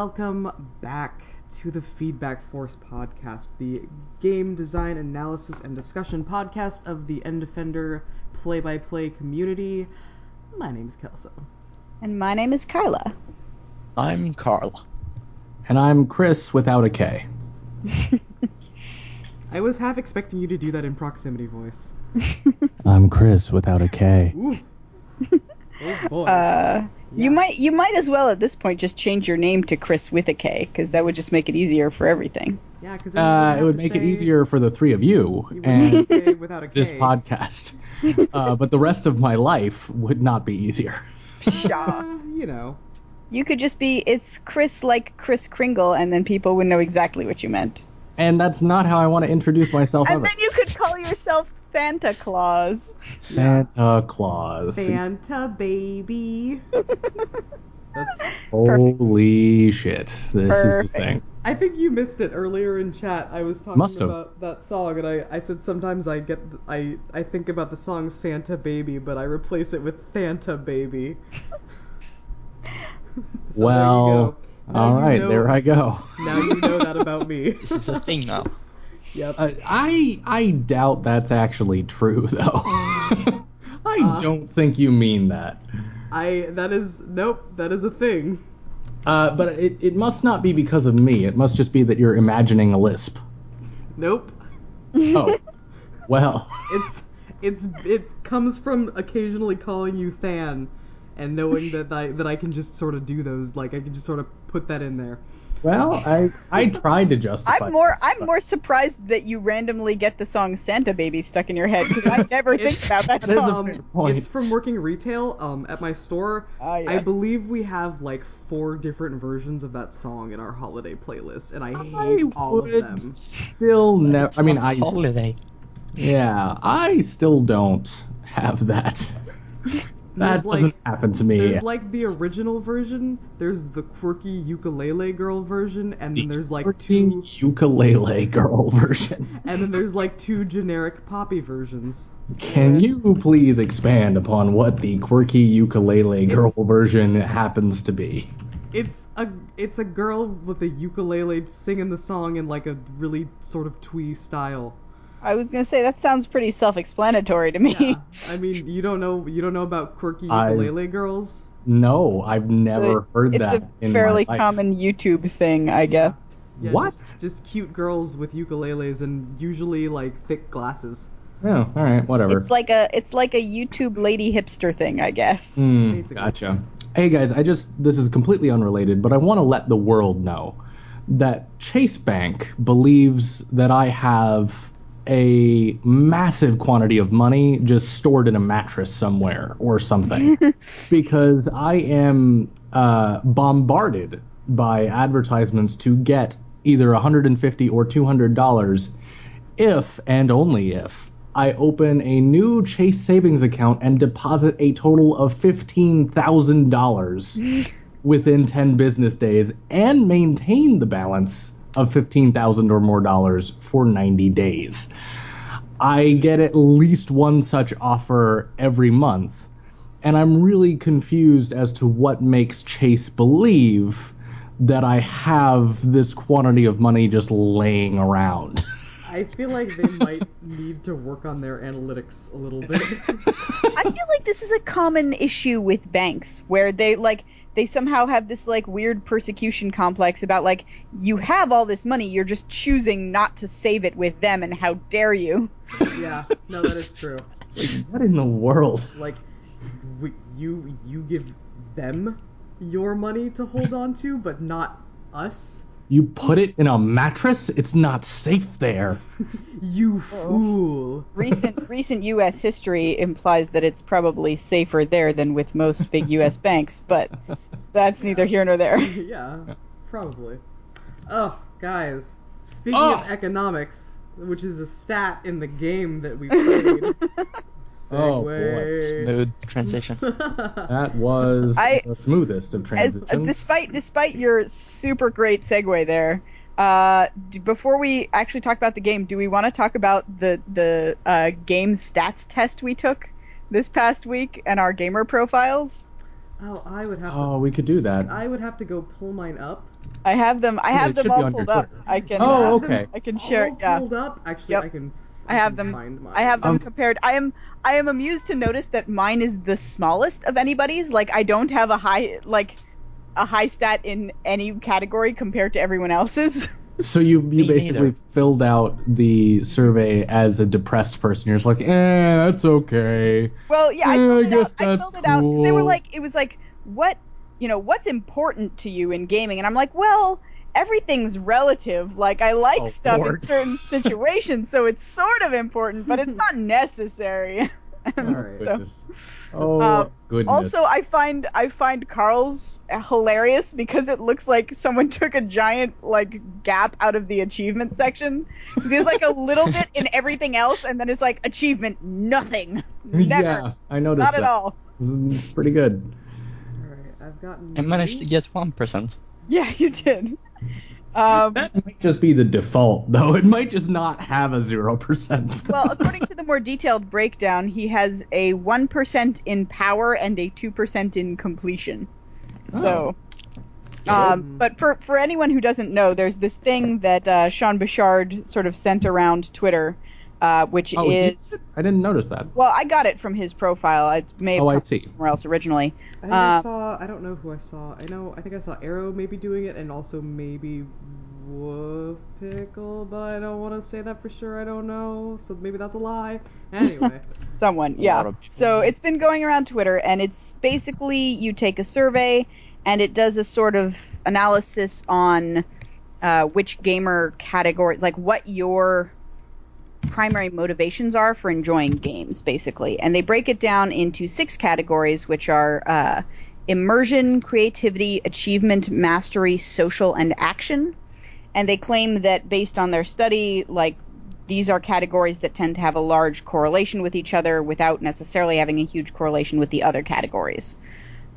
welcome back to the Feedback Force podcast, the game design analysis and discussion podcast of the End Defender play by play community. My name is Kelso. And my name is Carla. I'm Carl. And I'm Chris without a K. I was half expecting you to do that in proximity voice. I'm Chris without a K. Ooh. Oh boy. Uh, Yeah. You might you might as well at this point just change your name to Chris with a K because that would just make it easier for everything. yeah, because Uh, it would make it easier for the three of you You and say without a K. this podcast. Uh, but the rest of my life would not be easier. Pshaw. Uh, you know. you could just be it's Chris like Kris Kringle, and then people would know exactly what you meant. And that's not how I want to introduce myself And ever. then you could call yourself Santa Claus. Santa Claus. Santa baby. That's. Holy shit. This is the thing. I think you missed it earlier in chat. I was talking Must have. about that song, and I, I said sometimes I get I I think about the song Santa Baby, but I replace it with Santa Baby. So well, there you go. Now you know- there I go. Now you know that about me. This is a thing now. Yep. Uh, I I doubt that's actually true though. I Uh. don't think you mean that. I that is nope. That is a thing. Uh, but it, it must not be because of me. It must just be that you're imagining a lisp. Nope. Oh, well. It's it's it comes from occasionally calling you Than, and knowing that I that I can just sort of do those. Like I can just sort of put that in there. Well, I I tried to justify. I'm more this, I'm but- more surprised that you randomly get the song Santa Baby stuck in your head because I never think about that that is song. fair point. It's from working retail um, at my store. Ah, I believe we have like four different versions of that song in our holiday playlist, and I hate all of them. still never. I mean, It's I a holiday. yeah, I still don't have that. That like- doesn't happen to me. There's like the original version, there's the quirky ukulele girl version, and then there's like two, ukulele girl version. and then there's like two generic poppy versions. Can you please expand upon what the quirky ukulele girl version happens to be? It's a it's a girl with a ukulele singing the song in like a really sort of twee style. I was gonna say that sounds pretty self-explanatory to me. Yeah, I mean you don't know you don't know about quirky I've- ukulele girls. No, I've never heard it's that. It's a in fairly my life. common YouTube thing, I guess. Yeah, What? Just, just cute girls with ukuleles and usually like thick glasses. Oh, all right, whatever. It's like a it's like a YouTube lady hipster thing, I guess. Hmm, Basically. gotcha. Hey guys, I just this is completely unrelated, but I want to let the world know that Chase Bank believes that I have a massive quantity of money just stored in a mattress somewhere or something. Because I am uh, bombarded by advertisements to get either 150 or 200 dollars if and only if I open a new Chase savings account and deposit a total of $15,000 within 10 business days and maintain the balance of 15,000 or more dollars for 90 days. I get at least one such offer every month, and I'm really confused as to what makes Chase believe that I have this quantity of money just laying around. I feel like they might need to work on their analytics a little bit. I feel like this is a common issue with banks where they like they somehow have this like weird persecution complex about like you have all this money, you're just choosing not to save it with them and how dare you. yeah, no, that is true. what in the world? Like, we, you you give them your money to hold on to, but not us. You put it in a mattress? It's not safe there. You fool. Oh. Recent recent US history implies that it's probably safer there than with most big US banks, but that's neither here nor there. yeah, probably. Oh, guys. Speaking Oh. of economics, which is a stat in the game that we played. Oh, boy. Smooth transition. That was I- the smoothest of As, transitions. despite despite your super great segue there, uh, d- before we actually talk about the game, do we want to talk about the the uh, game stats test we took this past week and our gamer profiles? oh, I would have to. oh, we could do that. I would have to go pull mine up. I have them. I have it them all pulled up. I can. Oh, uh, okay. I can share. All Yeah. pulled up. Actually, Yep. I can. I have them- I have them Um, compared. I am I am amused to notice that mine is the smallest of anybody's. Like I don't have a high like a high stat in any category compared to everyone else's. So you you Me basically neither. filled out the survey as a depressed person. You're just like, eh, that's okay. Well, yeah, I Eh, filled I it out. guess I that's filled it out 'cause they were like, it was like, what, you know, what's important to you in gaming? And I'm like, well, everything's relative. Like I like Oh, stuff Lord. in certain situations, so it's sort of important, but it's not necessary. All right. so- Goodness. Oh Um, goodness. Also, I find I find Carl's hilarious because it looks like someone took a giant like gap out of the achievement section. There's like a little bit in everything else, and then it's like achievement nothing, never, yeah, I noticed not that. at all. It's pretty good. All right, I've gotten. I managed to get 1%. Yeah, you did. Um, That might just be the default, though. It might just not have a zero percent. well, according to the more detailed breakdown, he has a one percent in power and a two percent in completion. So. Um, but for, for anyone who doesn't know, there's this thing that uh, Sean Bouchard sort of sent around Twitter, uh, which Oh, is did? I didn't notice that. well, I got it from his profile. I may have Oh, I see. somewhere else originally. I think I uh, saw. I don't know who I saw. I know. I think I saw Arrow maybe doing it, and also maybe Wolf Pickle, but I don't want to say that for sure. I don't know. So maybe that's a lie. Anyway. Someone, yeah. lot of people So it's been going around Twitter, and it's basically you take a survey, and it does a sort of analysis on uh, which gamer categories, like what your primary motivations are for enjoying games, basically. And they break it down into six categories, which are uh, immersion, creativity, achievement, mastery, social, and action. And they claim that based on their study, like these are categories that tend to have a large correlation with each other without necessarily having a huge correlation with the other categories.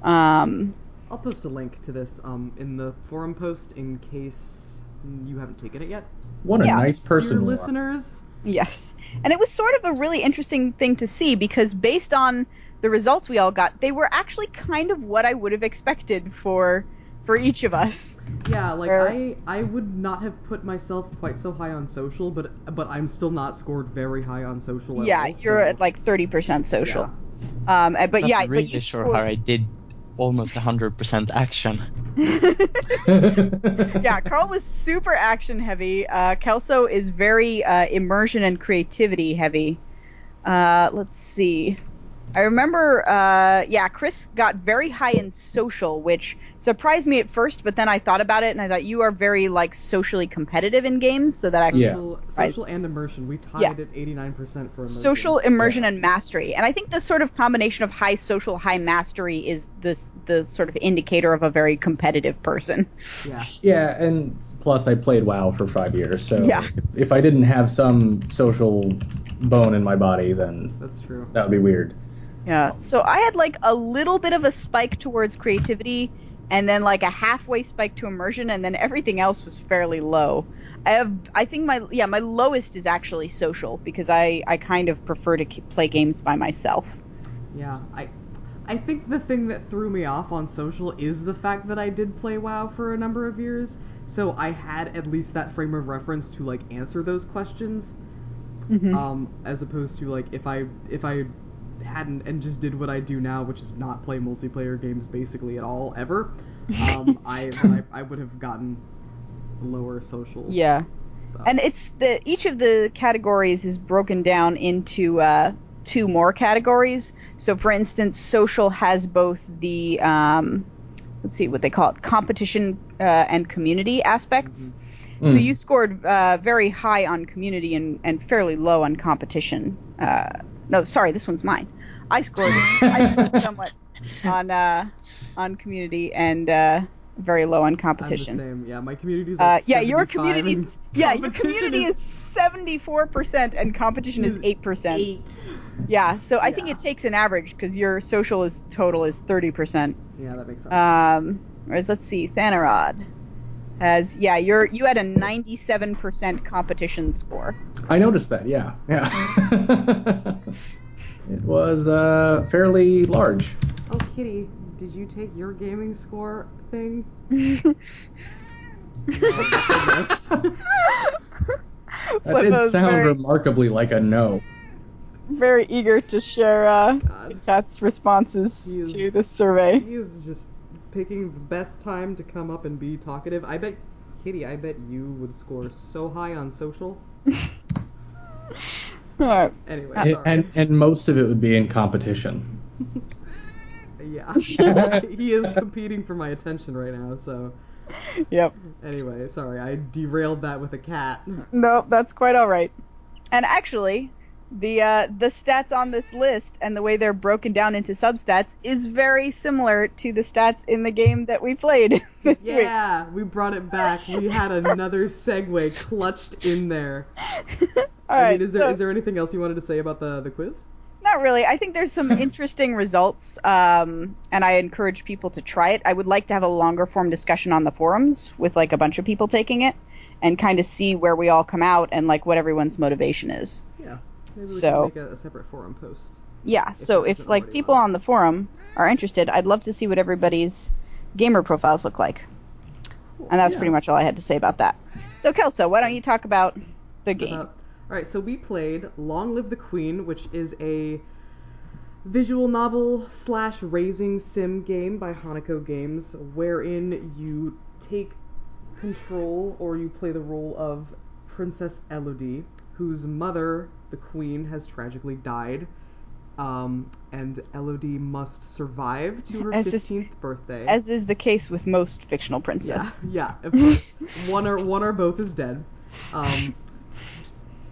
Um, I'll post a link to this um, in the forum post in case you haven't taken it yet. What a Yeah. nice person. Dear you are. listeners, yes. And it was sort of a really interesting thing to see because based on the results we all got, they were actually kind of what I would have expected for for each of us. yeah, like Or- I, I would not have put myself quite so high on social, but but I'm still not scored very high on social. Yeah, all, you're so- at like 30% social. Um, but Not yeah, really but you sure scored- how I did almost 100% action. yeah, Carl was super action heavy. Uh, Kelso is very uh, immersion and creativity heavy. Uh, let's see. I remember, uh, yeah, Chris got very high in social, which surprised me at first, but then I thought about it and I thought you are very like socially competitive in games, so that I Yeah. social, social and immersion. We tied Yeah. at 89% for immersion. social immersion Yeah. and mastery. And I think this sort of combination of high social, high mastery is this the sort of indicator of a very competitive person. Yeah. yeah, and plus I played WoW for five years, so Yeah. if, if I didn't have some social bone in my body, then That's true. that would be weird. Yeah. So I had like a little bit of a spike towards creativity and then like a halfway spike to immersion and then everything else was fairly low. I have I think my yeah, my lowest is actually social because I I kind of prefer to keep, play games by myself. Yeah, I I think the thing that threw me off on social is the fact that I did play WoW for a number of years, so I had at least that frame of reference to like answer those questions. Mhm. Um, as opposed to like if I if I hadn't and just did what I do now, which is not play multiplayer games basically at all ever, um, I, I I would have gotten lower social. Yeah. so. And it's the each of the categories is broken down into uh, two more categories. So, for instance, social has both the um, let's see what they call it, competition uh, and community aspects. So Mm. you scored uh, very high on community and, and fairly low on competition. Uh, no, sorry, this one's mine. I scored I scored somewhat on uh, on community and uh, very low on I'm the competition. same. Yeah, my community's Uh, like yeah, your 75 community is yeah, your community is seventy four percent and competition is eight percent. eight. Yeah, so I think it takes an average because your social is total is thirty percent. Yeah, that makes sense. Um, whereas let's see, Thanarod has yeah, you're you had a ninety seven percent competition score. I noticed that. Yeah, yeah. it was uh, fairly large. oh, Kitty, did you take your gaming score thing? No, that's a no. That did sound very, remarkably like a no. very eager to share uh, Cat's responses is- to this survey. He is just picking the best time to come up and be talkative. I bet, Kitty, I bet you would score so high on social. Alright. Anyway, And, sorry. and and most of it would be in competition. yeah, he is competing for my attention right now. So Yep. anyway, sorry, I derailed that with a cat. Nope, that's quite all right. And actually, the uh, the stats on this list and the way they're broken down into substats is very similar to the stats in the game that we played this week. Yeah, we brought it back. We had another segue clutched in there. All I right. mean, is there so- is there anything else you wanted to say about the the quiz? Not really. I think there's some interesting results, um, and I encourage people to try it. I would like to have a longer form discussion on the forums with like a bunch of people taking it, and kind of see where we all come out and like what everyone's motivation is. Yeah, maybe we So- can make a, a separate forum post. Yeah. So if like people on the forum are interested, I'd love to see what everybody's gamer profiles look like. And that's Yeah. pretty much all I had to say about that. So Kelso, why don't you talk about the game? Uh, all right, so we played "Long Live the Queen," which is a visual novel slash raising sim game by Hanako Games, wherein you take control or you play the role of Princess Elodie, whose mother, the Queen, has tragically died. Um, and Elodie must survive to her As is- fifteenth birthday. As is the case with most fictional Yeah, princesses. yeah, of course. one or one or both is dead. Um,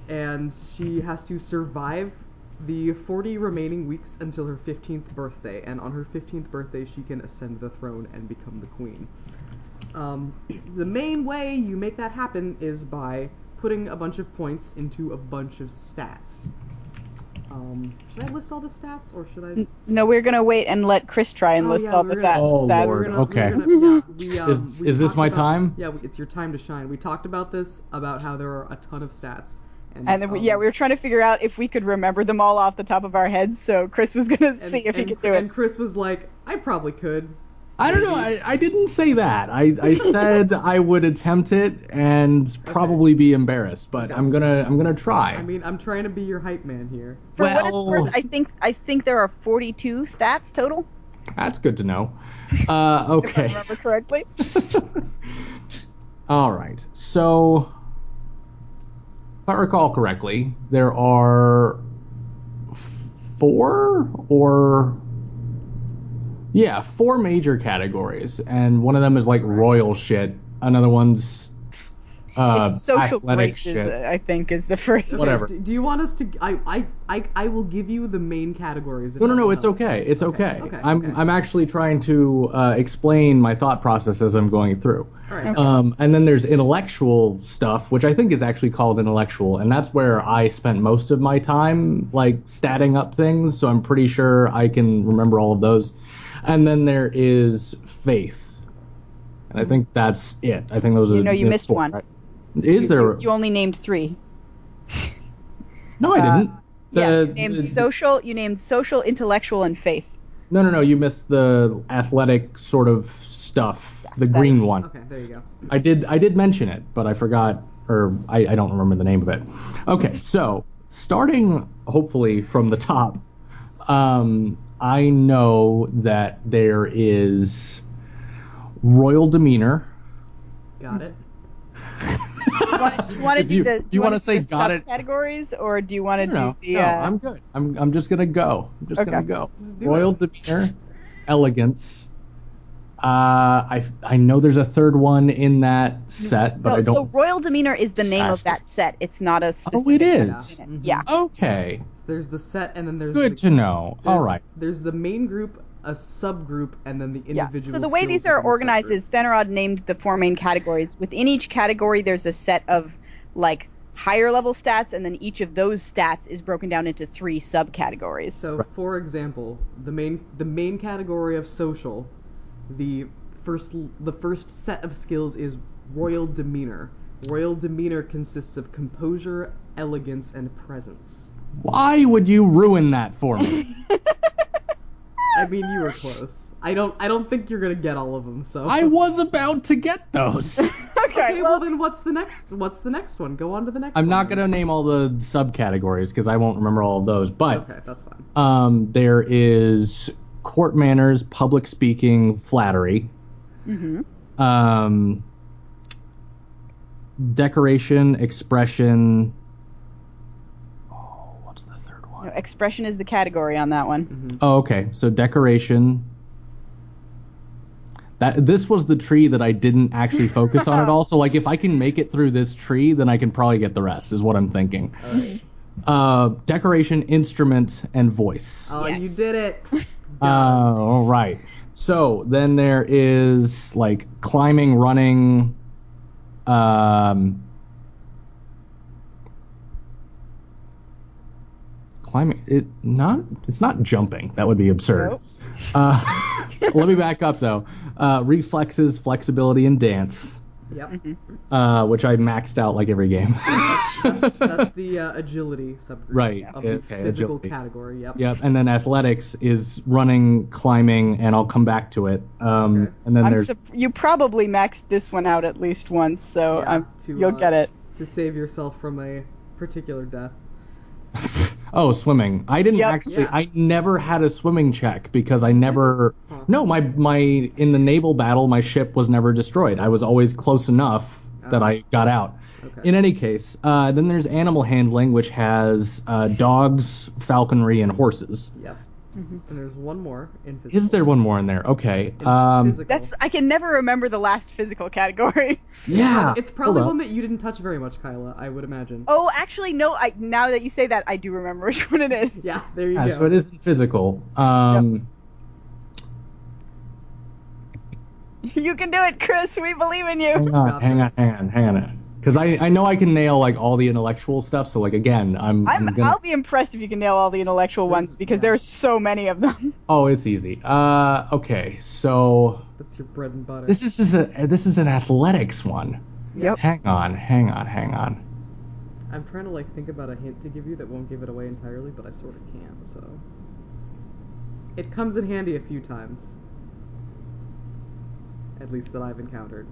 and she has to survive the 40 remaining weeks until her 15th birthday. And on her 15th birthday, she can ascend the throne and become the queen. Um, the main way you make that happen is by putting a bunch of points into a bunch of stats. Um, should I list all the stats, or should I? No, we're gonna wait and let Chris try and Oh, list yeah, all the gonna- that Oh, stats. Lord. Gonna- okay. gonna- yeah, we, um, Is- we is this my about- time? Yeah, we, it's your time to shine. We talked about this about how there are a ton of stats, and, And then um, yeah, we were trying to figure out if we could remember them all off the top of our heads. So Chris was gonna and, see if he and- could do it. And. Chris was like, "I probably could." I don't know. I, I didn't say that. I, I said I would attempt it and probably be embarrassed, but Okay. I'm gonna I'm gonna try. I mean, I'm trying to be your hype man here. For what it's well- worth, I think I think there are 42 stats total, That's good to know. Uh, if I okay. remember correctly. All right. So, if I recall correctly, there are four or yeah, four major categories, and one of them is like royal shit. Another one's uh, it's social athletic graces, shit. I think, is the first. Whatever. Do, do you want us to? I, I, I, I will give you the main categories. No, no, no. It's okay. It's Okay, okay. okay, I'm okay. I'm actually trying to uh, explain my thought process as I'm going through. All right. Um, and then there's intellectual stuff, which I think is actually called intellectual, and that's where I spent most of my time, like statting up things. So I'm pretty sure I can remember all of those. And then there is faith, and I think that's it. I think those are You are. know, you missed four, one. right? Is there? You only named three. no, I uh, didn't. yeah, The- you named the- social. You named social, intellectual, and faith. No, no, no. You missed the athletic sort of stuff, the green is- one. Okay, there you go. I did I did mention it, but I forgot or I, I don't remember the name of it. Okay, so starting hopefully from the top, um, I know that there is royal demeanor. Got it. Do you want to do you- the? do you wanna wanna say the got it? Categories, or do you want to No, no, do the? no, uh, I'm good. I'm I'm just gonna go. I'm just Okay. gonna go. Just Royal it. demeanor, elegance. Uh, I I know there's a third one in that set, but no, I don't. so royal demeanor is the name of that set. It's not a oh, specific. it Yeah. is. unit. Mhm. Yeah. Okay, So there's the set, and then there's good the, to know. All right. There's the main group, a subgroup, and then the individual. Yeah. individual. So the way these are within the organized is Thanarod named the four main categories. Within each category, there's a set of like higher level stats, and then each of those stats is broken down into three subcategories. So, for example, the main the main category of social, the first the first set of skills is royal demeanor. Royal demeanor consists of composure, elegance, and presence. Why would you ruin that for me? I I mean, you were close. I don't. I don't think you're gonna get all of them. So I was about to get those. okay, Okay, well well, then, what's the next? What's the next one? Go on to the next. I'm not gonna name all the subcategories because I won't remember all of those. But Okay, that's fine. um, there is court manners, public speaking, flattery, mhm. um, decoration, expression. Oh, what's the third one? No, expression is the category on that one. Mhm. Oh, okay. So decoration. That this was the tree that I didn't actually focus on at all. So like, if I can make it through this tree, then I can probably get the rest. Is what I'm thinking. All right. Uh, decoration, instrument, and voice. Oh, you did it. Uh, all right. So then there is like climbing, running. Um, climbing. It not. It's not jumping. That would be absurd. Nope. Uh, let me back up though. Uh, reflexes, flexibility, and dance, it. Yep. uh, which I maxed out like every game. That's, that's the uh, agility subgroup. Right, Of the okay, physical agility. category. Yep. Yep, and then athletics is running, climbing, and I'll come back to it. Um, Okay. And then I'm there's sup- you probably maxed this one out at least once, so Yeah, to, you'll uh, get it. To save yourself from a particular death. oh swimming. I didn't Yep. actually. Yeah. I never had a swimming check because I never. Huh. No, my my in the naval battle, my ship was never destroyed. I was always close enough that Oh. I got out. Okay. In any case, uh, then there's animal handling, which has uh, dogs, falconry, and horses. Yep. Mm-hmm. And there's one more in physical. Is there one more in there? Okay. Um. That's I can never remember the last physical category. yeah. It's probably hold one up. that you didn't touch very much, Kyla. I would imagine. Oh, actually, no. I now that you say that, I do remember which one it is. Yeah. There you Yeah, go. so it isn't physical. Um, you can do it, Chris. We believe in you. Hang on, hang on, hang on, hang on. Because I, I know I can nail like all the intellectual stuff. So like again, I'm, I'm, I'm, gonna. I'll be impressed if you can nail all the intellectual There's- ones because yeah. there's so many of them. Oh, it's easy. Uh, okay. So That's your bread and butter. this is, is a this is an athletics one. Yep. Hang on, hang on, hang on. I'm trying to like think about a hint to give you that won't give it away entirely, but I sort of can't. So it comes in handy a few times, at least that I've encountered.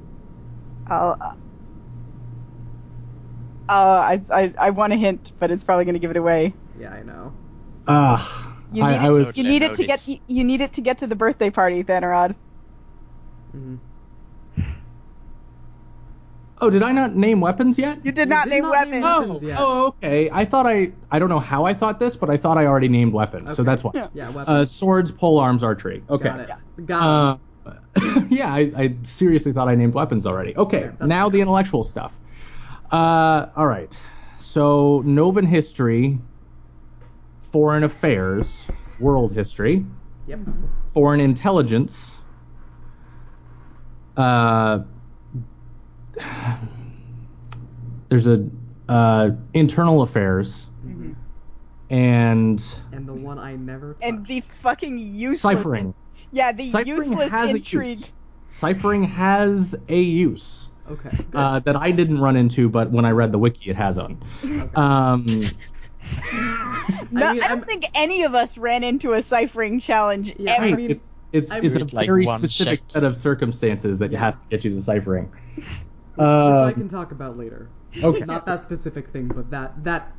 I'll. Uh, uh, I, I, I want a hint, but it's probably going to give it away. Yeah, I know. Ah, You I, need, I it, was. you need it to get you, you need it to get to the birthday party, Thanarod. Mm-hmm. Oh, did I not name weapons yet? You did You not did name not name weapons. Oh, weapons yet. oh, okay. I thought I. I don't know how I thought this, but I thought I already named weapons, so that's why. Yeah. Yeah, weapons. Uh, swords, pole arms, archery. Okay. Got it. Got Uh, yeah, I, I seriously thought I named weapons already. Okay, Yeah, that's now fair. the intellectual stuff. Uh, all right. So, Novan history, foreign affairs, world history. Yep. foreign intelligence, uh, there's a uh, internal affairs, Mhm. and And the one I never touched. And the fucking useless. ciphering. Yeah, the ciphering useless has intrigue. a use. Ciphering has a use Okay. Uh, that I didn't run into, but when I read the wiki, it has on. Um, No, I, mean, don't I'm- think any of us ran into a ciphering challenge Yeah, I ever. mean- it's it's it's a like very specific check. set of circumstances that has to get you to ciphering. which, which I Um, can talk about later. Okay. Not that specific thing, but that that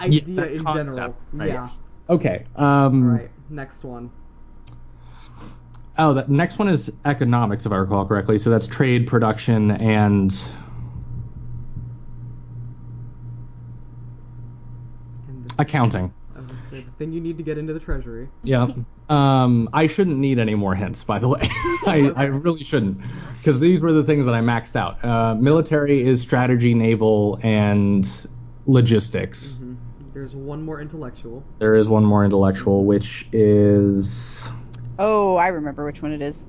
Yeah, idea that in concept, general. right. Yeah. Okay. Um, All right. Next one. Oh, the next one is economics, if I recall correctly. So that's trade, production, and accounting. I was gonna say, the thing you need to get into the treasury. Yeah. Um, I shouldn't need any more hints, by the way. I, I really shouldn't, because these were the things that I maxed out. Uh, military is strategy, naval, and logistics. hmm There's one more intellectual. There is one more intellectual, which is Oh, I remember which one it is.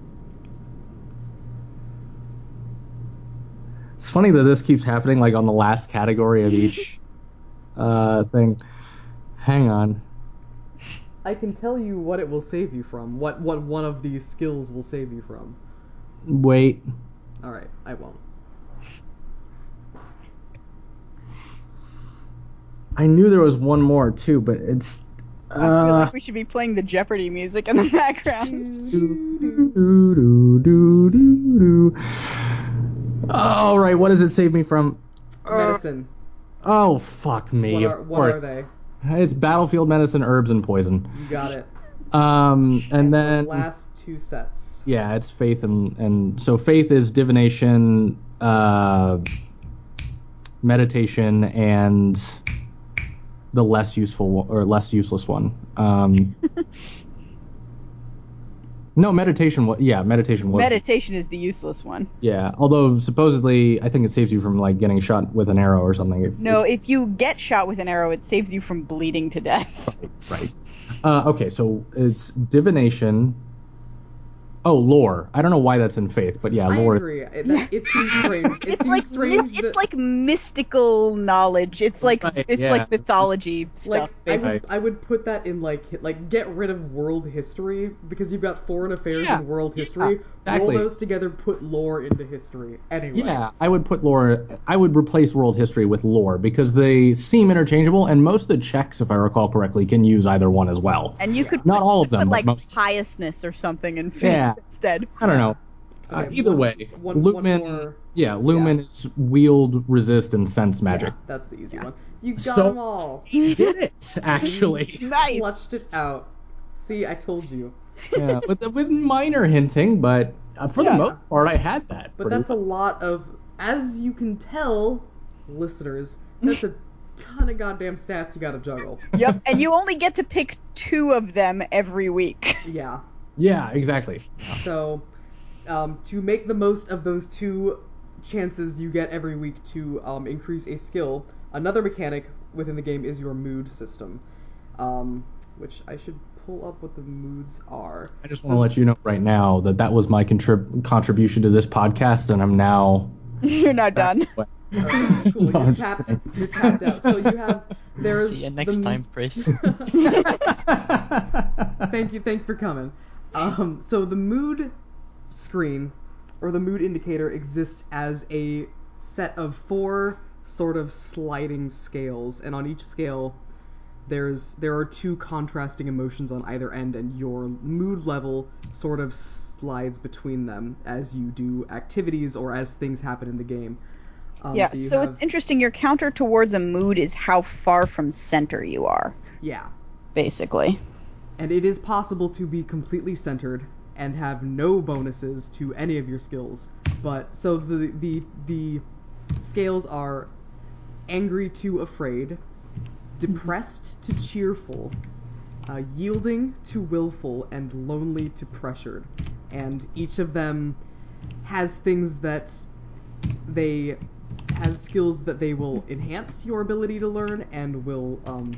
It's funny that this keeps happening like on the last category of each uh, thing. Hang on. I can tell you what it will save you from. What what one of these skills will save you from. Wait. All right, I won't. I knew there was one more too, but it's I feel Uh, like we should be playing the Jeopardy music in the background. do, do, do, do, do. All right, what does it save me from? Medicine. Oh fuck me! What of are, what are course. they? It's battlefield medicine, herbs, and poison. You got it. Um, and the then last two sets. yeah, it's faith and and so faith is divination, uh, meditation, and the less useful one- or less useless one. Um, no, meditation. wa- Yeah, meditation was. Meditation is the useless one. yeah, although supposedly I think it saves you from like getting shot with an arrow or something. If- No, if you get shot with an arrow, it saves you from bleeding to death. Right. Uh, okay, so it's divination. Oh, lore. I don't know why that's in faith, but yeah, lore. I lore. agree. It, that, it seems strange. It It's seems like strange mys- that, it's like mystical knowledge. It's like Right, it's yeah. like mythology stuff. like I would, I would put that in like like get rid of world history because you've got foreign affairs Yeah, and world yeah, history. exactly. Roll those together, put lore into history. Anyway. Yeah, I would put lore. I would replace world history with lore because they seem interchangeable, and most of the checks, if I recall correctly, can use either one as well. and you could Not put, all of put, them, but like most. piousness or something in faith Yeah. Instead. I don't know. Uh, either one- way, one- one Lumen. more- yeah, Lumen is wield, resist, and sense magic. Yeah, that's the easy Yeah. one. You got So- them all. He did it, actually. Nice. Clutched it out. See, I told you. yeah, with with minor hinting, but uh, for Yeah. the most part, I had that. But pretty that's a lot of, as you can tell, listeners, that's a ton of goddamn stats you gotta juggle. Yep, and you only get to pick two of them every week. Yeah. Yeah, exactly. So, um, to make the most of those two chances you get every week to um, increase a skill, another mechanic within the game is your mood system, um, which I should pull up what the moods are. I just want to let you know right now that that was my contrib- contribution to this podcast, and I'm now. You're not done. Okay, cool. No, You're tapped. You're tapped out. So you have there's See you next the- time, Chris. thank you, thank you for coming. Um, so the mood screen or the mood indicator exists as a set of four sort of sliding scales, and on each scale, there's there are two contrasting emotions on either end, and your mood level sort of slides between them as you do activities or as things happen in the game. Um, yeah, you so have- it's interesting. Your counter towards a mood is how far from center you are, Yeah, basically. And it is possible to be completely centered and have no bonuses to any of your skills. But so the the the scales are angry to afraid, depressed to cheerful, uh, yielding to willful, and lonely to pressured. And each of them has things that they has skills that they will enhance your ability to learn and will um,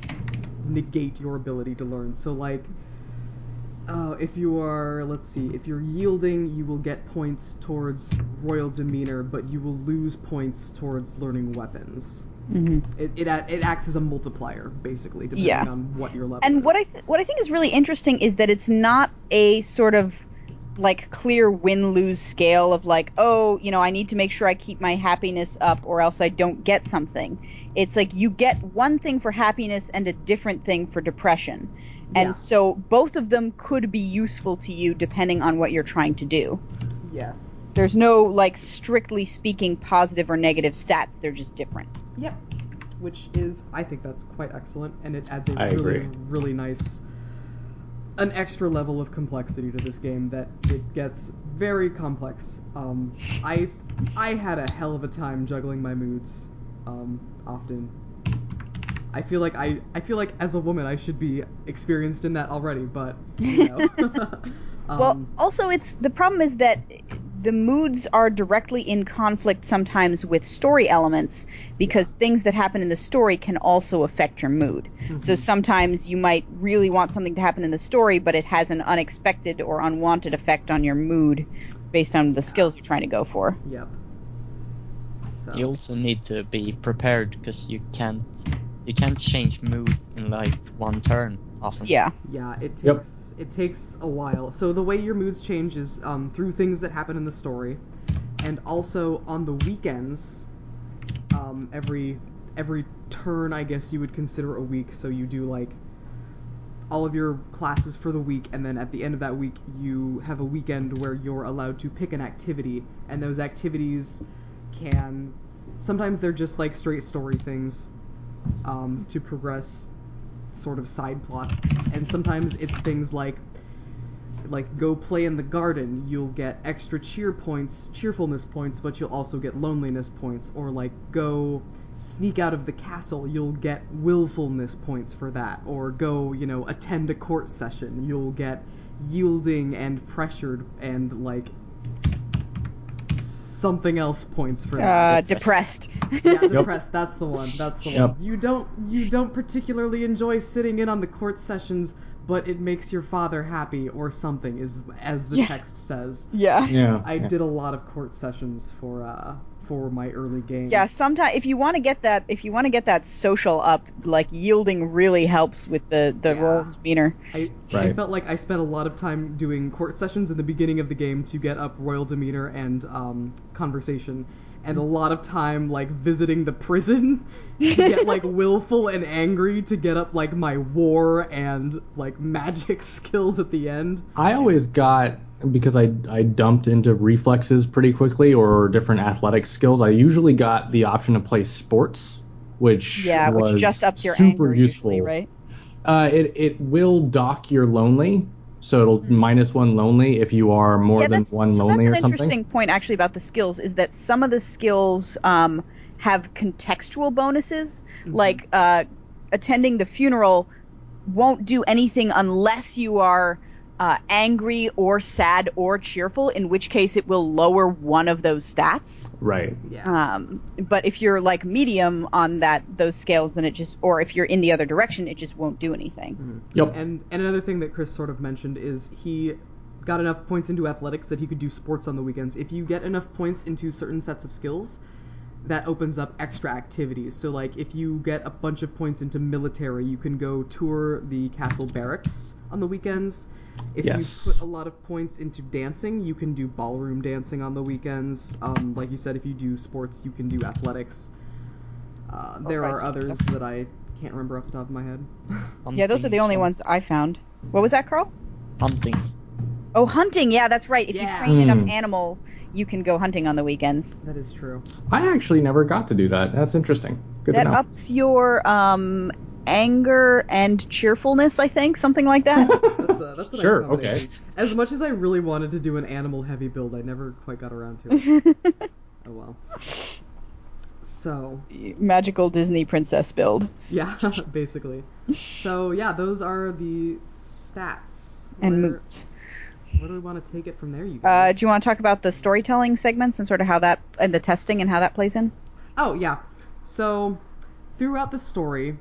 negate your ability to learn. So like uh, if you are, let's see, if you're yielding, you will get points towards royal demeanor, but you will lose points towards learning weapons. Mm-hmm. It it, it acts as a multiplier, basically, depending Yeah. on what your level. And is. what I what I think is really interesting is that it's not a sort of like clear win lose scale of like oh you know I need to make sure I keep my happiness up or else I don't get something. It's like you get one thing for happiness and a different thing for depression. And Yeah. so both of them could be useful to you depending on what you're trying to do. yes, There's no like strictly speaking positive or negative stats. They're just different. yep, which is I think that's quite excellent, and it adds a I really agree. really nice, an extra level of complexity to this game that it gets very complex. Um, I I had a hell of a time juggling my moods, um, often. I feel like I, I feel like as a woman I should be experienced in that already, but you know. um, Well, also, it's the problem is that the moods are directly in conflict sometimes with story elements because things that happen in the story can also affect your mood. Mm-hmm. So sometimes you might really want something to happen in the story, but it has an unexpected or unwanted effect on your mood based on the skills you're trying to go for. Yep. So You also need to be prepared because you can't you can't change mood in like one turn often. Yeah. yeah, it takes Yep. it takes a while. So the way your moods change is um, through things that happen in the story, and also on the weekends. Um, every every turn, I guess you would consider a week. So you do like all of your classes for the week, and then at the end of that week, you have a weekend where you're allowed to pick an activity, and those activities can sometimes they're just like straight story things um, to progress sort of side plots, and sometimes it's things like like go play in the garden. You'll get extra cheer points cheerfulness points but you'll also get loneliness points. Or like go sneak out of the castle. You'll get willfulness points for that. Or go you know attend a court session. You'll get yielding and pressured and like something else points for that Uh, depressed. yeah, depressed. That's the one. That's the Yep. one. You don't you don't particularly enjoy sitting in on the court sessions, but it makes your father happy or something, is as the Yeah. text says. yeah. Yeah. I did a lot of court sessions for uh for my early game. Yeah, sometimes if you want to get that, if you want to get that social up, like yielding really helps with the the Yeah. royal demeanor. I, I felt like I spent a lot of time doing court sessions in the beginning of the game to get up royal demeanor and um, conversation, and a lot of time like visiting the prison to get like willful and angry to get up like my war and like magic skills at the end. I always got because I I dumped into reflexes pretty quickly or different athletic skills. I usually got the option to play sports, which Yeah, was which just ups your super anger useful. usually, right? Uh, it it will dock your lonely, so it'll minus one lonely if you are more yeah, than one so lonely that's or an something. interesting point actually about the skills is that some of the skills um, have contextual bonuses, Mm-hmm. like uh, attending the funeral won't do anything unless you are uh, angry or sad or cheerful, in which case it will lower one of those stats. Right. Yeah. Um, but if you're like medium on that those scales, then it just, or if you're in the other direction, it just won't do anything. Yep. And and another thing that Chris sort of mentioned is he got enough points into athletics that he could do sports on the weekends. If you get enough points into certain sets of skills, that opens up extra activities. So like if you get a bunch of points into military, you can go tour the castle barracks on the weekends. If Yes. you put a lot of points into dancing, you can do ballroom dancing on the weekends. Um, like you said, if you do sports, you can do athletics. Uh, there right. are others that I can't remember off the top of my head. Yeah, those are the only is ones I found. What was that, Carl? Hunting. Oh, hunting. Yeah, that's right. If Yeah. you train enough Hmm. animals, you can go hunting on the weekends. that is true. I actually never got to do that. That's interesting. Good that to know. ups your um anger and cheerfulness, I think, something like that. That's a, that's a Sure, nice combination. As much as I really wanted to do an animal heavy build, I never quite got around to it. oh well. So, Magical Disney princess build. yeah, basically. So, yeah, those are the stats. And Where, moots. where do we want to take it from there, you Uh, guys? do you want to talk about the storytelling segments and sort of how that and the testing and how that plays in? Oh, yeah. So, throughout the story,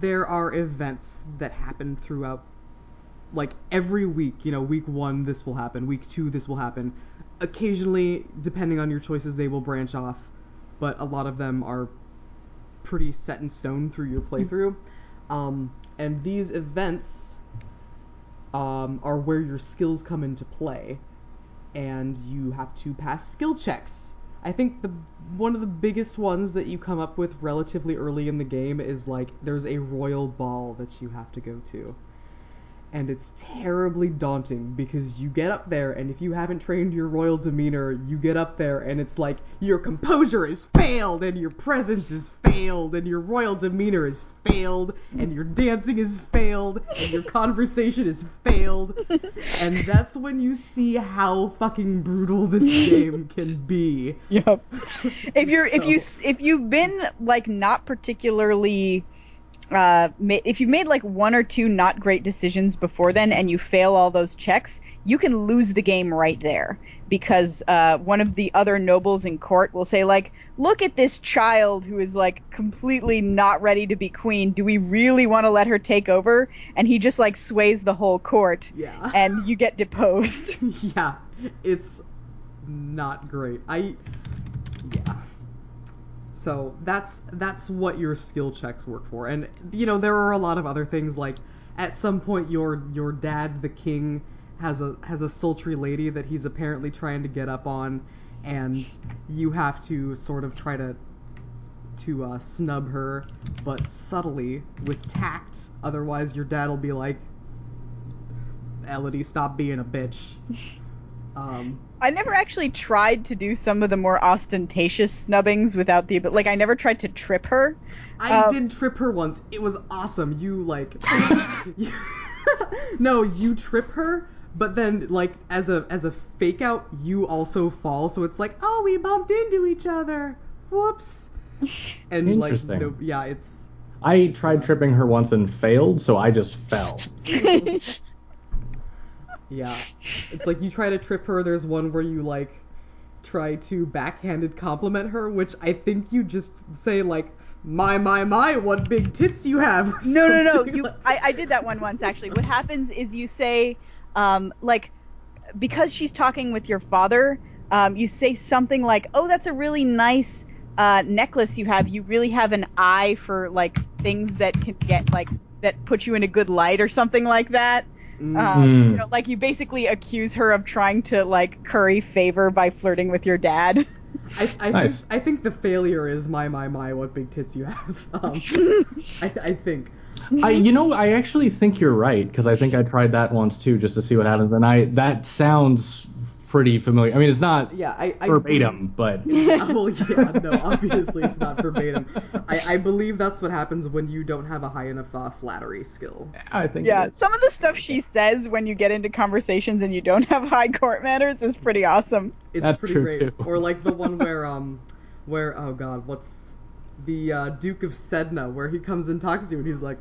there are events that happen throughout, like, every week. You know, week one, this will happen. Week two, this will happen. Occasionally, depending on your choices, they will branch off, but a lot of them are pretty set in stone through your playthrough. Um, and these events um, are where your skills come into play and you have to pass skill checks. I think the one of the biggest ones that you come up with relatively early in the game is like there's a royal ball that you have to go to. And it's terribly daunting because you get up there and if you haven't trained your royal demeanor, you get up there and it's like your composure is failed and your presence is failed and your royal demeanor is failed and your dancing is failed and your conversation is failed and that's when you see how fucking brutal this game can be. Yep. if you're if you if you've been like not particularly uh ma- if you've made like one or two not great decisions before then and you fail all those checks, you can lose the game right there because uh one of the other nobles in court will say like look at this child who is like completely not ready to be queen. Do we really want to let her take over? And he just like sways the whole court Yeah. and you get deposed. yeah, it's not great. I yeah. So that's that's what your skill checks work for. And you know, there are a lot of other things like at some point your your dad the king has a has a sultry lady that he's apparently trying to get up on and you have to sort of try to to uh, snub her, but subtly with tact. Otherwise, your dad will be like, "Elodie, stop being a bitch." Um, I never actually tried to do some of the more ostentatious snubbings without the but like I never tried to trip her. I Um, did trip her once. It was awesome. You like, you- no, you trip her, but then like as a as a fake out, you also fall. So it's like, oh, we bumped into each other. Whoops. And like, Interesting. no, yeah, it's I tried tripping her once and failed, so I just fell. Yeah, it's like you try to trip her. There's one where you like try to backhanded compliment her, which I think you just say like, my my my, what big tits you have. No, no, no. You, I, I did that one once actually. What happens is you say, um, like, because she's talking with your father, um, you say something like, "Oh, that's a really nice uh, necklace you have. You really have an eye for like things that can get like that put you in a good light or something like that." Mm. Um. You know, like you basically accuse her of trying to like curry favor by flirting with your dad. I, I Nice. think I think the failure is my my my what big tits you have. Um, I, I think I, you know, I actually think you're right because I think I tried that once too, just to see what happens, and I that sounds pretty familiar. I mean, it's not yeah I, I verbatim, but well yeah no obviously it's not verbatim. I, I believe that's what happens when you don't have a high enough uh, flattery skill. I think Yeah, some of the stuff she says when you get into conversations and you don't have high court manners is pretty awesome. It's That's pretty true, great. too. Or like the one where um where oh god what's the uh, Duke of Sedna where he comes and talks to you and he's like.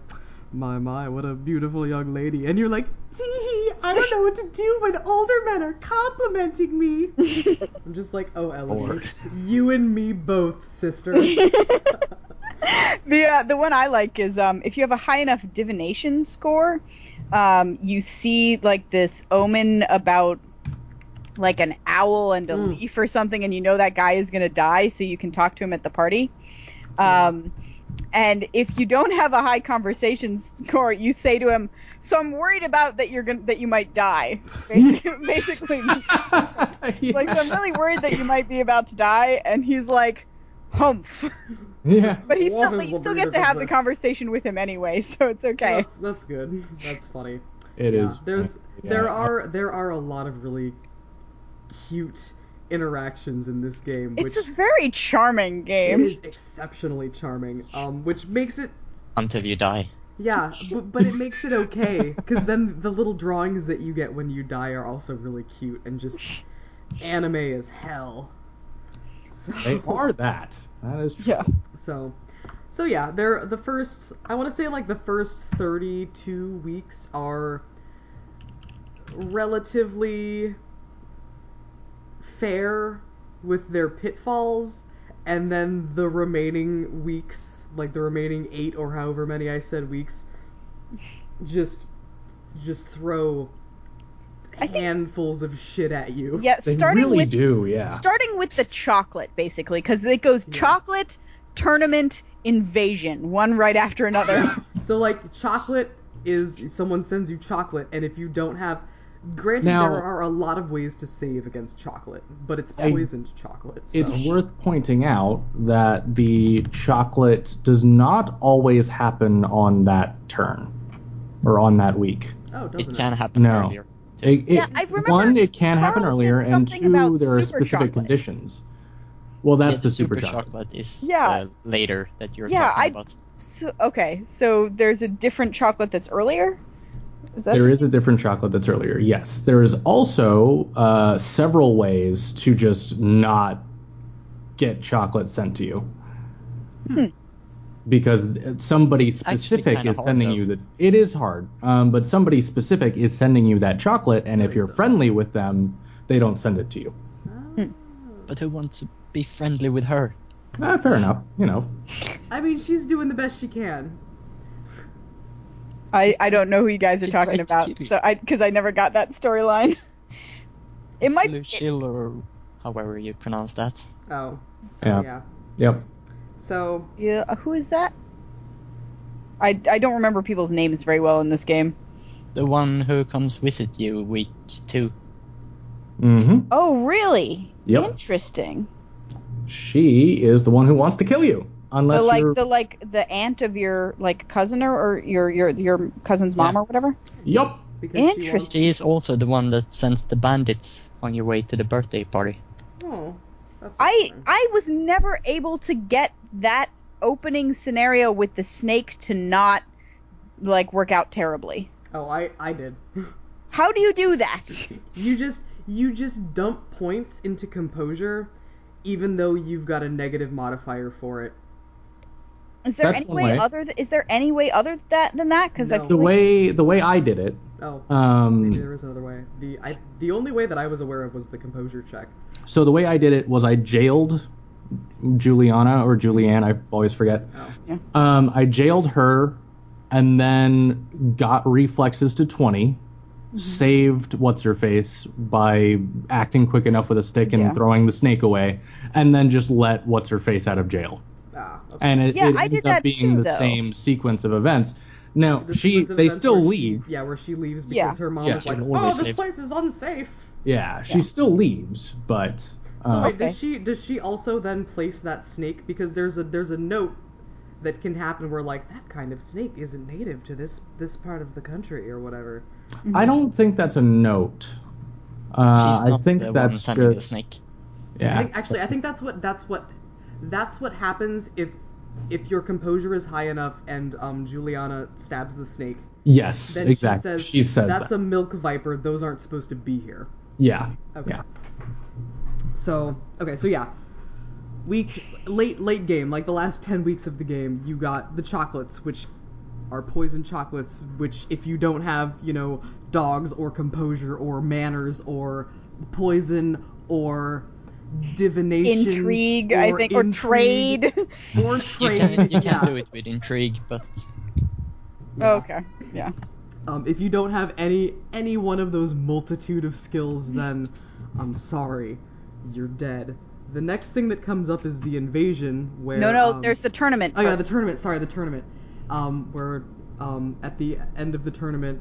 My my, what a beautiful young lady. And you're like, tee I don't know what to do when older men are complimenting me. I'm just like, oh, Elodie, Lord. you and me both, sister. The uh, the one I like is um, if you have a high enough divination score, um, you see like this omen about like an owl and a Mm. leaf or something, and you know that guy is gonna die, so you can talk to him at the party. Um, and if you don't have a high conversation score, you say to him, "So I'm worried about that you're gonna that you might die." Basically, basically like so I'm really worried that you might be about to die, and he's like, "Humph." yeah. But he still, is you still get to have of the conversation with him anyway, so it's okay. That's that's good. That's funny. It Yeah, is. There's yeah, there are there are a lot of really cute interactions in this game, It's which a very charming game. It is exceptionally charming. Um, which makes it until you die. yeah, but, but it makes it okay because then the little drawings that you get when you die are also really cute and just anime as hell. So, They are that. That is true. Yeah. So, so yeah, they're the first. I want to say like the first thirty-two weeks are relatively fair with their pitfalls, and then the remaining weeks, like the remaining eight or however many I said weeks, just just throw I think- handfuls of shit at you. Yeah, They starting really with do, yeah. starting with the chocolate basically because it goes Yeah. chocolate, tournament, invasion, one right after another. So like chocolate is someone sends you chocolate, and if you don't have, granted Now- there are a lot of ways to save against chocolate, but it's I- poisoned chocolate. So. It's worth pointing out that the chocolate does not always happen on that turn or on that week. oh, doesn't It can happen No. earlier. It, it, Yeah, I remember one, it can happen Carl said earlier, and two, there are specific chocolate. conditions. Well, that's Yeah, the, super, chocolate. is Yeah. uh, later that you're Yeah, talking I- about. so, okay, so there's a different chocolate that's earlier. Is that There is a different chocolate that's earlier. Yes, there is also uh, several ways to just not get chocolate sent to you. Hmm. Because somebody specific is sending though. you that. It is hard, um, but somebody specific is sending you that chocolate, and if you're friendly with them, they don't send it to you. Oh. But who wants to be friendly with her? Ah, fair enough. You know, I mean, she's doing the best she can. I, I don't know who you guys are talking about, kill so I because I never got that storyline. It might Lucille or however you pronounce that. Oh, so Yeah. yeah. yep. So yeah. Who is that? I, I don't remember people's names very well in this game. The one who comes visit you week two. Mm-hmm. Oh, really? Yep. Interesting. She is the one who wants to kill you. Unless the like you're the like the aunt of your like cousin or, or your your your cousin's mom Yeah. or whatever. yup. Because she wants- Interesting. She is also the one that sends the bandits on your way to the birthday party. Oh, I interesting. I was never able to get that opening scenario with the snake to not like work out terribly. Oh, I I did. How do you do that? You just you just dump points into composure, even though you've got a negative modifier for it. Is there That's any one way, way. other th- is there any way other that than that? Because I No. The like- way the way I did it, Oh, maybe um, there is another way. The I the only way that I was aware of was the composure check. so the way I did it was I jailed Juliana or Julianne, I always forget. Oh, Yeah. Um, I jailed her, and then got reflexes to 20 Saved what's her face by acting quick enough with a stick and Yeah. throwing the snake away, and then just let what's her face out of jail. Ah, okay. And it, Yeah, it ends up being too, the though. same sequence of events. Now The she they still where she- leave. yeah, where she leaves because Yeah. her mom Yeah, is she like, always "Oh, this leaves. place is unsafe." Yeah, she Yeah. still leaves, but So uh, wait, Okay. does she does she also then place that snake because there's a there's a note that can happen where like that kind of snake isn't native to this this part of the country or whatever. I don't think that's a note. Uh, I think the that's sending the just snake. yeah. I think, actually, I think that's what that's what that's what happens if if your composure is high enough and um, Juliana stabs the snake. yes, Then exactly. she says, "That's that. a milk viper. Those aren't supposed to be here." yeah. Okay. Yeah. So okay, so yeah, week late late game, like the last ten weeks of the game, you got the chocolates, which are poison chocolates. Which if you don't have, you know, dogs or composure or manners or poison or divination, intrigue, I think, or trade. or You trade. can, you yeah. can do it with intrigue, but Yeah. okay, yeah. Um, if you don't have any any one of those multitude of skills, then I'm sorry, you're dead. The next thing that comes up is the invasion, where No, no, um, there's the tournament. oh yeah, the tournament. Sorry, the tournament. Um, where um, at the end of the tournament,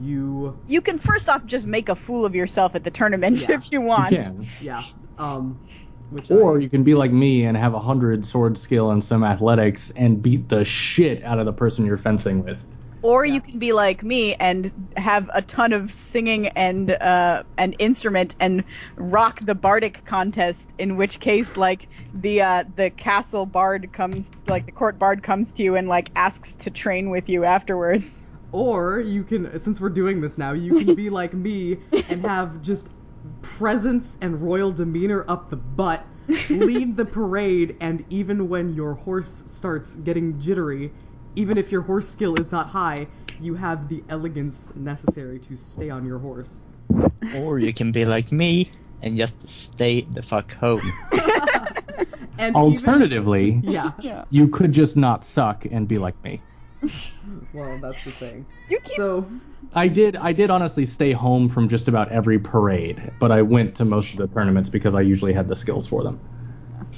you you can first off just make a fool of yourself at the tournament Yeah. if you want. You yeah um, which Or I, you can be like me and have a hundred sword skill and some athletics and beat the shit out of the person you're fencing with. Or Yeah. you can be like me and have a ton of singing and uh, an instrument and rock the bardic contest. In which case, like the uh, the castle bard comes, like the court bard comes to you and like asks to train with you afterwards. Or you can, since we're doing this now, you can be like me and have just presence and royal demeanor up the butt, lead the parade, and even when your horse starts getting jittery, even if your horse skill is not high, you have the elegance necessary to stay on your horse. or you can be like me and just stay the fuck home. And Alternatively, even, yeah. Yeah. you could just not suck and be like me. Well, that's the thing. You keep So, I did I did honestly stay home from just about every parade, but I went to most of the tournaments because I usually had the skills for them.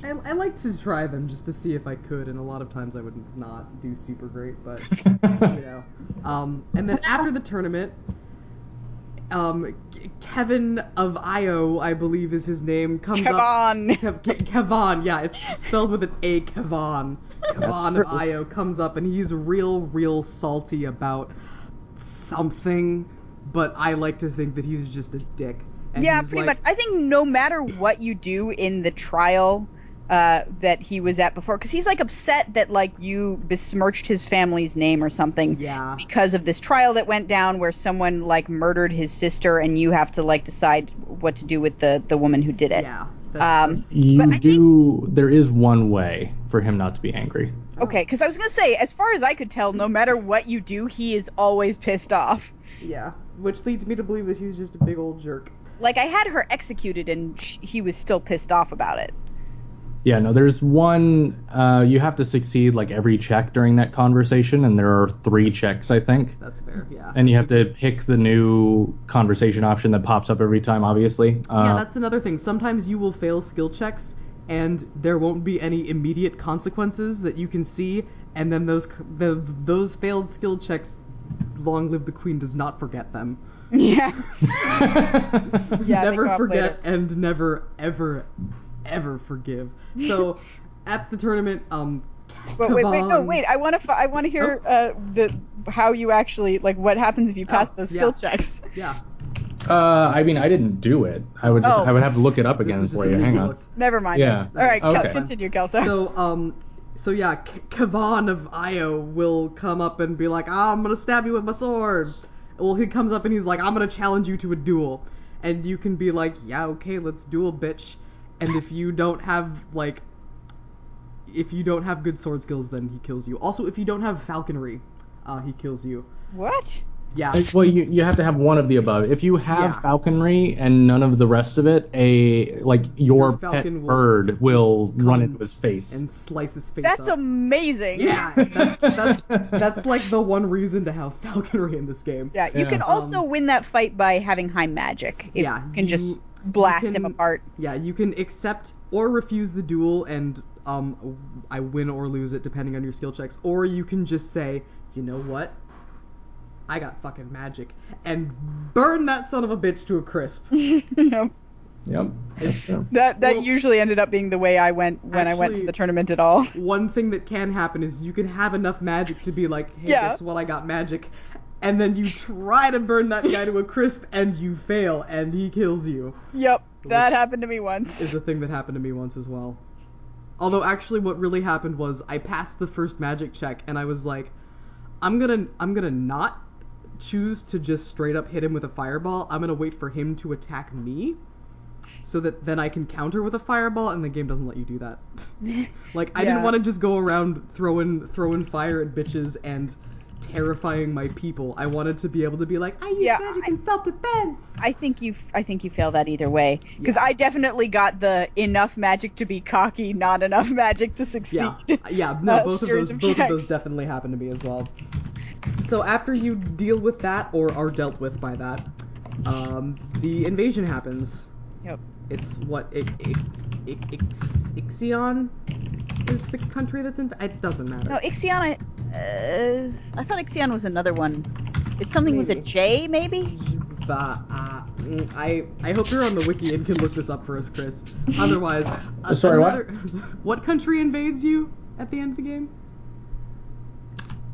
I, I like to try them just to see if I could, and a lot of times I would not do super great, but you know. Um, and then after the tournament, um, K- Kevin of Io, I believe is his name, comes up. Kevon. Kev- Kevon, yeah, it's spelled with an A. Kevon. True. of Io comes up, and he's real, real salty about something, but I like to think that he's just a dick. And yeah, pretty like, much. I think no matter what you do in the trial uh, that he was at before, because he's like upset that like you besmirched his family's name or something Yeah. because of this trial that went down where someone like murdered his sister, and you have to like decide what to do with the the woman who did it. Yeah. Um, You But I think- do there is one way for him not to be angry. Okay, because I was gonna say, as far as I could tell, no matter what you do, he is always pissed off. Yeah, which leads me to believe that he's just a big old jerk. Like I had her executed, and sh- he was still pissed off about it. Yeah, no, there's one uh, you have to succeed like every check during that conversation, and there are three checks, I think. That's fair, yeah. And you have to pick the new conversation option that pops up every time, obviously. Uh, yeah, that's another thing. Sometimes you will fail skill checks, and there won't be any immediate consequences that you can see, and then those the, those failed skill checks, long live the queen, does not forget them. Yeah. Yeah, never forget later. and never ever ever forgive. So at the tournament, um, But wait, wait, no, wait. I want to. I want to hear uh, the how you actually like what happens if you pass Oh, those yeah. skill checks. Yeah, Uh, I mean, I didn't do it. I would just, Oh. I would have to look it up again was for you. Hang movie on. looked. Never mind. Yeah. All right, Kel- Okay. continue, Kelso. So um, so yeah, K- Kavan of Io will come up and be like, ah, I'm gonna stab you with my sword. Well, he comes up and he's like, I'm gonna challenge you to a duel, and you can be like, yeah, okay, let's duel, bitch. And if you don't have like, if you don't have good sword skills, then he kills you. Also, if you don't have falconry, uh, he kills you. what? Yeah. Well, you, you have to have one of the above. If you have Yeah. falconry and none of the rest of it, a like your, Your falcon pet will bird will run into his face. and slice his face That's up. amazing. Yeah, that's that's that's like the one reason to have falconry in this game. Yeah, you Yeah. can also win that fight by having high magic. If Yeah, you can just you- blast you him apart. Yeah, you can accept or refuse the duel, and um, I win or lose it depending on your skill checks. Or you can just say, you know what? I got fucking magic, and burn that son of a bitch to a crisp. Yep. Yep. That's. That that Well- usually ended up being the way I went when I went to the tournament at all. One thing that can happen is you can have enough magic to be like, hey, Yeah. guess what? I got magic. And then you try to burn that guy to a crisp, and you fail, and he kills you. Yep, that happened to me once. is a thing that happened to me once as well. Although actually what really happened was I passed the first magic check and I was like I'm going to I'm going to not choose to just straight up hit him with a fireball. I'm going to wait for him to attack me so that then I can counter with a fireball and the game doesn't let you do that. like I Yeah. didn't want to just go around throwing throwing fire at bitches and terrifying my people. I wanted to be able to be like I use Yeah, magic in self-defense. I think you I think you fail that either way because Yeah. I definitely got the enough magic to be cocky, not enough magic to succeed. Yeah, yeah, no, Uh, both of those, of both of those definitely happened to me as well. So after you deal with that or are dealt with by that, um, the invasion happens. Yep. It's what it, I- I- Ix- Ixion is the country that's in. It doesn't matter. No, Ixion. I, uh, I thought Ixion was another one. It's something with a J, maybe. But, uh, mm, I I hope you're on the wiki and can look this up for us, Chris. Otherwise, uh, Sorry, what? what country invades you at the end of the game?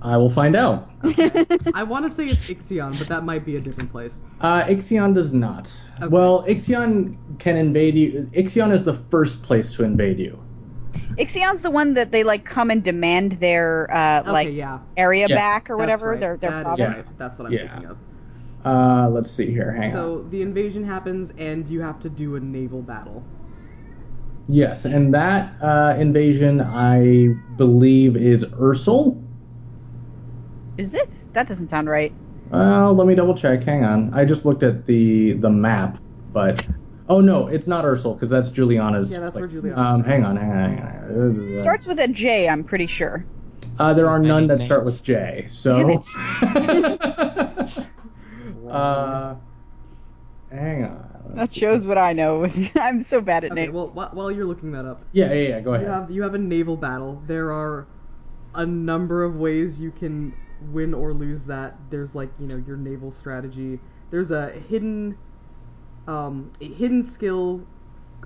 I will find out. I want to say it's Ixion, but that might be a different place. Uh, Ixion does not. Okay. Well, Ixion can invade you. Ixion is the first place to invade you. Ixion's the one that they like come and demand their uh, Okay, like yeah. area Yeah. back or That's whatever right. their their That is province. right. That's what I'm Yeah. thinking of. Uh, let's see here. Hang on. So the invasion happens, and you have to do a naval battle. Yes, and that uh, invasion, I believe, is Ursul. Is it? That doesn't sound right. Well, let me double check. Hang on. I just looked at the the map, but oh no, it's not Ursul because that's Juliana's. Yeah, that's where place. Juliana's Um, hang on, hang on, hang on. It starts with a J, I'm pretty sure. Uh, there are none that names. start with J. So. uh, hang on. That shows what I know. I'm so bad at Okay, names. well, wh- while you're looking that up, Yeah, yeah, yeah. Go you ahead. have you have a naval battle. There are a number of ways you can win or lose that. There's like you know your naval strategy. There's a hidden, um, a hidden skill,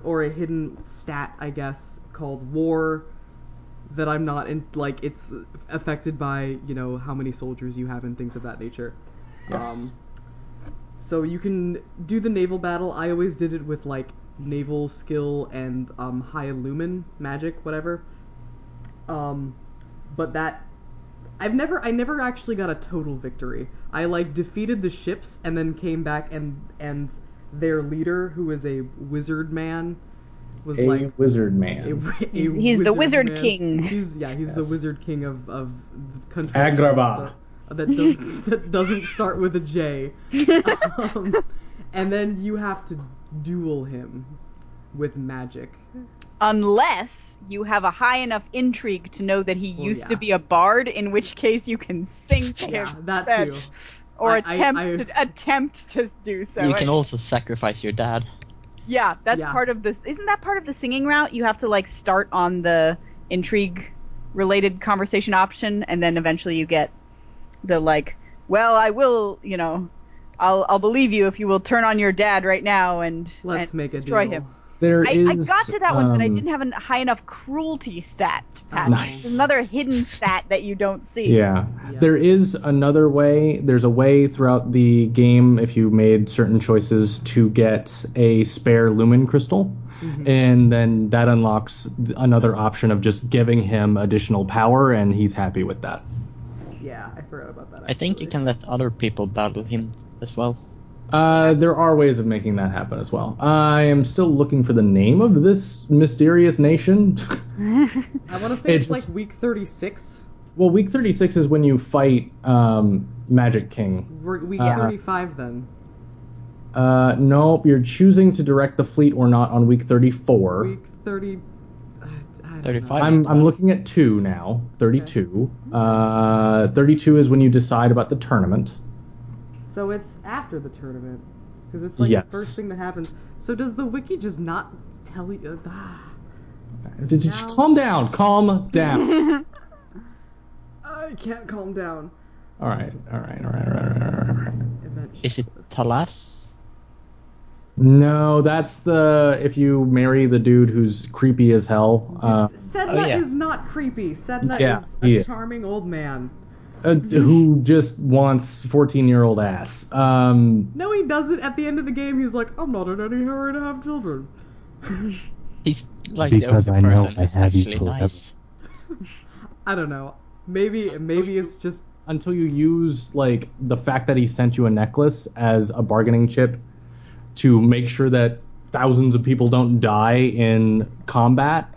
or a hidden stat, I guess, called war. That I'm not in. Like it's affected by you know how many soldiers you have and things of that nature. Yes. Um, so you can do the naval battle. I always did it with like naval skill and um, high lumen magic, whatever. Um, but that I've never I never actually got a total victory. I like defeated the ships and then came back and and their leader, who is a wizard man, was a like wizard man. a He's- he's the wizard man. king. He's yeah, he's the wizard king of of the country Agrabah. that doesn't that doesn't start with a J. Um, and then you have to duel him with magic. Unless you have a high enough intrigue to know that he Well, used yeah. to be a bard, in which case you can sing to Yeah, him that instead. too. or I- I- attempt I- to attempt to do so. you can also sacrifice your dad. yeah, that's Yeah. part of this. Isn't that part of the singing route? You have to like start on the intrigue related conversation option, and then eventually you get the like, well, I will, you know, I'll I'll believe you if you will turn on your dad right now and Let's and make a destroy deal. him. There I, is. I got to that one, but I um, didn't have a high enough cruelty stat to pass. Nice. It's another hidden stat that you don't see. Yeah. Yeah. There is another way. There's a way throughout the game if you made certain choices to get a spare lumen crystal. Mhm. And then that unlocks another option of just giving him additional power, and he's happy with that. Yeah, I forgot about that. I think you can let other people battle him as well. Uh, there are ways of making that happen as well. I am still looking for the name of this mysterious nation. I want to say it's, It's- like week 36. well, week 36 is when you fight um, Magic King. We're week Uh, 35 then. Uh, nope, you're choosing to direct the fleet or not on week 34. Week 30. I, I don't 35. know. I'm, I'm looking at two now. 32. Uh, 32 is when you decide about the tournament. So it's after the tournament. Because it's like Yes. the first thing that happens. So does the wiki just not tell you? Uh, ah. Did you Now- calm down? Calm down. I can't calm down. all right, all right, all right, all right, all right, all right. Is it. Talas? No, that's the if you marry the dude who's creepy as hell. Uh, Sedna oh, yeah. is not creepy. Sedna Yeah, is a he is. charming old man. Uh, who just wants 14 year old ass. Um, No, he doesn't. At the end of the game, he's like, I'm not in any hurry to have children. He's like Because the I only know person I have you actually forever. nice. I don't know. Maybe maybe it's just until you use like the fact that he sent you a necklace as a bargaining chip to make sure that thousands of people don't die in combat.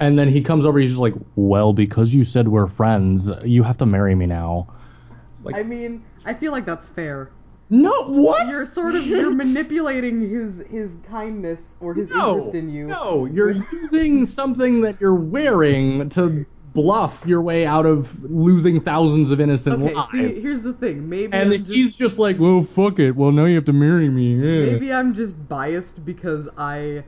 And then he comes over, he's just like, Well, because you said we're friends, you have to marry me now. It's like, I mean, I feel like that's fair. no, what? You're sort of you're manipulating his his kindness or his no, interest in you. No, you're using something that you're wearing to bluff your way out of losing thousands of innocent Okay, lives. see, here's the thing. Maybe and I'm just, he's just like, well, fuck it. Well, now you have to marry me. Yeah. maybe I'm just biased because I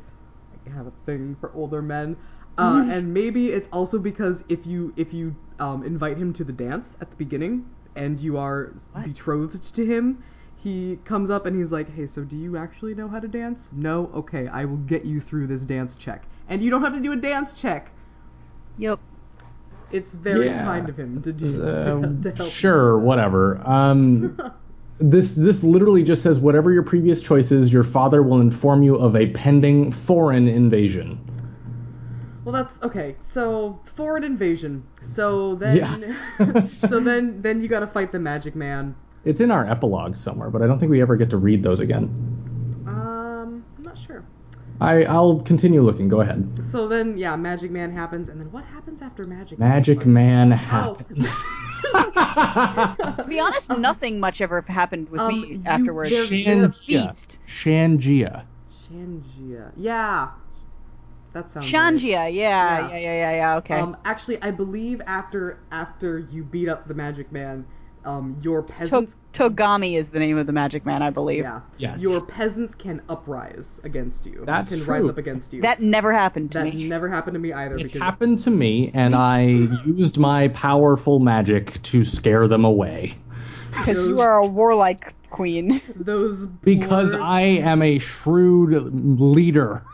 have a thing for older men. Uh, Mm-hmm. and maybe it's also because if you if you um, invite him to the dance at the beginning and you are betrothed to him, he comes up and he's like, "Hey, so do you actually know how to dance? No, okay, I will get you through this dance check, and you don't have to do a dance check. Yep. It's very Yeah. kind of him to do to, to help. sure, whatever. Um, this this literally just says whatever your previous choices, your father will inform you of a pending foreign invasion. Well, that's okay. So foreign invasion. So then, Yeah. so then, then you got to fight the Magic Man. It's in our epilogue somewhere, but I don't think we ever get to read those again. Um, I'm not sure. I I'll continue looking. Go ahead. So then, yeah, Magic Man happens, and then what happens after Magic? Man? Magic Like- Man happens. To be honest, nothing much ever happened with Um, me you- afterwards. there- It's a Shanjia. feast. Shanjia. Shanjia. Yeah, that sounds. right. Shanjia, yeah, Yeah. yeah, yeah, yeah, yeah. Okay. Um, actually, I believe after after you beat up the Magic Man, um, your peasants. To- Togami is the name of the magic man, I believe. yeah. Yes. Your peasants can uprise against you. That's can rise up against you. That never happened to That me. never happened to me either. It because happened to me, and I used my powerful magic to scare them away. Because you are a warlike queen. those Because I am a shrewd leader.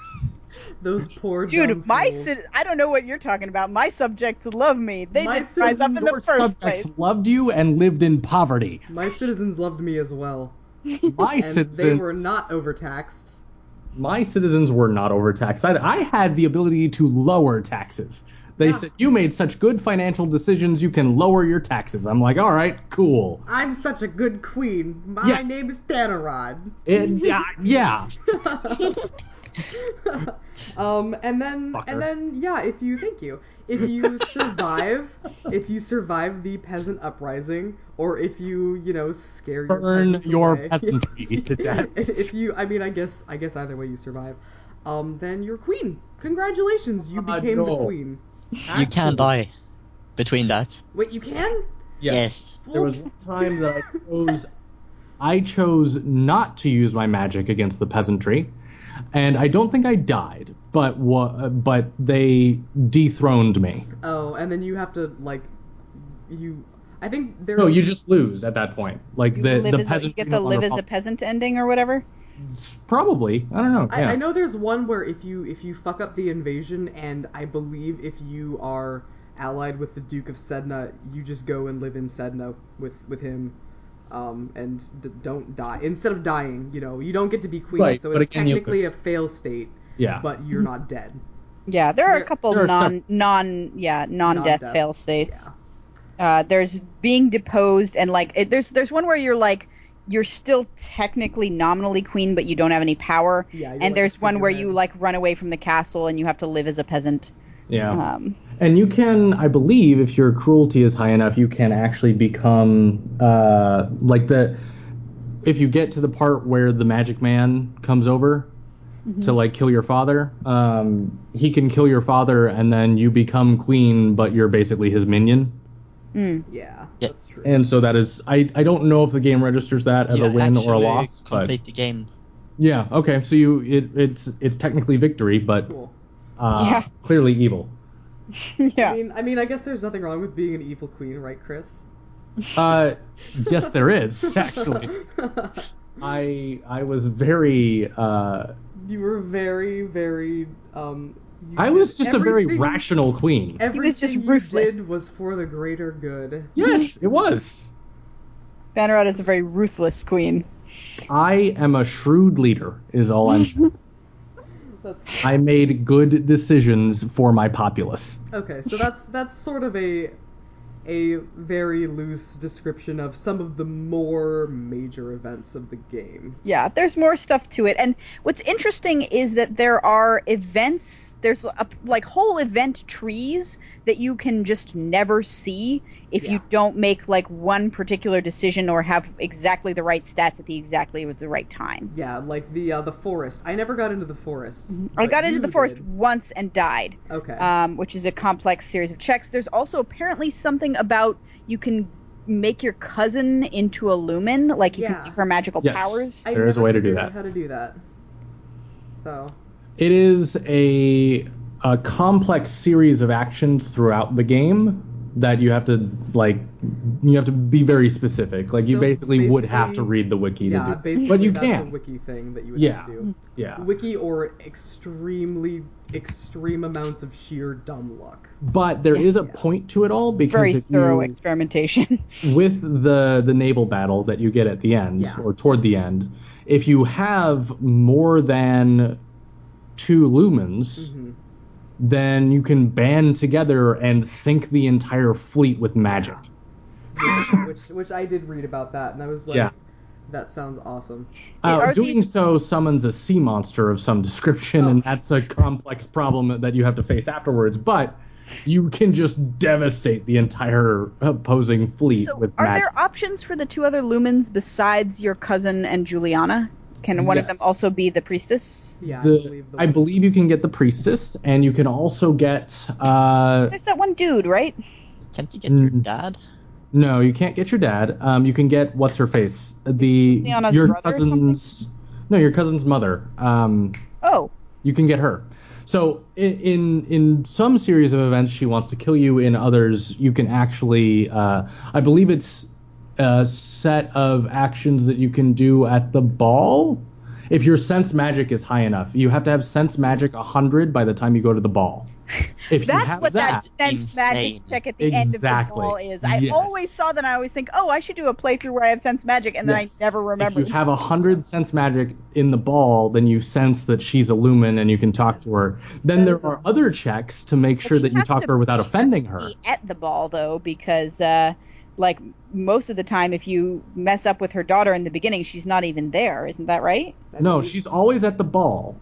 Those poor dumb Dude, my fools. ci- I don't know what you're talking about. My subjects love me. They My didn't rise up in citizens- the Your first subjects place. loved you and lived in poverty. my citizens loved me as well, My and citizens, they were not overtaxed. my citizens were not overtaxed. I, I had the ability to lower taxes. They Yeah. said you made such good financial decisions, you can lower your taxes. I'm like, all right, cool. I'm such a good queen. My Yes. name is Thanarod. It, yeah, yeah. um, and then Fucker. and then yeah, if you thank you, if you survive, if you survive the peasant uprising, or if you you know scare your Burn peasants your away, peasantry to death. if you, I mean, I guess I guess either way you survive, um, then you're queen. Congratulations, you Uh, became the no. queen. You can die between that. Wait, you can? Yes. There was one time that I chose I chose not to use my magic against the peasantry, and I don't think I died, but wa- but they dethroned me. Oh, and then you have to like, you. I think there's. No, you just lose at that point. Like the live the as a, you get the live as a peasant ending or whatever. It's probably. I don't know. I, yeah. I know there's one where if you if you fuck up the invasion, and I believe if you are allied with the Duke of Sedna, you just go and live in Sedna with with him, um, and d- don't die. Instead of dying, you know, you don't get to be queen, Right, so it's again, technically a lose. fail state, Yeah. but you're not dead. Yeah, there are There- a couple are non some- non yeah non death Non-death. fail states. Yeah. Uh, there's being deposed and like it, there's there's one where you're like you're still technically nominally queen, but you don't have any power. Yeah, and like there's one where you like run away from the castle and you have to live as a peasant. yeah. Um, And you can, I believe, if your cruelty is high enough, you can actually become uh, like the. If you get to the part where the magic man comes over to like kill your father, um, he can kill your father, and then you become queen, but you're basically his minion. mm. Yeah, Yeah. that's true. And so that is, I, I don't know if the game registers that as You a win or a actually loss, but Complete the game. yeah, okay. So you, it, it's it's technically victory, but cool. uh, Yeah. clearly evil. I yeah. mean, I mean, I guess there's nothing wrong with being an evil queen, right, Chris? Uh, yes, there is actually. I I was very uh, you were very, very. Um, you I was just a very rational queen. Everything just you ruthless. did was for the greater good. Yes, it was. Thanarod is a very ruthless queen. I am a shrewd leader, is all I'm saying. That's I made good decisions for my populace. okay. So that's that's sort of a a very loose description of some of the more major events of the game. Yeah, there's more stuff to it. And what's interesting is that there are events, there's a, like whole event trees that you can just never see if Yeah. you don't make like one particular decision or have exactly the right stats at the exactly with the right time. Yeah, like the uh, the forest. I never got into the forest. Mm-hmm. I got into the forest did. once and died, Okay. um, which is a complex series of checks. There's also apparently something about you can make your cousin into a lumen, like you Yeah. can give her magical Yes. powers. I there is a way to do that. How to do that? So It is a a complex series of actions throughout the game that you have to like you have to be very specific. Like you So basically, would have to read the wiki yeah, to do. basically but you that's a can. wiki thing that you would Yeah. have to do. Yeah. Wiki or extremely extreme amounts of sheer dumb luck. But there is a Yeah. point to it all because Very if thorough you experimentation. with the the naval battle that you get at the end Yeah. or toward the end, if you have more than two lumens, hmm then you can band together and sink the entire fleet with magic. which, which which I did read about that, and I was like, Yeah. that sounds awesome. Uh, doing these- so summons a sea monster of some description, Oh. and that's a complex problem that you have to face afterwards. But you can just devastate the entire opposing fleet So, with are magic. there options for the two other lumens besides your cousin and Juliana? Can one of them also be the priestess? Yeah, I The- believe. The I believe you can get the priestess, and you can also get. Uh, There's that one dude, right? Can't you get your Mm. dad? no, you can't get your dad. Um, you can get what's her face, the Juliana's your brother or something? cousin's. No, your cousin's mother. Um, Oh, you can get her. So in, in in some series of events, she wants to kill you. In others, you can actually, uh, I believe it's a set of actions that you can do at the ball. If your sense magic is high enough, you have to have sense magic hundred by the time you go to the ball. If you that's have what that, that sense magic check at the end of the ball is. I Yes. always saw that. and I always think, oh, I should do a playthrough where I have sense magic, and then Yes. I never remember. If you have hundred sense magic in the ball, then you sense that she's a lumen and you can talk to her. Then That there is are other checks to make But sure that you talk to- to her without she has offending to her. be at the ball though, because uh, like most of the time, if you mess up with her daughter in the beginning, she's not even there. Isn't that right? I No, she's always at the ball.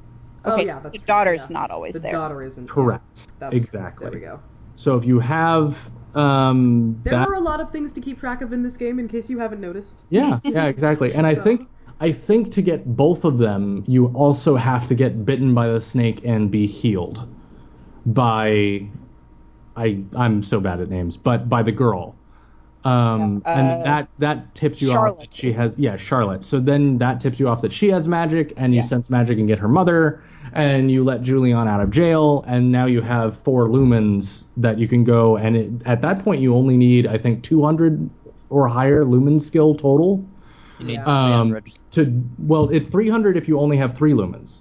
Oh yeah, that's the true, daughter's yeah. not always the there. daughter isn't. yeah. Correct. That's true. exactly. There we go. So if you have um There that are a lot of things to keep track of in this game, in case you haven't noticed. yeah yeah exactly and I So- think I think to get both of them you also have to get bitten by the snake and be healed by I I'm so bad at names but by the girl um Yeah, uh, and that that tips you off that she has yeah Charlotte so then that tips you off that she has magic and you Yeah. sense magic and get her mother and you let Julian out of jail and now you have four lumens that you can go and it, at that point you only need I think 200 or higher lumen skill total You need Um, 300. to well, it's 300 if you only have three lumens.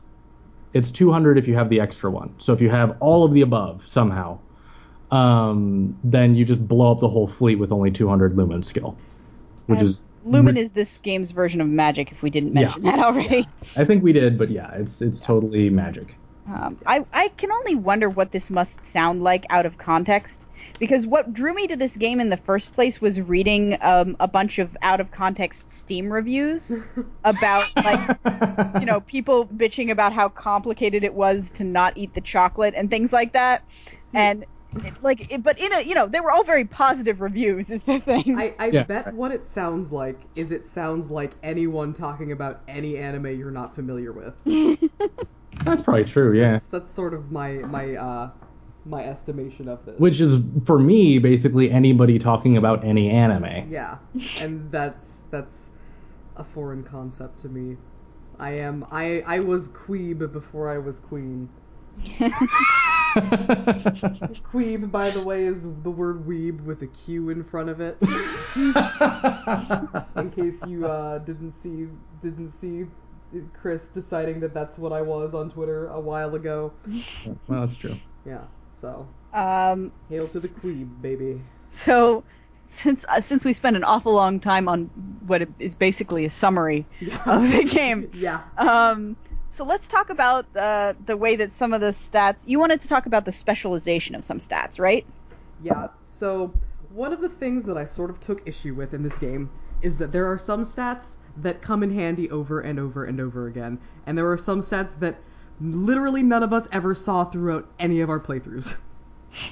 It's 200 if you have the extra one. So if you have all of the above somehow, um, then you just blow up the whole fleet with only 200 lumen skill, which Um, is Lumen is this game's version of magic. If we didn't mention that already. I think we did, but yeah, it's it's totally magic. Um, I, I can only wonder what this must sound like out of context. Because what drew me to this game in the first place was reading um, a bunch of out of context Steam reviews about, like, you know, people bitching about how complicated it was to not eat the chocolate and things like that. And, it- like, it, but in a, you know, they were all very positive reviews, is the thing. I, I Yeah. bet what it sounds like is it sounds like anyone talking about any anime you're not familiar with. That's probably true, yeah. That's, that's sort of my my uh my estimation of this. Which is for me basically anybody talking about any anime. yeah, and that's that's a foreign concept to me. I am I I was queeb before I was queen. Queeb, by the way, is the word weeb with a Q in front of it. in case you uh, didn't see didn't see Chris deciding that that's what I was on Twitter a while ago. well, that's true. Yeah. So um, hail to the queeb, baby. so, since uh, since we spent an awful long time on what is basically a summary of the game, Yeah. Um, so let's talk about uh, the way that some of the stats. You wanted to talk about the specialization of some stats, right? Yeah. So one of the things that I sort of took issue with in this game is that there are some stats that come in handy over and over and over again, and there are some stats that literally none of us ever saw throughout any of our playthroughs.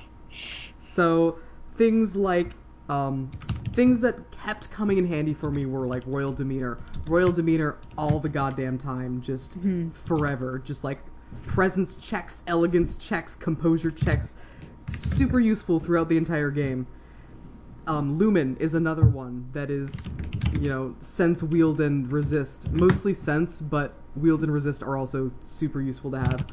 so things like um, things that kept coming in handy for me were like royal demeanor, royal demeanor all the goddamn time, just mm-hmm. forever, just like presence checks, elegance checks, composure checks, super useful throughout the entire game. Um, Lumen is another one that is, you know, sense, wield, and resist. Mostly sense, but wield and resist are also super useful to have.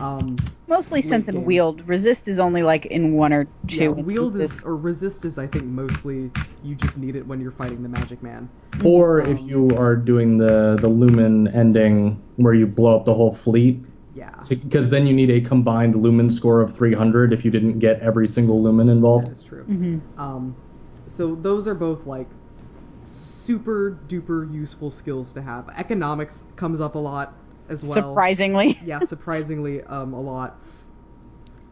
Um, Mostly sense game. and wield. Resist is only like in one or two. yeah, wield instances. is or resist is I think mostly you just need it when you're fighting the Magic Man. Or if you are doing the the lumen ending where you blow up the whole fleet, Yeah, because then you need a combined lumen score of 300 if you didn't get every single lumen involved. That's true. Mm-hmm. Um, so those are both like super duper useful skills to have. Economics comes up a lot as well. Surprisingly. yeah, surprisingly, um, a lot.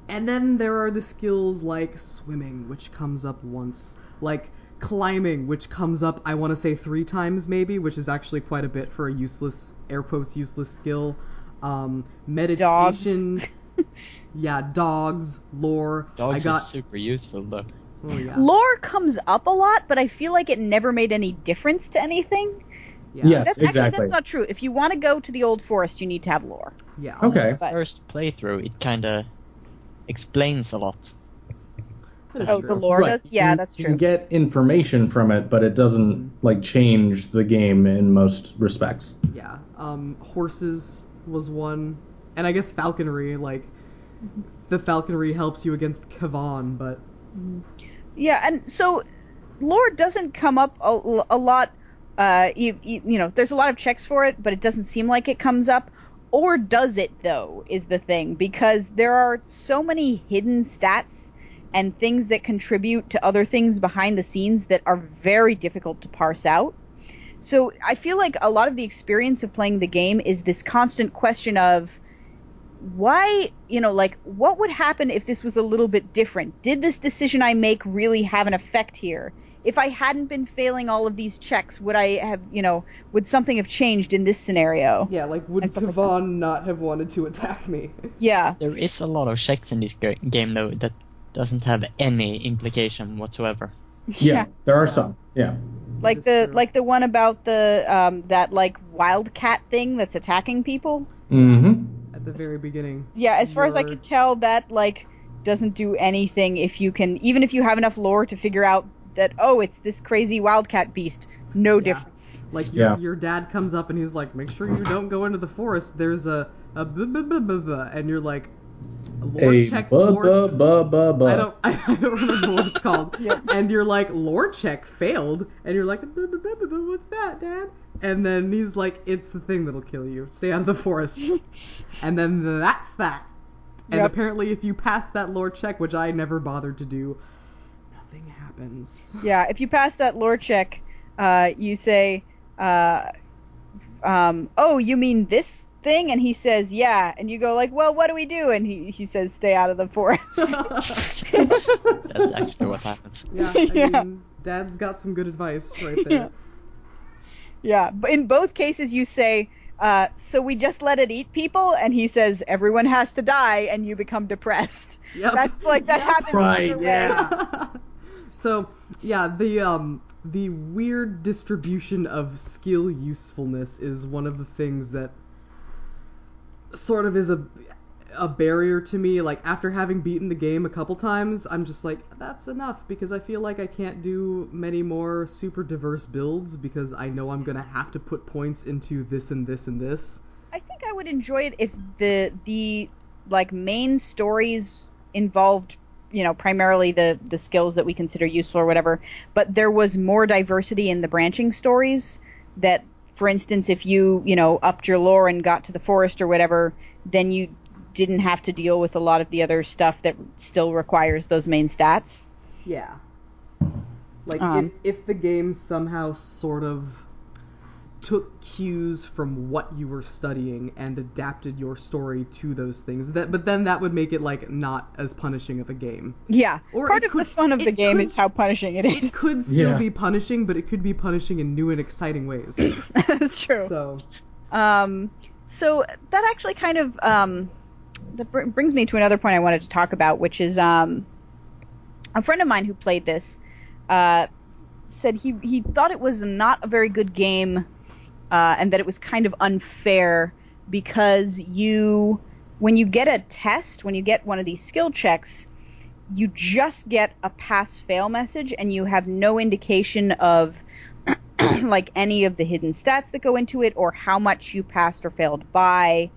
And then there are the skills like swimming, which comes up once, like climbing, which comes up, I want to say three times maybe, which is actually quite a bit for a useless, air quotes, useless skill. Um, meditation. yeah, dogs, lore. Dogs I got. is super useful though. Oh, yeah. Lore comes up a lot, but I feel like it never made any difference to anything. yeah. Yes. That's actually exactly. that's not true. If you want to go to the old forest, you need to have lore. Yeah. Okay. But- First playthrough, it kind of explains a lot. that is Oh, true. the lore Right. does. Yeah, You- that's true. You get information from it, but it doesn't like change the game in most respects. Yeah. Um, horses was one, and I guess falconry. Like, the falconry helps you against Kavan, but Yeah, and so lore doesn't come up a, a lot. Uh, you, you, you know, there's a lot of checks for it, but it doesn't seem like it comes up. Or does it though? Is the thing because there are so many hidden stats and things that contribute to other things behind the scenes that are very difficult to parse out. So I feel like a lot of the experience of playing the game is this constant question of why, you know, like what would happen if this was a little bit different? Did this decision I make really have an effect here? If I hadn't been failing all of these checks, would I have, you know, would something have changed in this scenario? yeah, like would And stuff like Kavan not have wanted to attack me? Yeah. There is a lot of checks in this ga- game though that doesn't have any implication whatsoever. Yeah, there are some. Yeah. Like the true. like the one about the um that like wildcat thing that's attacking people. Mm-hmm. At the very beginning. Yeah, as far as I Your- could tell, that like doesn't do anything if you can, even if you have enough lore to figure out that oh, it's this crazy wildcat beast. No Yeah. difference. Like your Yeah. your dad comes up and he's like, "Make sure you don't go into the forest. There's a a blah, blah, blah, blah, blah," and you're like, "Lore A check, bu lore bu bu bu bu. I don't I don't remember what it's called. And you're like, lore check failed. And you're like, "Buh, buh, buh, buh, buh, what's that, Dad? And then he's like, "It's the thing that'll kill you. Stay out of the forest." and then that's that. And Yep. apparently, if you pass that lore check, which I never bothered to do, nothing happens. Yeah, if you pass that lore check, uh, you say, uh, um, "Oh, you mean this thing?" And he says, "Yeah." And you go like, "Well, what do we do?" And he he says, "Stay out of the forest." That's actually what happens. yeah, I Yeah. mean, Dad's got some good advice right there. yeah, but in both cases, you say. Uh, so we just let it eat people, and he says everyone has to die, and you become depressed. Yep. That's like that Yep. happens. Right. Yeah. so yeah, the um the weird distribution of skill usefulness is one of the things that sort of is a a barrier to me. Like after having beaten the game a couple times, I'm just like that's enough because I feel like I can't do many more super diverse builds because I know I'm gonna have to put points into this and this and this. I think I would enjoy it if the the like main stories involved, you know, primarily the the skills that we consider useful or whatever, but there was more diversity in the branching stories that for instance, if you, you know, upped your lore and got to the forest or whatever, then you didn't have to deal with a lot of the other stuff that still requires those main stats. Yeah. Like Um. if if the game somehow sort of took cues from what you were studying and adapted your story to those things, that but then that would make it like not as punishing of a game. Yeah. Or Part it of the fun of the game could is how punishing it is. it It is. could still Yeah. be punishing, but it could be punishing in new and exciting ways. That's true. So Um, so that actually kind of um, that br- brings me to another point I wanted to talk about, which is um, a friend of mine who played this uh, said he he thought it was not a very good game, uh, and that it was kind of unfair because you when you get a test, when you get one of these skill checks, you just get a pass fail message, and you have no indication of like any of the hidden stats that go into it or how much you passed or failed by.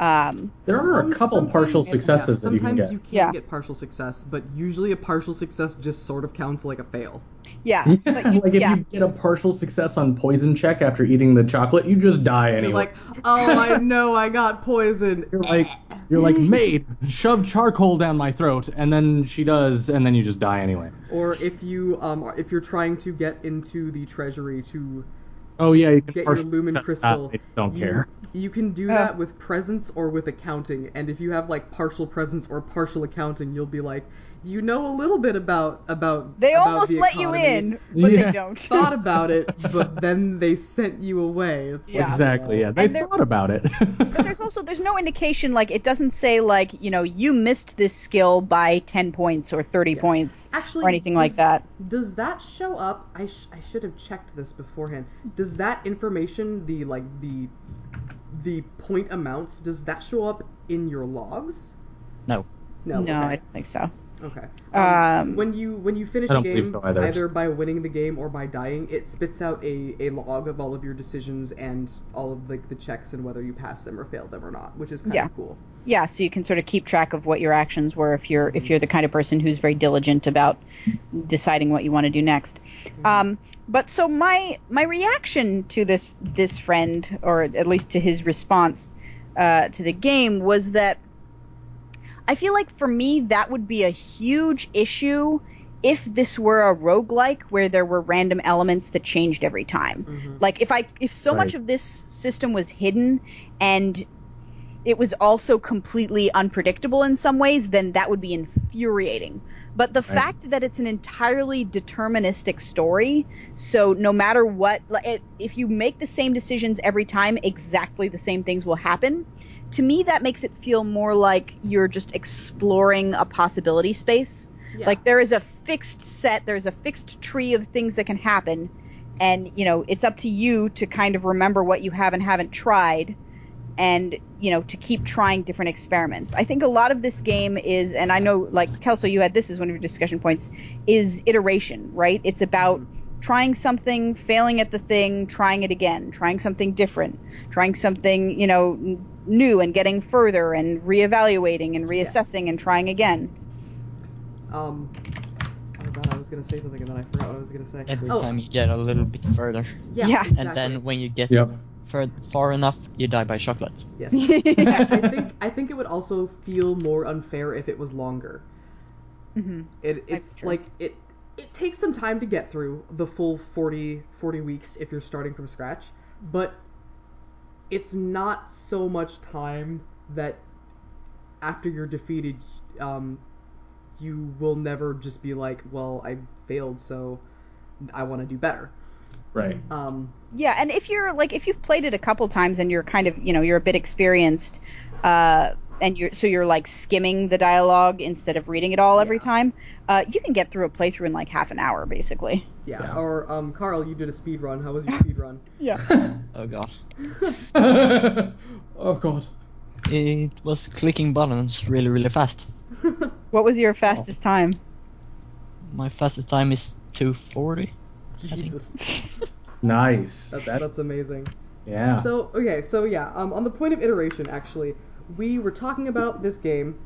Um, There are some- a couple sometimes- partial yeah, successes that you can sometimes you can Yeah. get partial success, but usually a partial success just sort of counts like a fail. yeah, Yeah, you- like if yeah. you get a partial success on poison check after eating the chocolate, you just die You're anyway. like, oh, I know I got poisoned. you're like, you're like, maid, shove charcoal down my throat, and then she does, and then you just die anyway. Or if you um if you're trying to get into the treasury to Oh yeah, you can get your lumen crystal, I don't you, care. You can do Oh. that with presence or with accounting, and if you have like partial presence or partial accounting, you'll be like, you know a little bit about about. They about almost the let you in, but Yeah. they don't. Thought about it, but then they sent you away. It's Yeah. like, Exactly. Yeah, uh, they And there- thought about it. but there's also there's no indication like it doesn't say like you know you missed this skill by 10 points or 30 Yes. points Actually, or anything like that Does that show up? I, sh- I should have checked this beforehand. Does that information, the like the the point amounts, does that show up in your logs? No. No. no okay. i don't think so Okay. Um, when you when you finish I a don't game, so either. either by winning the game or by dying, it spits out a, a log of all of your decisions and all of like the checks and whether you passed them or failed them or not, which is kind Yeah. of cool. yeah so you can sort of keep track of what your actions were if you're if you're the kind of person who's very diligent about deciding what you want to do next um but so my my reaction to this this friend or at least to his response uh, to the game was that I feel like for me that would be a huge issue if this were a roguelike where there were random elements that changed every time. Mhm. Like if I if so much of this system was hidden and it was also completely unpredictable in some ways, then that would be infuriating. But the Right. fact that it's an entirely deterministic story, so no matter what, if you make the same decisions every time, exactly the same things will happen. To me, that makes it feel more like you're just exploring a possibility space. Yeah. Like there is a fixed set, there's a fixed tree of things that can happen, and you know it's up to you to kind of remember what you have and haven't tried, and you know to keep trying different experiments. I think a lot of this game is, and I know like Kelso, you had this as one of your discussion points, is iteration, right? It's about mm-hmm. Trying something, failing at the thing, trying it again, trying something different, trying something you know n- new, and getting further, and reevaluating and reassessing and trying again. Um, oh god, I was was gonna say something and then I forgot what I was gonna say. Every oh, time you get a little bit further, yeah, Yeah. exactly. and then when you get Yep. far, far enough, you die by chocolate. yes, I, I think I think it would also feel more unfair if it was longer. Mm-hmm. It, it's like it it takes some time to get through the full 40, 40 weeks if you're starting from scratch, but it's not so much time that after you're defeated, um, you will never just be like, well, I failed, so I want to do better. Right. Um, Yeah, and if you're like if you've played it a couple times and you're kind of you know you're a bit experienced, uh, and you're so you're like skimming the dialogue instead of reading it all every time, uh, you can get through a playthrough in like half an hour basically. yeah. Yeah. Or um, Carl, you did a speed run. How was your speed run? Yeah. Oh god. oh god. It was clicking buttons really, really fast. What was your fastest time? My fastest time is 240. Jesus, Nice. that's, that's amazing. yeah. So okay, so yeah, um, on the point of iteration, actually, we were talking about this game.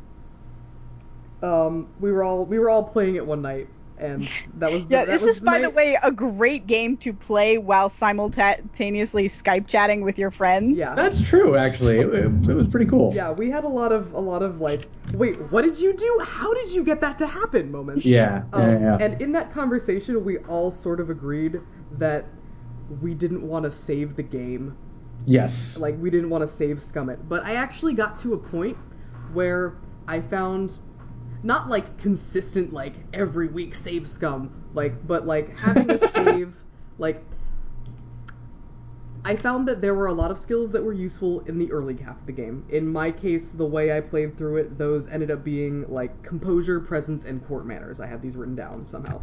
Um, we were all we were all playing it one night, and that was Yeah, that this was is by the way a great game to play while simultaneously Skype chatting with your friends. Yeah, That's true. Actually, it, it, it was pretty cool. yeah, we had a lot of a lot of like, wait, what did you do? How did you get that to happen? Moments. Yeah. Um, yeah, yeah. And in that conversation, we all sort of agreed that we didn't want to save the game yes. like we didn't want to save scum it, but i actually got to a point where i found not like consistent like every week save scum like but like having a save like i found that there were a lot of skills that were useful in the early half of the game. In my case the way i played through it those ended up being like composure presence and court manners. I have these written down somehow.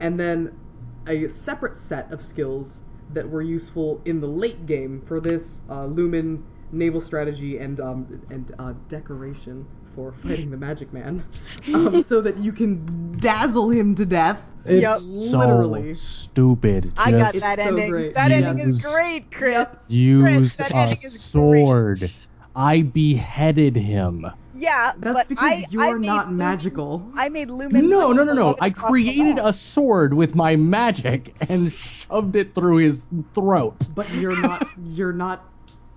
And then a separate set of skills that were useful in the late game for this uh, Lumen naval strategy and um, and uh, decoration for fighting the Magic Man, um, so that you can dazzle him to death. It's Yep. so Literally. stupid. I got Just that so ending. great. That ending is great, Chris. Use that a ending is sword. I beheaded him. Yeah, That's but because I, you're I made not Lumen- magical. I made Lumen. No, no, no, no. I created a sword with my magic and shoved it through his throat. but you're not you're not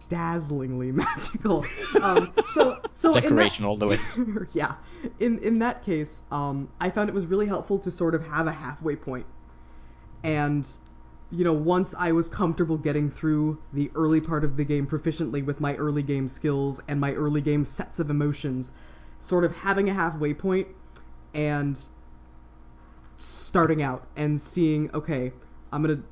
dazzlingly magical. Um, so so in Decoration all the way. yeah. In in that case, um, I found it was really helpful to sort of have a halfway. And you know, once I was comfortable getting through the early part of the game proficiently with my early game skills and my early game sets of emotions, sort of having a halfway point and starting out and seeing, okay, I'm going to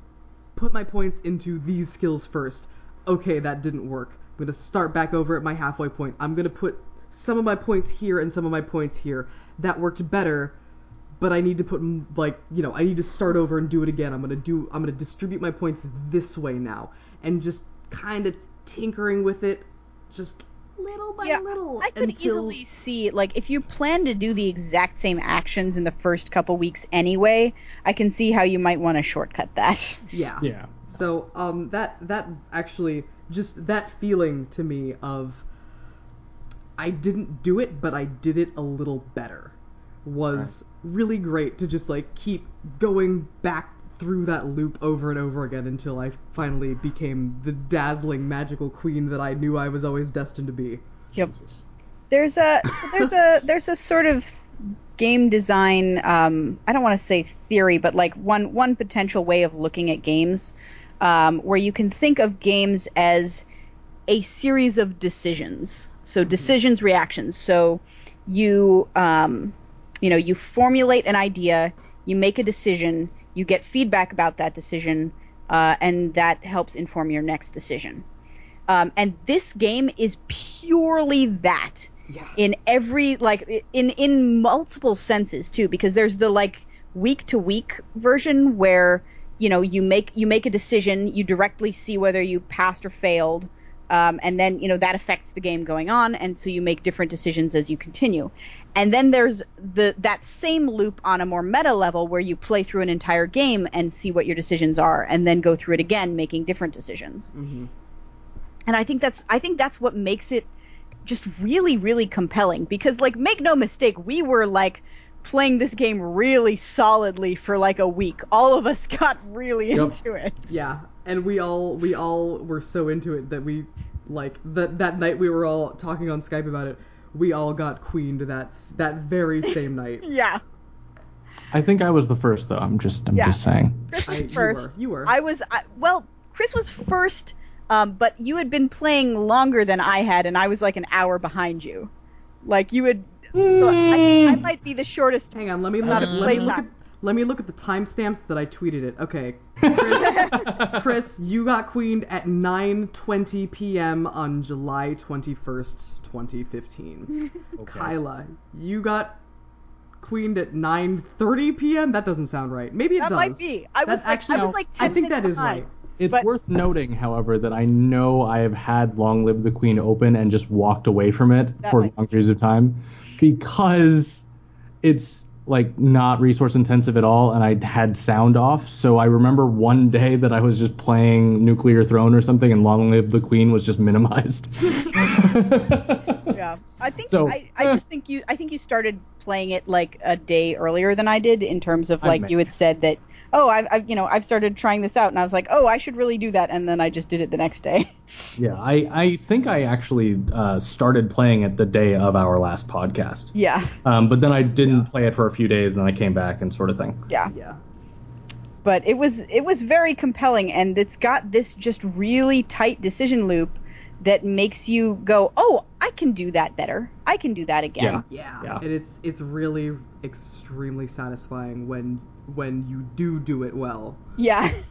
put my points into these skills first. Okay, that didn't work. I'm going to start back over at my halfway point. I'm going to put some of my points here and some of my points here. That worked better, but I need to put like, you know, I need to start over and do it again. I'm going to do I'm going to distribute my points this way now and just kind of tinkering with it just little by Yeah, little I could until easily see, like, if you plan to do the exact same actions in the first couple weeks anyway, I can see how you might want to shortcut that. yeah. Yeah. So um that that actually just that feeling to me of I didn't do it but I did it a little better was really great to just like keep going back through that loop over and over again until I finally became the dazzling magical queen that I knew I was always destined to be. Yep. There's a so there's a there's a sort of game design um, I don't want to say theory, but like one one potential way of looking at games um, where you can think of games as a series of decisions. So decisions, reactions. So you um, you know you formulate an idea, you make a decision, you get feedback about that decision, uh, and that helps inform your next decision. Um, and this game is purely that Yeah. in every like in in multiple senses too because there's the like week to week version where you know you make you make a decision you directly see whether you passed or failed um, and then you know that affects the game going on and so you make different decisions as you continue and then there's the that same loop on a more meta level where you play through an entire game and see what your decisions are and then go through it again making different decisions Mhm. and I think that's I think that's what makes it just really really compelling because like make no mistake we were like playing this game really solidly for like a week. All of us got really Yep. into it. Yeah, and we all we all were so into it that we like that that night we were all talking on Skype about it. We all got queened that that very same night. Yeah. I think I was the first though. I'm just I'm Yeah. just saying. Chris was I- you were, you were. I was I, well. Chris was first, um, but you had been playing longer than I had, and I was like an hour behind you. Like you had. So I think I might be the shortest. Hang on, let me look Not let me look at let me look at the timestamps that I tweeted it. Okay, Chris, Chris, you got queened at 9:20 p.m. on July 21st, 2015. Kyla, you got queened at 9:30 p.m. That doesn't sound right. Maybe it That does. might be. I was That like, actually, I was like 10 I think that is minutes is behind. right. It's But- worth noting, however, that I know I have had Long Live the Queen open and just walked away from it That for might- long periods of time because it's like not resource intensive at all and I had sound off. So I remember one day that I was just playing Nuclear Throne or something and Long Live the Queen was just minimized. Yeah, I think So, I, I just think you I think you started playing it like a day earlier than I did in terms of like you had said that oh I've, I've you know I've started trying this out and I was like oh I should really do that and then I just did it the next day. Yeah, I, I think I actually uh, started playing it the day of our last podcast. yeah, Um, but then I didn't play it for a few days and then I came back and sort of thing. yeah. Yeah. But it was it was very compelling and it's got this just really tight decision loop that makes you go oh I can do that better I can do that again. Yeah. Yeah. And it's it's really extremely satisfying when when you do do it well. Yeah.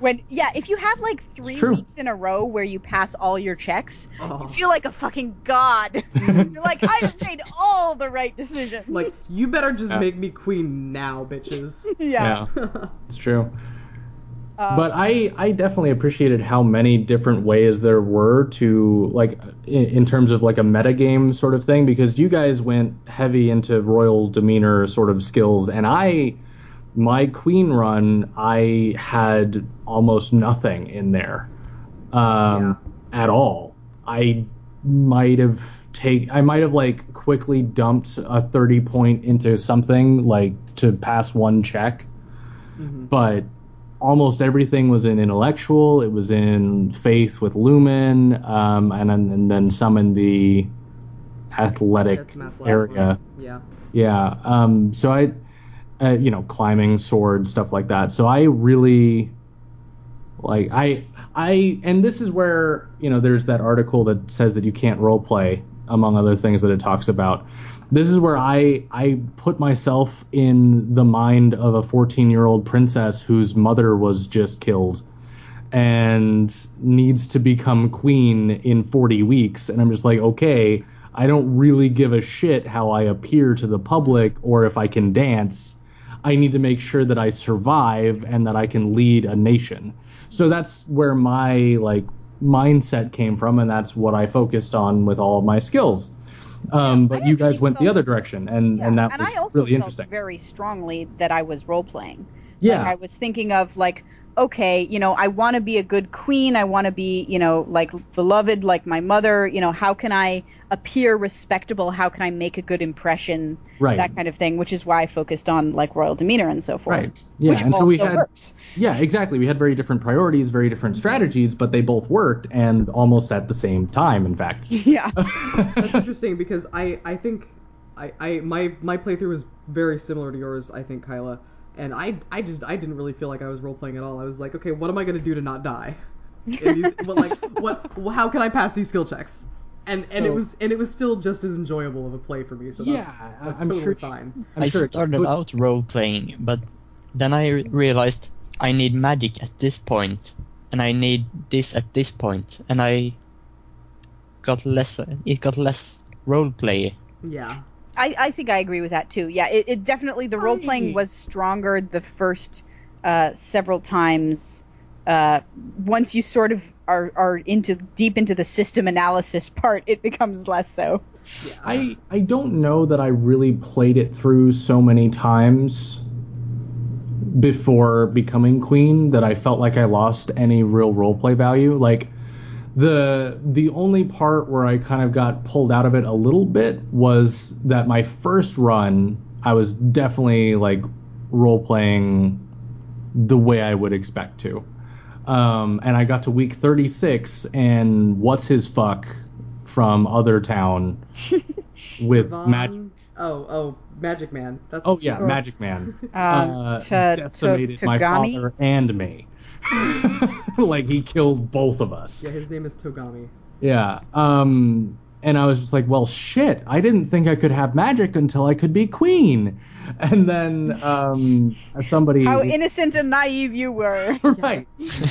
When yeah, if you have like three true. weeks in a row where you pass all your checks, Oh. you feel like a fucking god. You're like, I have made all the right decisions. Like you better just Yeah. make me queen now, bitches. yeah. it's true. Uh, but I, I definitely appreciated how many different ways there were to like in, in terms of like a metagame sort of thing because you guys went heavy into royal demeanor sort of skills and I my queen run I had almost nothing in there um, at all. I might have take I might have like quickly dumped a 30 point into something like to pass one check Mhm. but almost everything was in intellectual. It was in faith with Lumen, um, and then and then some in the athletic area. Yeah. Yeah. Um, so I, uh, you know, climbing, sword, stuff like that. So I really, like, I, I, and this is where you know, there's that article that says that you can't role play, among other things that it talks about. This is where I, I put myself in the mind of a 14 year old princess whose mother was just killed and needs to become queen in 40 weeks. And I'm just like, okay, I don't really give a shit how I appear to the public or if I can dance. I need to make sure that I survive and that I can lead a nation. So that's where my like mindset came from, and that's what I focused on with all of my skills. Um, but I you guys went the other direction, and Yeah, and that and was I also really felt interesting. very strongly that I was role playing. yeah, Like, I was thinking of like, okay, you know, I want to be a good queen. I want to be, you know, like beloved, like my mother. You know, how can I appear respectable? How can I make a good impression? right. That kind of thing. Which is why I focused on like royal demeanor and so forth. Right. Yeah, which and so also we had works. yeah, exactly. We had very different priorities, very different strategies, but they both worked and almost at the same time, in fact. Yeah. That's interesting because I I think I, I my my playthrough was very similar to yours. I think Kyla, and I I just I didn't really feel like I was role playing at all. I was like, okay, what am I gonna do to not die? These, but like, what? How can I pass these skill checks? And and it was and it was still just as enjoyable of a play for me. So that's, Yeah, that's I'm totally sure- fine. I'm I sure started could- out role playing, but then I realized I need magic at this point, and I need this at this point, and I got less. It got less role play. Yeah. I, I think I agree with that too. Yeah, it, it definitely the role playing was stronger the first uh, several times. Uh, once you sort of are are into deep into the system analysis part, it becomes less so. I I don't know that I really played it through so many times before becoming queen that I felt like I lost any real roleplay value. Like the the only part where I kind of got pulled out of it a little bit was that my first run I was definitely like role playing the way I would expect to. Um, and I got to week 36, and what's his fuck from Other Town with Von- magic? Oh, oh, Magic Man. That's Oh yeah, name. Magic Man Um, uh, to- decimated to- my Togami? father and me. like he killed both of us. Yeah, his name is Togami. Yeah. Um, and I was just like, well, shit. I didn't think I could have magic until I could be queen. And then um, somebody. How innocent and naive you were. right.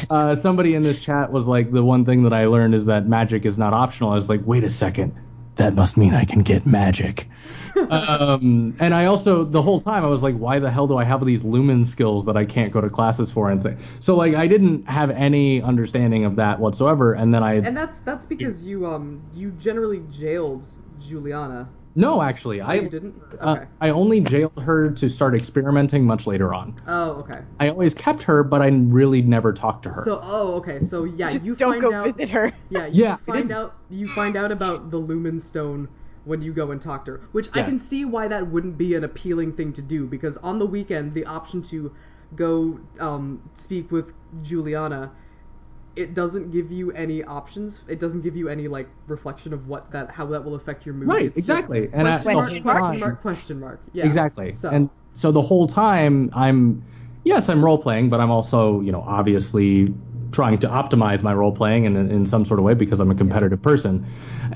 Uh, somebody in this chat was like, the one thing that I learned is that magic is not optional. I was like, wait a second. That must mean I can get magic. um, and I also, the whole time, I was like, why the hell do I have these lumen skills that I can't go to classes for? And say, so like, I didn't have any understanding of that whatsoever. And then I, And that's that's because you um you generally jailed Juliana. No, actually, Oh, I, you didn't. Okay. uh, I only jailed her to start experimenting much later on. oh, okay. I always kept her, but I really never talked to her. So oh, okay. So yeah, Just you don't find go out. visit her. Yeah, you Yeah, I find out you find out about the Lumen Stone when you go and talk to her, which I can see why that wouldn't be an appealing thing to do because on the weekend the option to go um, speak with Juliana, it doesn't give you any options. It doesn't give you any like reflection of what that how that will affect your mood. Right, It's exactly. And I- question mark, Question mark. mark, question mark. Yeah, exactly. So, And so the whole time I'm yes, I'm role playing, but I'm also, you know, obviously trying to optimize my role playing in, in some sort of way because I'm a competitive person,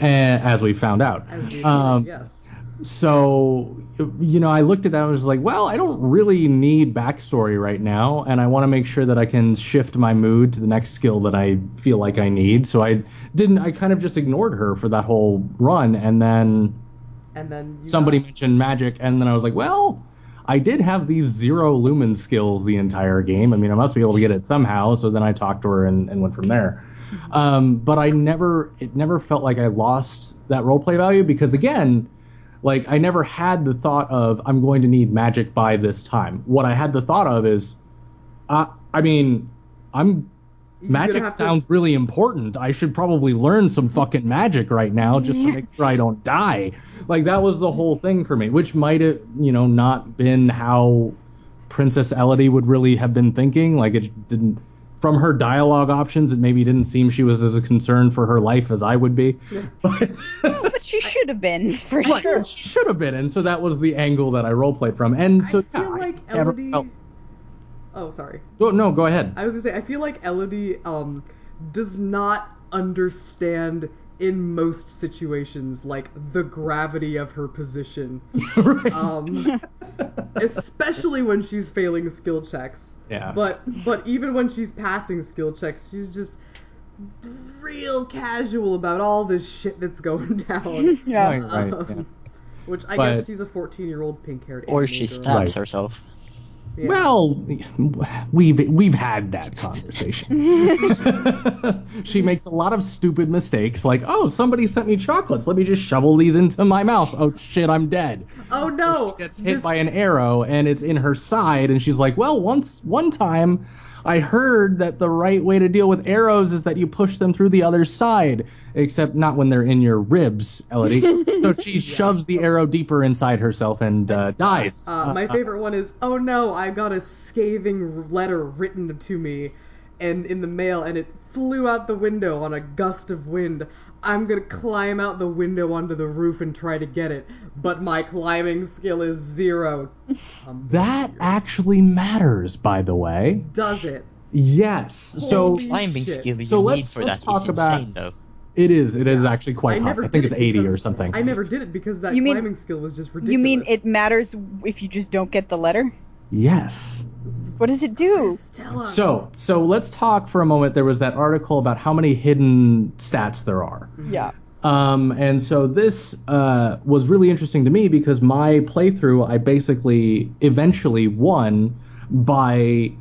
uh, as we found out. as we Um, yes. So you know i looked at that and was like well i don't really need backstory right now and i want to make sure that i can shift my mood to the next skill that i feel like i need. So i didn't i kind of just ignored her for that whole run and then And then somebody got- mentioned magic and then i was like well i did have these zero lumen skills the entire game. I mean i must be able to get it somehow. So then i talked to her and, and went from there. Um, but i never it never felt like i lost that role play value because again like i never had the thought of i'm going to need magic by this time what i had the thought of is uh, i mean i'm you're magic have to- sounds really important. I should probably learn some fucking magic right now just to make sure I don't die. Like that was the whole thing for me, which might have, you know, not been how Princess Elodie would really have been thinking. Like it didn't from her dialogue options, it maybe didn't seem she was as concerned for her life as I would be. But But she should have been, for Right, sure. she should have been, and so that was the angle that I roleplayed from. And so I yeah, feel like I Elodie. felt- Oh, sorry. Go- no, go ahead. I was gonna say I feel like Elodie um does not understand in most situations like the gravity of her position. Right. Um especially when she's failing skill checks. Yeah. But but even when she's passing skill checks, she's just real casual about all this shit that's going down. Yeah. Right, right, Um, yeah. Which I But- guess she's a 14 year old pink haired Or she stabs Right. herself. Well, we've we've had that conversation. she makes a lot of stupid mistakes, like, "Oh, somebody sent me chocolates. Let me just shovel these into my mouth. Oh shit, I'm dead." Oh no! She gets hit this- by an arrow, and it's in her side, and she's like, "Well, once one time, I heard that the right way to deal with arrows is that you push them through the other side, except not when they're in your ribs, Elodie." so she shoves the arrow deeper inside herself and uh, dies. Uh, my favorite one is, oh no, I got a scathing letter written to me, and in the mail, and it flew out the window on a gust of wind. I'm gonna climb out the window onto the roof and try to get it, but my climbing skill is zero. Tumble That here. actually matters, by the way. does it. Yes. So Climbing shit. skill you So let's- need for let's that talk is about- insane, though. it is. It is Yeah. actually quite I high. I think it's it 80 or something. I never did it because that You mean- climbing skill was just ridiculous. You mean it matters if you just don't get the letter? Yes. What does it do? Just tell us. So, so let's talk for a moment. There was that article about how many hidden stats there are. Yeah. Um, and so this uh, was really interesting to me because my playthrough, I basically eventually won by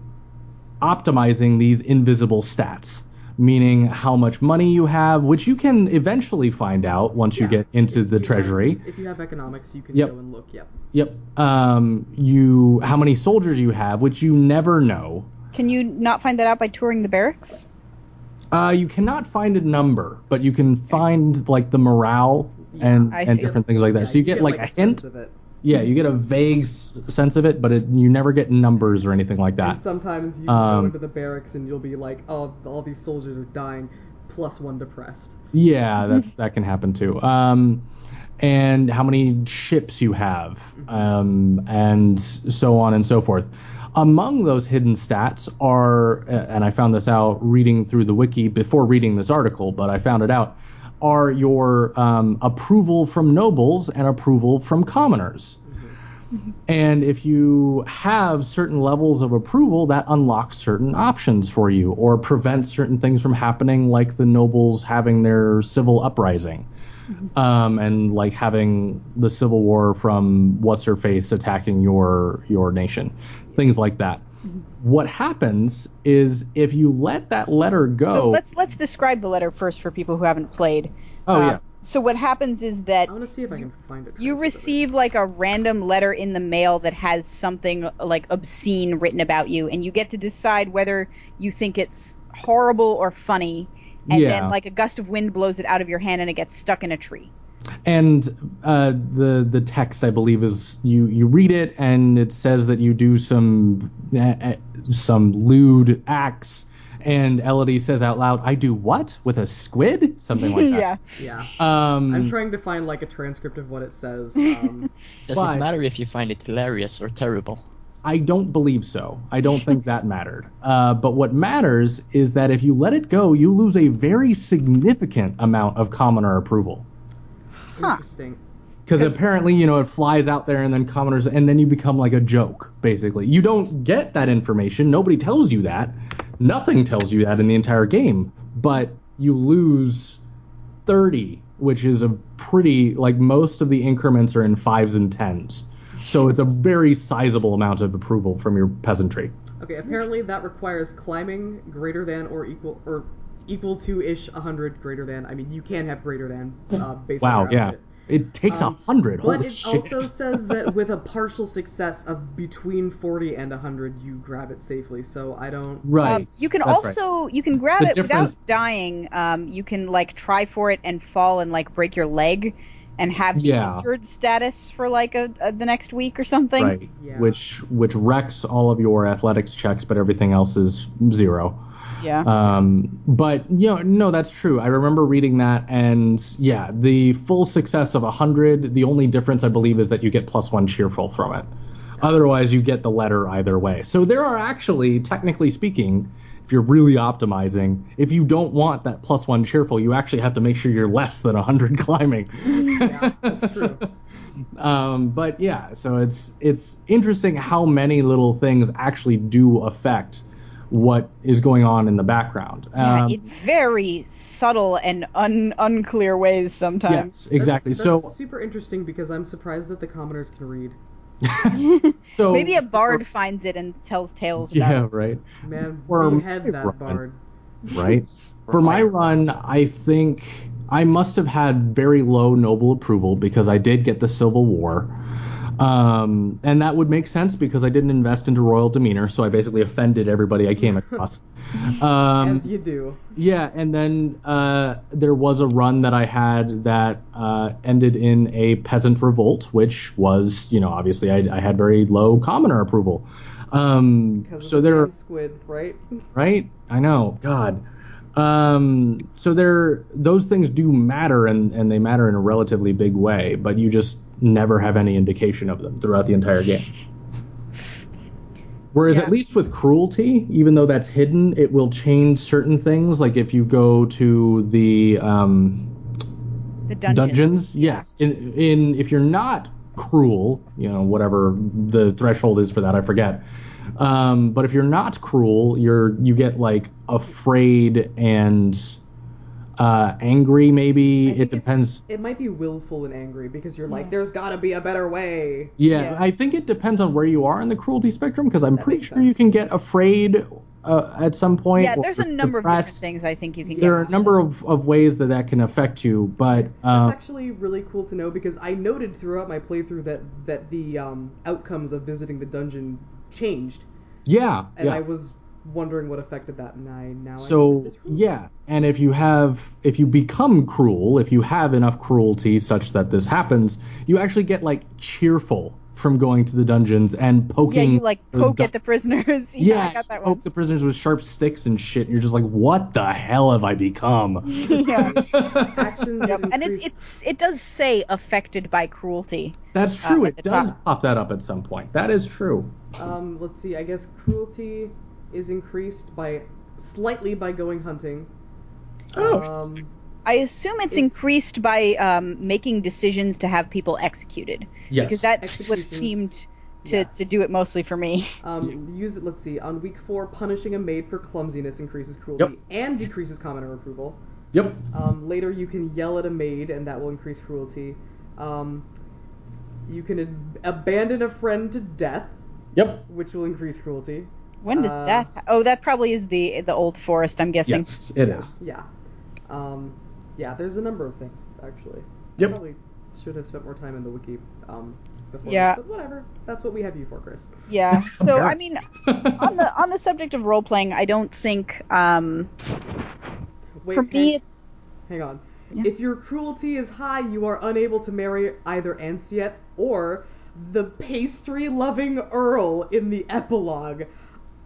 optimizing these invisible stats, meaning how much money you have, which you can eventually find out once you get into If the you have- treasury. if you have economics, you can Yep. go and look. Yep. Yep. Um, you how many soldiers you have, which you never know. Can you not find that out by touring the barracks? Uh, you cannot find a number, but you can find like the morale and I and see. different things like that. Yeah, so you, get, like, a hint. of it. Yeah, you get a vague s- sense of it, but it, you never get numbers or anything like that. And sometimes you Um, go into the barracks and you'll be like, oh, all these soldiers are dying, plus one depressed. Yeah, that's that can happen too. Um, and how many ships you have, um, and so on and so forth. Among those hidden stats are, and I found this out reading through the wiki before reading this article, but I found it out, are your um, approval from nobles and approval from commoners. And if you have certain levels of approval, that unlocks certain options for you or prevents certain things from happening, like the nobles having their civil uprising. Um, and like having the civil war from what's her face attacking your your nation, things like that. What happens is if you let that letter go. So let's let's describe the letter first for people who haven't played. oh Uh, yeah, So what happens is that I want to see if I can find it. you receive like a random letter in the mail that has something like obscene written about you, and you get to decide whether you think it's horrible or funny. And Yeah. then like a gust of wind blows it out of your hand and it gets stuck in a tree. And uh, the the text I believe is you you read it and it says that you do some uh, some lewd acts and Elodie says out loud I do what with a squid something like that. yeah. Yeah. um I'm trying to find like a transcript of what it says. Um, Does But- it matter if you find it hilarious or terrible? I don't believe so. I don't think that mattered. Uh, but what matters is that if you let it go, you lose a very significant amount of commoner approval. Interesting. Because apparently, you know, it flies out there and then commoners, and then you become like a joke, basically. You don't get that information. Nobody tells you that. Nothing tells you that in the entire game. But you lose 30, which is a pretty, like, most of the increments are in fives and tens. So it's a very sizable amount of approval from your peasantry. Okay, apparently that requires climbing greater than or equal or equal to ish 100 greater than. I mean, you can have greater than uh, based on Wow, yeah. outfit. It takes a Um, hundred. But Holy it shit. also says that with a partial success of between 40 and 100, you grab it safely. So I don't. right. Um, you can That's right. also you can grab The it difference- without dying. Um, you can like try for it and fall and like break your leg, and have the Yeah. injured status for like a, a the next week or something. Right. Yeah. Which which wrecks all of your athletics checks, but everything else is zero. Yeah. Um, but you know, no, that's true. I remember reading that, and yeah, the full success of hundred. The only difference, I believe, is that you get plus one cheerful from it. Otherwise, you get the letter either way. So there are actually, technically speaking, if you're really optimizing, if you don't want that plus one cheerful, you actually have to make sure you're less than hundred climbing. Yeah, that's true. um, but yeah, so it's it's interesting how many little things actually do affect what is going on in the background. yeah, Um, in very subtle and un- unclear ways sometimes. yes, exactly. That's, so super interesting because I'm surprised that the commoners can read. so Maybe a bard finds it and tells tales about Yeah, it. right, Man, Or we had that Robin. bard. right. For my run, I think I must have had very low noble approval because I did get the Civil War. Um, and that would make sense because I didn't invest into royal demeanor, so I basically offended everybody I came across. Um, As you do. Yeah, and then uh, there was a run that I had that uh, ended in a peasant revolt, which was, you know, obviously I, I had very low commoner approval. Um, Because so of the there, squid, right? right? I know, God. Um, so there, those things do matter, and and they matter in a relatively big way, but you just never have any indication of them throughout the entire game. Whereas Yeah. at least with cruelty, even though that's hidden, it will change certain things. Like if you go to the um, The dungeons. yes. In, in if you're not cruel, you know whatever the threshold is for that, I forget. Um, but if you're not cruel, you're you get like afraid and uh, angry. Maybe it depends. It might be willful and angry because you're like, there's gotta be a better way. Yeah, Yeah. I think it depends on where you are in the cruelty spectrum because I'm That pretty makes sure you can get afraid uh, at some point. Yeah, there's a number of different things I think you can There are a number of, of ways that that can affect you, but uh, That's actually really cool to know because I noted throughout my playthrough that that the um, outcomes of visiting the dungeon changed, yeah, and yeah. I was wondering what affected that, and I now So this rule. yeah, and if you have if you become cruel, if you have enough cruelty such that this happens, you actually get like cheerful from going to the dungeons and poking. Yeah, you like the poke dun- at the prisoners. yeah, Yeah, I got that poke one. the prisoners with sharp sticks and shit, and you're just like, what the hell have I become? yeah. actions that Yep. And it, it's it does say affected by cruelty. That's true. Uh, it does top. pop that up at some point. That is true. Um, let's see. I guess cruelty is increased by slightly by going hunting. Oh. Um, I assume it's If- increased by um, making decisions to have people executed Yes. because that's what seemed to, Yes. to do it mostly for me. um, use it. Let's see. On week four, punishing a maid for clumsiness increases cruelty Yep. and decreases commoner approval. Yep. Um, later, you can yell at a maid, and that will increase cruelty. Um, you can ab- abandon a friend to death, Yep. which will increase cruelty. When does Uh, that? ha- Oh, that probably is the the old forest. I'm guessing. Yes, it is. Yeah. Um, yeah, there's a number of things, actually. Yep. Probably should have spent more time in the wiki um, before Yeah. this, but whatever. That's what we have you for, Chris. Yeah. So Yeah. I mean, on the on the subject of role playing, I don't think um, Wait, for me. hang, hang on. Yeah. If your cruelty is high, you are unable to marry either Ansiet or the pastry-loving Earl in the epilogue.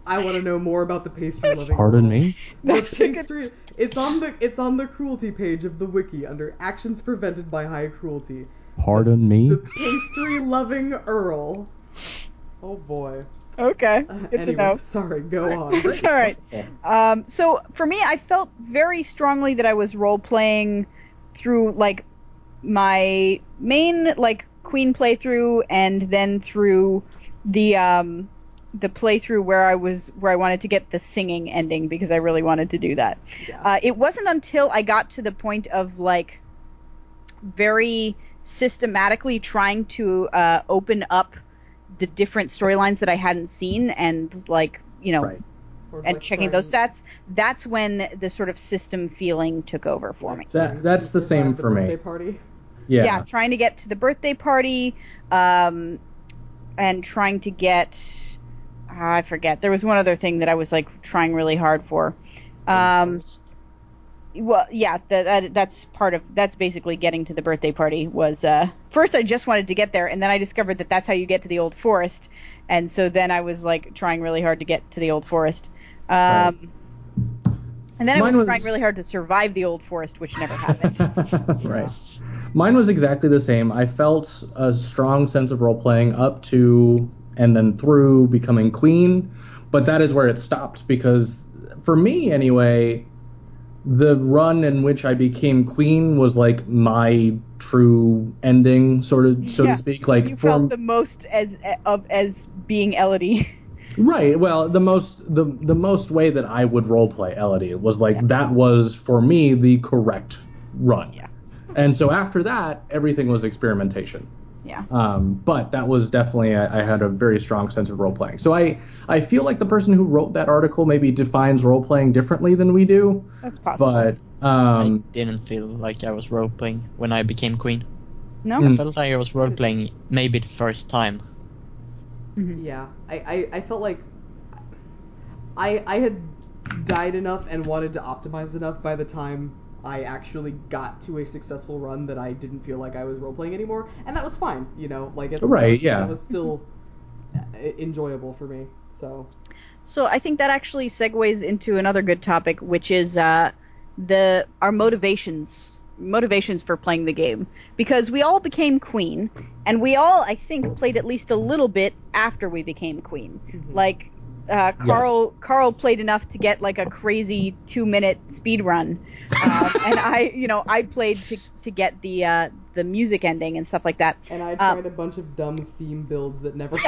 I want to know more about the pastry-loving. Pardon me. The That's a good- pastry. It's on the it's on the cruelty page of the wiki under actions prevented by high cruelty. Pardon me. The pastry-loving Earl. Oh boy. Okay. Uh, Good to anyway, know. sorry. Go on. It's all right. Um, so for me, I felt very strongly that I was role playing through like my main like Queen playthrough, and then through the um, the playthrough where I was where I wanted to get the singing ending because I really wanted to do that. Yeah. Uh, it wasn't until I got to the point of like very systematically trying to uh, open up the different storylines that I hadn't seen and like you know Right. And checking those stats, that's when the sort of system feeling took over for me. That- that's the same for me. Party. Yeah. Yeah. trying to get to the birthday party, um, and trying to get, I forget. There was one other thing that I was like trying really hard for. Um, well, yeah, that, that that's part of that's basically getting to the birthday party. Was uh, first I just wanted to get there, and then I discovered that that's how you get to the old forest, and so then I was like trying really hard to get to the old forest. Um, Right. And then I was, was- trying really hard to survive the old forest, which never happened. right. Mine was exactly the same. I felt a strong sense of role playing up to and then through becoming queen, but that is where it stopped because for me anyway, the run in which I became queen was like my true ending, sort of so Yeah. to speak. Like you for felt the most as of as being Elodie. Right. Well, the most the the most way that I would role play Elodie was like that was for me the correct run. Yeah. And so after that, everything was experimentation. Yeah. Um, but that was definitely I, I had a very strong sense of role playing. So I I feel like the person who wrote that article maybe defines role playing differently than we do. That's possible. But I um, didn't feel like I was role playing when I became queen. no. Mm. I felt like I was role playing maybe the first time. Mhm. Yeah, I, I, I felt like I I had died enough and wanted to optimize enough by the time I actually got to a successful run that I didn't feel like I was role playing anymore, and that was fine. You know, like it's, Right, that yeah. that was still uh, enjoyable for me. So So I think that actually segues into another good topic, which is uh, the our motivations motivations for playing the game because we all became queen and we all I think played at least a little bit after we became queen. Like uh, Carl Carl played enough to get like a crazy two minute speed run, um, and I you know I played to to get the uh, the music ending and stuff like that. and I Um, tried a bunch of dumb theme builds that never. uh,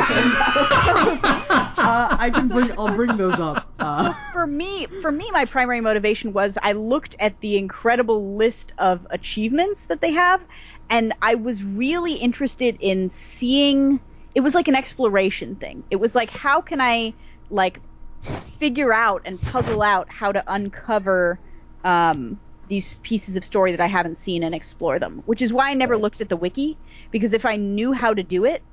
I can bring. I'll bring those up. Uh, for me for me my primary motivation was i looked at the incredible list of achievements that they have and i was really interested in seeing it was like an exploration thing it was like how can i like figure out and puzzle out how to uncover um, these pieces of story that i haven't seen and explore them which is why i never looked at the wiki because if i knew how to do it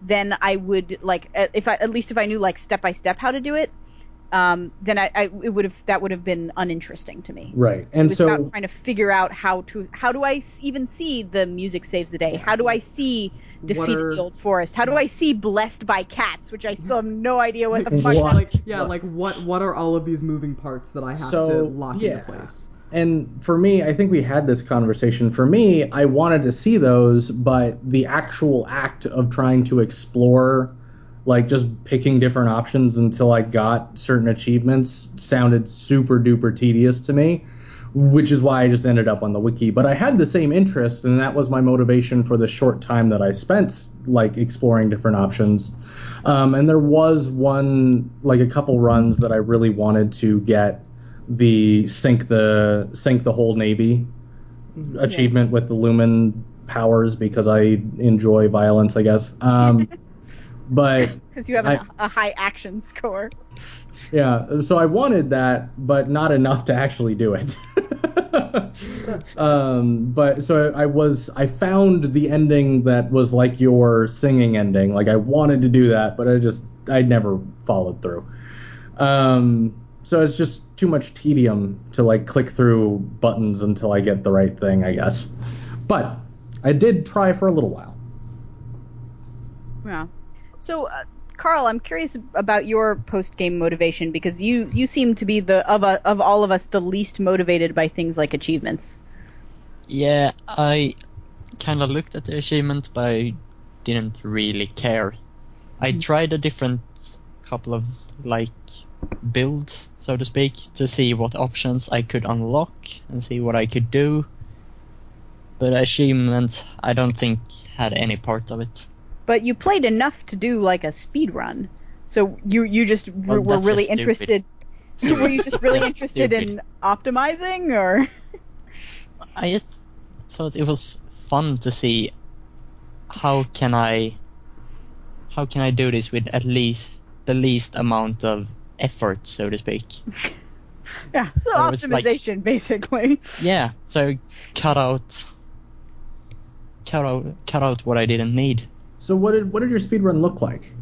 then i would like if i at least if i knew like step by step how to do it um, then I, I it would have that would have been uninteresting to me. Right. It And was so about trying to figure out how to how do I even see the music saves the day? How do I see defeated are- the old forest? How do I see blessed by cats? Which I still have no idea what the fuck. What? that- like yeah, like what what are all of these moving parts that I have So, to lock yeah. into place? And for me, I think we had this conversation. For me, I wanted to see those, but the actual act of trying to explore, like just picking different options until I got certain achievements, sounded super duper tedious to me, which is why I just ended up on the wiki. But I had the same interest, and that was my motivation for the short time that I spent, like exploring different options. Um, and there was one, like a couple runs that I really wanted to get the sink the sink the whole navy achievement with the lumen powers because I enjoy violence, I guess. Um, but because you have I- an, a high action score. yeah, so I wanted that, but not enough to actually do it. um, but so I was I found the ending that was like your singing ending. Like I wanted to do that, but I just I never followed through. Um, so it's just too much tedium to like click through buttons until I get the right thing, I guess. But I did try for a little while. Yeah. So, uh, Carl, I'm curious about your post game motivation because you you seem to be the of a, of all of us the least motivated by things like achievements. Yeah, I kind of looked at the achievements, but I didn't really care. I tried a different couple of like builds, so to speak, to see what options I could unlock and see what I could do. But achievements, I don't think had any part of it. But you played enough to do like a speed run. So you you just Well, were really interested. were you just really interested stupid. in optimizing or? I just thought it was fun to see how can I how can I do this with at least the least amount of effort, so to speak. Yeah. So it's like- optimization, basically. Yeah, so cut out cut out cut out what I didn't need. So what did what did your speedrun look like?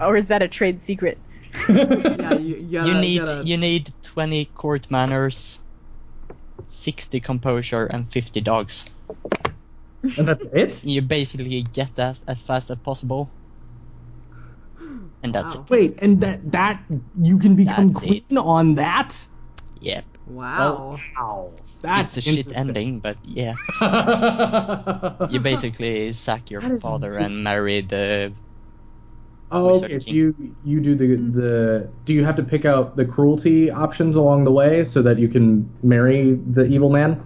Or is that a trade secret? Yeah, you, you, gotta, you need gotta, you need 20 court manners, 60 composure, and 50 dogs. and that's it? You basically get that as fast as possible, and that's Wow. it. Wait, and that that you can become That's queen it. on that? Yep. Wow. Wow. That's it's a shit ending, but yeah. You basically sack your That is father really- and marry the. Oh, Wizard okay. So you you do the hmm. the do you have to pick out the cruelty options along the way so that you can marry the evil man?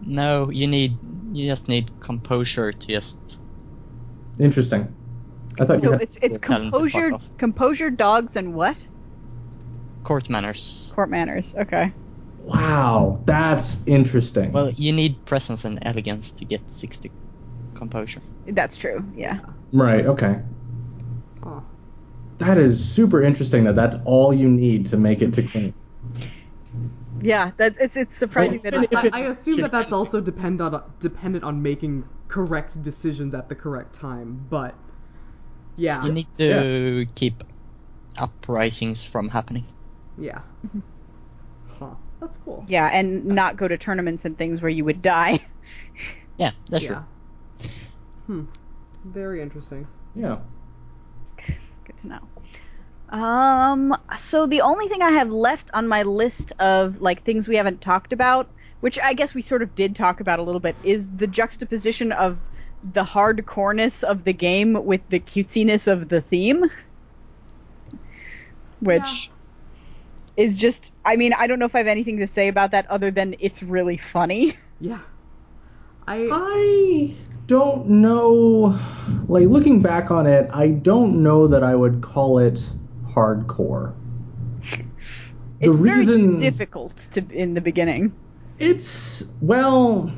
No, you need. You just need composure to just. Interesting. I thought you So had it's it's Tell 'em to fuck composure, composure, dogs, and what? Court manners. Court manners. Okay. Wow, that's interesting. Well, you need presence and elegance to get 60 composure. That's true. Yeah. right, okay. Huh. That is super interesting that that's all you need to make it to queen. Yeah. That's it's it's surprising Well, that. if I, it- I assume that that's also depend on dependent on making correct decisions at the correct time, but yeah, You need to keep uprisings from happening. yeah. Mm-hmm. Huh. That's cool. Yeah, and not go to tournaments and things where you would die. Yeah, that's yeah. true. Hmm. Very interesting. Yeah. Good to know. Um, so the only thing I have left on my list of like things we haven't talked about, which I guess we sort of did talk about a little bit, is the juxtaposition of the hardcoreness of the game with the cutesiness of the theme. Which is just I mean, I don't know if I have anything to say about that other than it's really funny. Yeah. I I don't know. Like looking back on it, I don't know that I would call it hardcore. The It's reason- very difficult to in the beginning. It's well,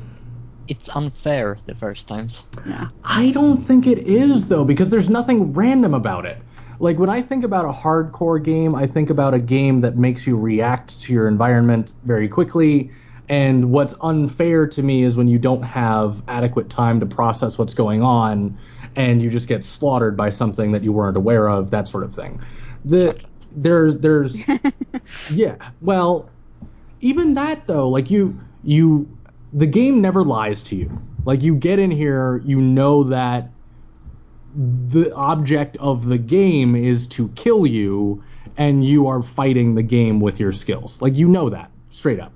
It's unfair the first times. Yeah. I don't think it is though because there's nothing random about it. Like when I think about a hardcore game, I think about a game that makes you react to your environment very quickly. And what's unfair to me is when you don't have adequate time to process what's going on and you just get slaughtered by something that you weren't aware of, that sort of thing. The there's there's yeah. Well, even that though, like you you the game never lies to you. Like you get in here, you know that the object of the game is to kill you and you are fighting the game with your skills. Like you know that straight up.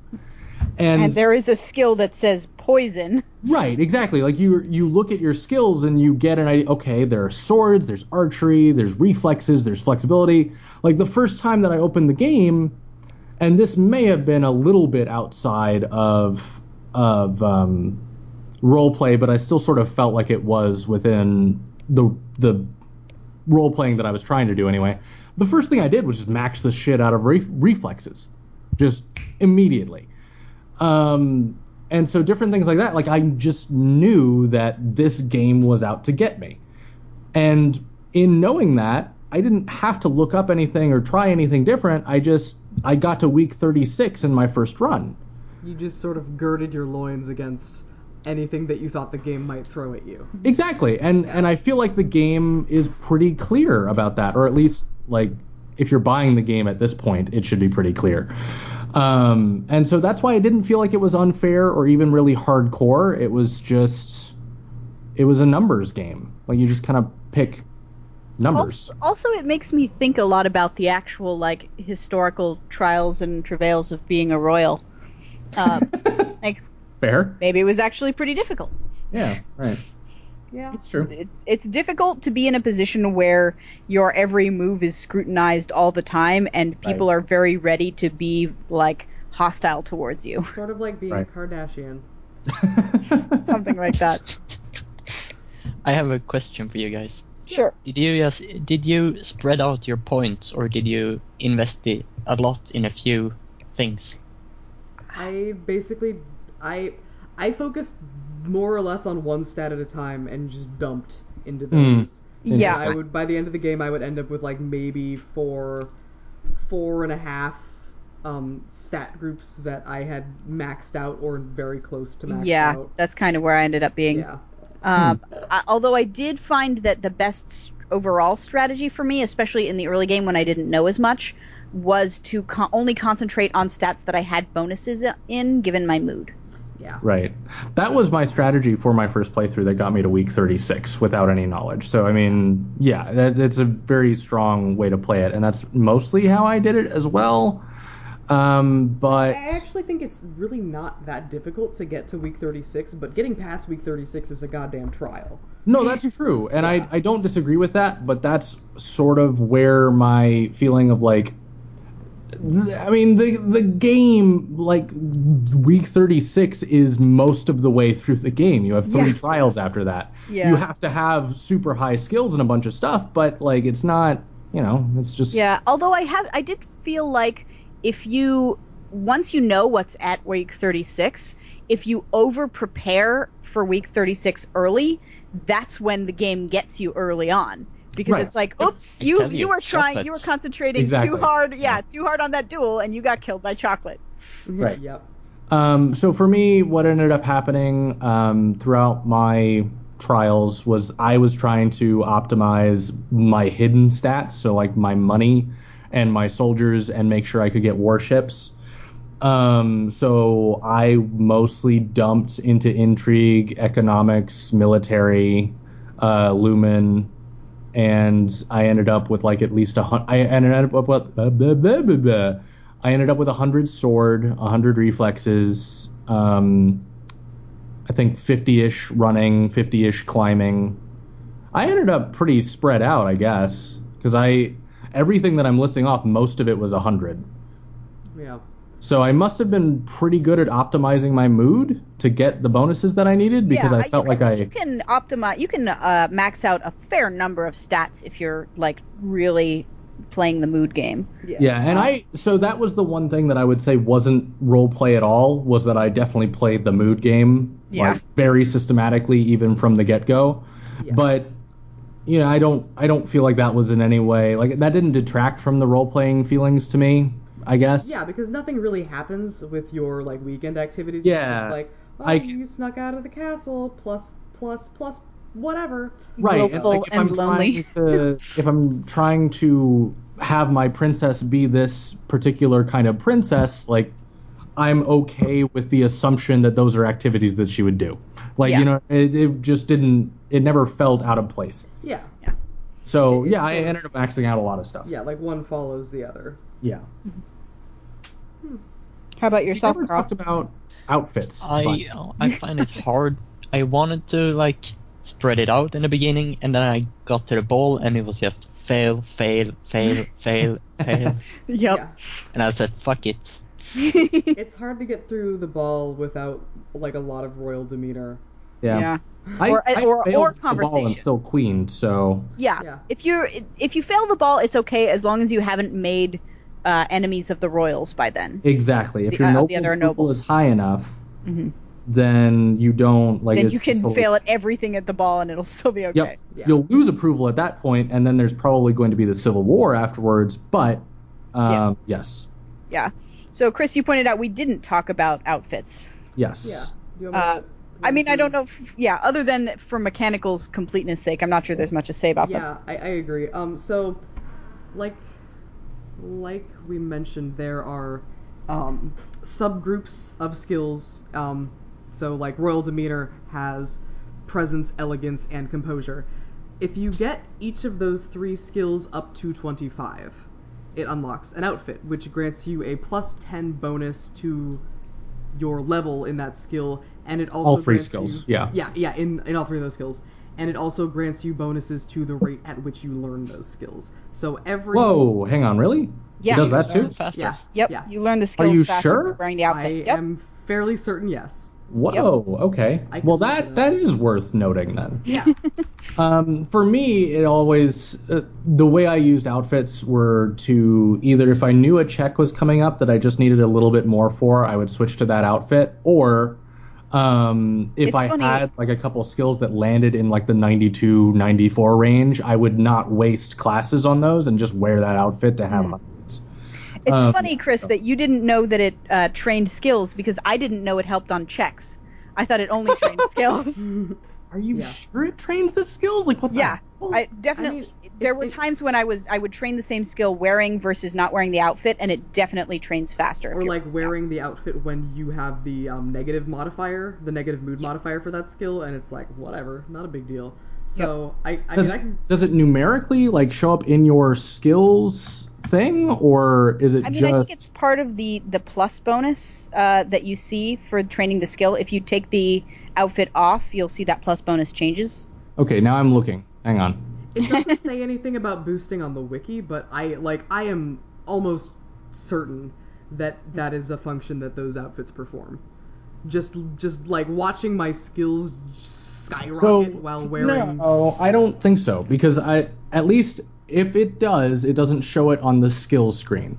And, And there is a skill that says poison. Right, exactly. Like you you look at your skills and you get an idea. Okay, there are swords, there's archery, there's reflexes, there's flexibility. Like the first time that I opened the game, and this may have been a little bit outside of of um, role play, but I still sort of felt like it was within the the role playing that I was trying to do anyway. The first thing I did was just max the shit out of re- reflexes, just immediately. Um, and so different things like that. Like I just knew that this game was out to get me, and in knowing that, I didn't have to look up anything or try anything different. I just I got to week 36 in my first run. You just sort of girded your loins against anything that you thought the game might throw at you. Exactly, and and I feel like the game is pretty clear about that, or at least like if you're buying the game at this point, it should be pretty clear. Um, and so that's why I didn't feel like it was unfair or even really hardcore. It was just it was a numbers game. Like you just kind of pick numbers. Also, also, it makes me think a lot about the actual like historical trials and travails of being a royal. Um, like Fair, maybe it was actually pretty difficult. yeah, right. Yeah. It's true. It's it's difficult to be in a position where your every move is scrutinized all the time, and people Right. are very ready to be like hostile towards you, Sort of like being Right. a Kardashian. something like that. I have a question for you guys. Sure. Did you just did you spread out your points or did you invest a lot in a few things? I basically I I focused more or less on one stat at a time and just dumped into Hmm. those. Yeah. I would by the end of the game I would end up with like maybe four four and a half um stat groups that I had maxed out or very close to maxed Yeah, out. that's kind of where I ended up being. Yeah. Um, I, although I did find that the best overall strategy for me, especially in the early game when I didn't know as much, was to co- only concentrate on stats that I had bonuses in, given my mood. Yeah. Right. That was my strategy for my first playthrough that got me to week 36 without any knowledge. So, I mean, yeah, that, it's a very strong way to play it. And that's mostly how I did it as well. Um, but I actually think it's really not that difficult to get to week 36, but getting past week 36 is a goddamn trial. no, that's true. And Yeah. I, I don't disagree with that, but that's sort of where my feeling of like, I mean, the the game like week 36 is most of the way through the game. You have three Yeah. trials after that. Yeah. You have to have super high skills and a bunch of stuff, but like it's not, you know, it's just Yeah, although I have, I did feel like if you once you know what's at week 36, if you over prepare for week 36 early, that's when the game gets you early on. Because Right. it's like, oops, you you you, were trying, you were concentrating Exactly. too hard, yeah, Yeah. too hard on that duel, and you got killed by chocolate. Right. Yep. Um, so for me, what ended up happening um, throughout my trials was I was trying to optimize my hidden stats, so like my money and my soldiers, and make sure I could get warships. Um, so I mostly dumped into intrigue, economics, military, uh, lumen, and I ended up with like at least a hundred. I ended up with? Blah, blah, blah. I ended up with a hundred sword, a hundred reflexes, um, I think fifty-ish running, fifty-ish climbing. I ended up pretty spread out, I guess, because I everything that I'm listing off, most of it was a hundred. Yeah. So I must have been pretty good at optimizing my mood to get the bonuses that I needed because yeah, I felt you like can, I you can optimize, you can uh, max out a fair number of stats if you're like really playing the mood game. Yeah, and I so that was the one thing that I would say wasn't role play at all was that I definitely played the mood game Yeah. like very systematically even from the get go. Yeah. But you know, I don't I don't feel like that was in any way like that didn't detract from the role playing feelings to me, I guess. Yeah, because nothing really happens with your like weekend activities. It's Yeah. just like, oh, I- you snuck out of the castle, plus, plus, plus, whatever. Right. And like if and I'm lonely. trying to if I'm trying to have my princess be this particular kind of princess, like I'm okay with the assumption that those are activities that she would do. Like Yeah. you know, it, it just didn't. It never felt out of place. Yeah, Yeah. So It- yeah, I ended up maxing out a lot of stuff. yeah, like one follows the other. Yeah. Mm-hmm. How about yourself, never Carl? talked about outfits. but- I I find it hard. I wanted to like spread it out in the beginning, and then I got to the ball, and it was just fail, fail, fail, fail, fail, Yep. Yeah, and I said fuck it. it's hard to get through the ball without like a lot of royal demeanor. yeah. yeah. I, Or- I or- failed or the ball and still queened. So Yeah. Yeah. If you're if you fail the ball, it's okay as long as you haven't made uh, enemies of the royals by then. exactly, if The- your uh, noble the other approval nobles. is high enough, Mhm. then you don't like. then you can just fail at everything at the ball and it'll still be okay. Yep. Yeah. You'll lose approval at that point, and then there's probably going to be the civil war afterwards. But um, yes, Yeah. So Chris, you pointed out we didn't talk about outfits. yes. Yeah. Do you Uh, I mean, I don't know. If, yeah, other than for mechanical's completeness sake, I'm not sure there's much to say about them. Yeah, I, I agree. Um, so, like, like we mentioned, there are um, subgroups of skills. Um, so, like, royal demeanor has presence, elegance, and composure. If you get each of those three skills up to 25, it unlocks an outfit, which grants you a plus 10 bonus to your level in that skill, and it also All three skills, you- yeah. yeah, yeah, in in all three of those skills, and it also grants you bonuses to the rate at which you learn those skills. So every Whoa, hang on, really? Yeah. It does that too? Faster. yeah, Yep. yeah. You learn the skills Are you faster sure? wearing the I outfit. yep. am fairly certain. Yes. Whoa, okay. Well, that that. that is worth noting then. Yeah. Um, for me, it always uh, the way I used outfits were to either if I knew a check was coming up that I just needed a little bit more for, I would switch to that outfit, or um, if It's I funny- had like a couple skills that landed in like the 92, 94 range, I would not waste classes on those and just wear that outfit to have. hundreds. It's Um, funny, Chris, that you didn't know that it uh, trained skills because I didn't know it helped on checks. I thought it only trained skills. Are you Yeah. sure it trains the skills? Like what? the Yeah, hell? I definitely. There were times when I was I would train the same skill wearing versus not wearing the outfit, and it definitely trains faster. or like wearing the outfit when you have the um, negative modifier, the negative mood modifier for that skill, and it's like whatever, not a big deal. So I, I Does, mean, I can. does it numerically like show up in your skills thing, or is it I mean, just? I think it's part of the the plus bonus uh, that you see for training the skill. If you take the outfit off, you'll see that plus bonus changes. Okay, now I'm looking. Hang on. It doesn't say anything about boosting on the wiki, but I like I am almost certain that that is a function that those outfits perform. Just just like watching my skills skyrocket So while wearing. no, I don't think so because I at least if it does, it doesn't show it on the skills screen.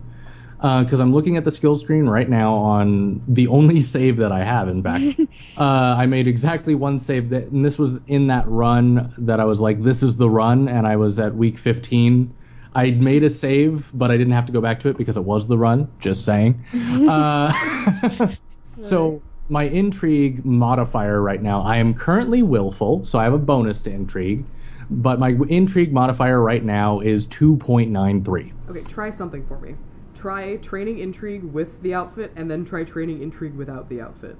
Because I'm looking at the skill screen right now on the only save that I have. In fact, uh, I made exactly one save that, and this was in that run that I was like, "This is the run," and I was at week 15. I made a save, but I didn't have to go back to it because it was the run. Just saying. uh, so my intrigue modifier right now, I am currently willful, so I have a bonus to intrigue, but my intrigue modifier right now is 2.93. Okay, try something for me. Try training intrigue with the outfit, and then try training intrigue without the outfit.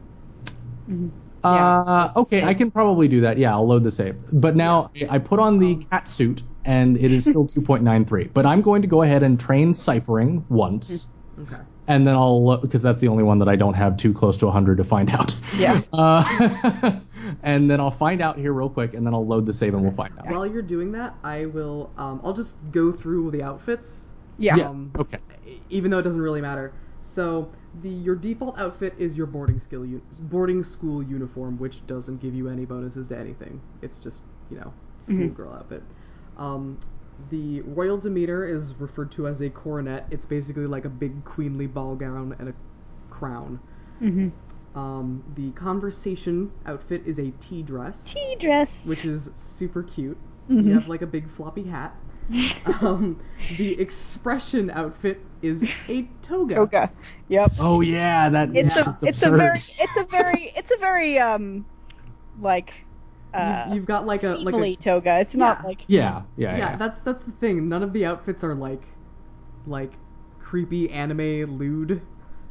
Uh, okay, I can probably do that. Yeah, I'll load the save. But now I put on the cat suit, and it is still 2.93. But I'm going to go ahead and train ciphering once, Okay. and then I'll because that's the only one that I don't have too close to 100 to find out. Yeah. Uh, and then I'll find out here real quick, and then I'll load the save, and we'll find out. While you're doing that, I will. Um, I'll just go through the outfits, Yeah. Yes. um, Okay. even though it doesn't really matter. So the your default outfit is your boarding skill u- boarding school uniform, which doesn't give you any bonuses to anything. It's just you know schoolgirl outfit. Um, the royal demeanor is referred to as a coronet. It's basically like a big queenly ball gown and a crown. Mm-hmm. Um, the conversation outfit is a tea dress, Tea dress. which is super cute. Mhm. You have like a big floppy hat. um, the expression outfit is a toga. toga. Yep. Oh yeah, that It's yeah, a it's it's a very it's a very it's a very um like uh you, have got like a like a toga. It's not like yeah, yeah, yeah, yeah. That's that's the thing. None of the outfits are like like creepy anime lewd.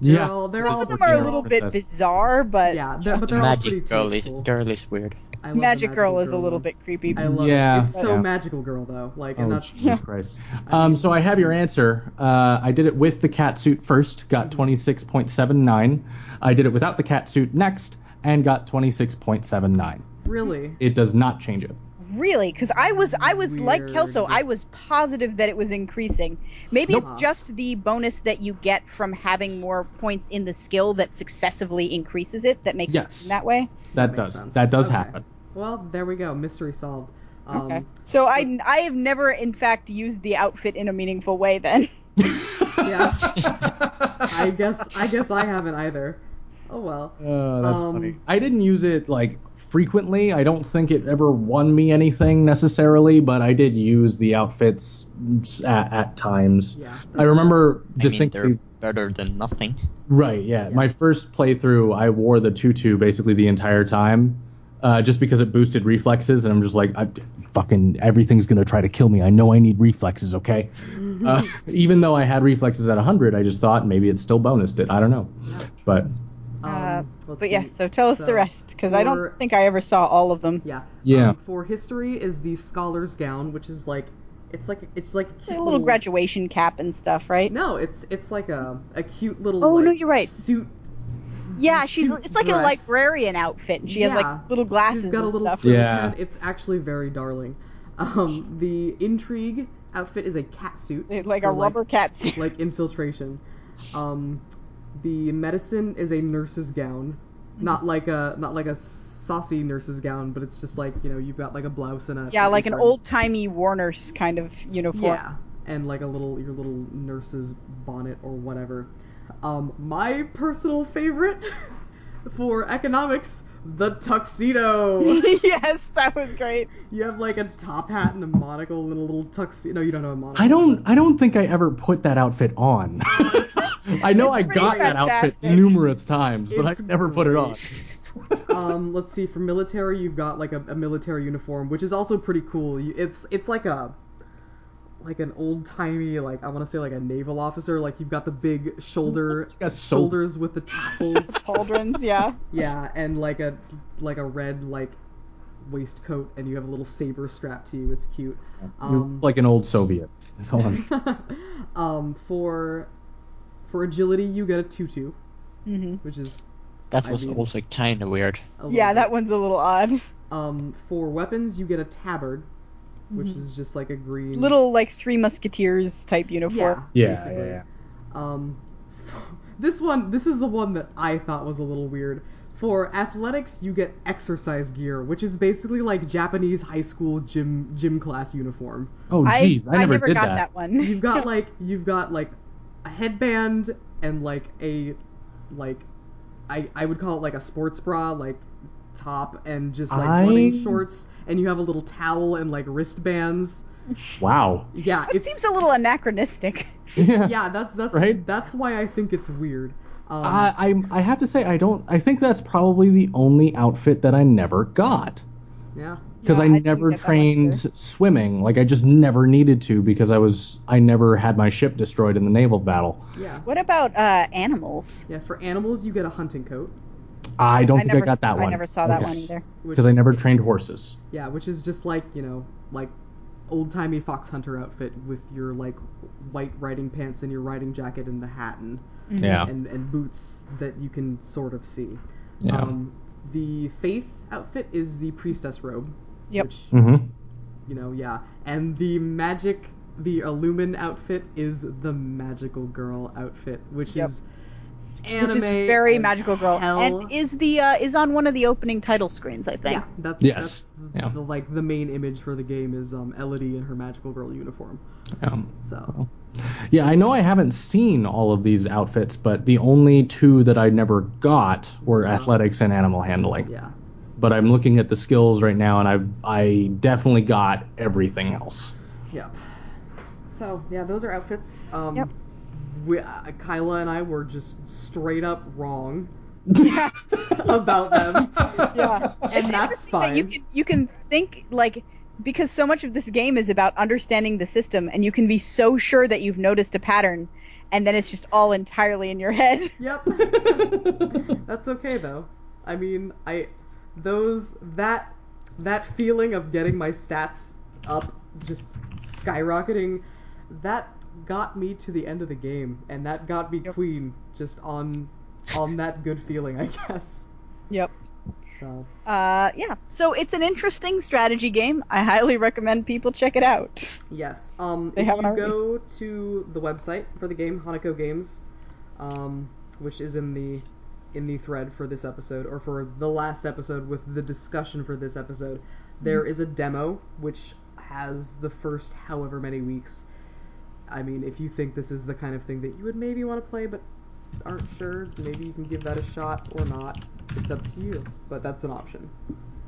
They're Yeah. all, they're Some all of them are a little bit princess. bizarre, but yeah, they're, but they're all pretty Magic girl is, tasteful. girl is weird. I love the Magic Girl Magical is a little bit creepy. I love Yeah. it. It's so Yeah. magical girl though. Like, and Oh, that's Jesus Christ. Um, so I have your answer. Uh, I did it with the cat suit first, got 26.79. I did it without the cat suit next, and got 26.79. really. It does not change it. Really? Because I was, I was like Kelso. I was positive that it was increasing. Maybe Nope. it's just the bonus that you get from having more points in the skill that successively increases it that makes Yes. it that way. That, makes does. sense. That does Okay. happen. Well, there we go. Mystery solved. Um, Okay. So I, I have never, in fact, used the outfit in a meaningful way. Then. Yeah. I guess I guess I haven't either. Oh well. Uh, that's Um, funny. I didn't use it like frequently. I don't think it ever won me anything necessarily, but I did use the outfits at, at times. Yeah. I remember I mean, distinctly. they're better than nothing. Right, yeah. My first playthrough, I wore the tutu basically the entire time, uh, just because it boosted reflexes, and I'm just like, I, fucking everything's gonna try to kill me. I know I need reflexes, okay? Uh, even though I had reflexes at 100, I just thought maybe it still bonused it. I don't know, but Um, let's but yeah, see. so tell us So, the rest, because I don't think I ever saw all of them. Yeah. Yeah. Um, for history is the scholar's gown, which is like it's like it's like a A cute little graduation cap and stuff, right? No, it's it's like a a cute little. Oh, like, no, you're right. Suit. Yeah, she's it's like a librarian outfit, and she has like little glasses. She's got a little stuff. Yeah. pen. It's actually very darling. Um, the intrigue outfit is a cat suit, like a rubber cat suit. like infiltration. Um, the medicine is a nurse's gown, not like a not like a saucy nurse's gown, but it's just like you know you've got like a blouse and a yeah, like an old timey war nurse kind of uniform. yeah, and like a little your little nurse's bonnet or whatever. Um, my personal favorite for economics, the tuxedo. yes, that was great. You have like a top hat and a monocle and a little tuxedo. No, you don't have a monocle. I don't. I don't think I ever put that outfit on. I know I It's pretty got that outfit numerous times, but I It's never put it on. um, let's see. For military, you've got like a, a military uniform, which is also pretty cool. It's it's like a like an old timey like I want to say like a naval officer. Like you've got the big shoulder got so- shoulders with the tassels. Pauldrons, yeah. yeah, and like a like a red like waistcoat, and you have a little saber strapped to you. It's cute. Um, like an old Soviet. That's all I'm- um, for for agility, you get a tutu, hmm which is That I was mean- also kind of weird. Yeah, bit. that one's a little odd. Um, for weapons, you get a tabard, which is just like a green Mm-hmm. Little like Three Musketeers type uniform. Yeah, basically. yeah, Um, this one, this is the one that I thought was a little weird. For athletics, you get exercise gear, which is basically like Japanese high school gym gym class uniform. Oh, jeez, I, never did got that. that, one. You've got like you've got like a headband and like a like I I would call it like a sports bra, like top and just like I- running shorts, and you have a little towel and like wristbands. Wow. Yeah, it seems a little anachronistic. Yeah. yeah, that's that's Right? that's why I think it's weird. Um, I, I I have to say I don't. I think that's probably the only outfit that I never got yeah, because Yeah, I, I never get that one trained swimming. Like I just never needed to because I was I never had my ship destroyed in the naval battle. yeah, What about uh, animals? yeah. For animals, you get a hunting coat, I don't I think never, I got that I one. I never saw that one either. because I never trained horses. yeah, which is just like you know like old timey fox hunter outfit with your like white riding pants and your riding jacket and the hat and Yeah. and, and boots that you can sort of see. Yeah. Um, the faith outfit is the priestess robe. Yep. Which mm-hmm. you know, yeah, and the magic, the Lumen outfit is the magical girl outfit, which Yep. is anime, Which is very as magical girl, hell. and is the uh, is on one of the opening title screens, I think. yeah, that's Yes. that's the, Yeah. the like the main image for the game is um Elodie in her magical girl uniform. Um, So yeah, I know I haven't seen all of these outfits, but the only two that I never got were Yeah. athletics and animal handling. yeah, But I'm looking at the skills right now, and I've I definitely got everything else. Yep. So yeah, those are outfits. Um, Yep. We, uh, Kyla and I were just straight up wrong Yeah. about them. yeah. And that's Interesting that You fine. can you can think like because so much of this game is about understanding the system, and you can be so sure that you've noticed a pattern, and then it's just all entirely in your head. Yep. That's okay though. I mean, I those that that feeling of getting my stats up just skyrocketing that got me to the end of the game and that got me Yep. queen just on on that good feeling, I guess. Yep. So, Uh, yeah. So it's an interesting strategy game. I highly recommend people check it out. yes. Um They if you already. go to the website for the game Hanako Games um which is in the in the thread for this episode or for the last episode with the discussion for this episode there is a demo which has the first however many weeks i mean if you think this is the kind of thing that you would maybe want to play but aren't sure maybe you can give that a shot or not it's up to you but that's an option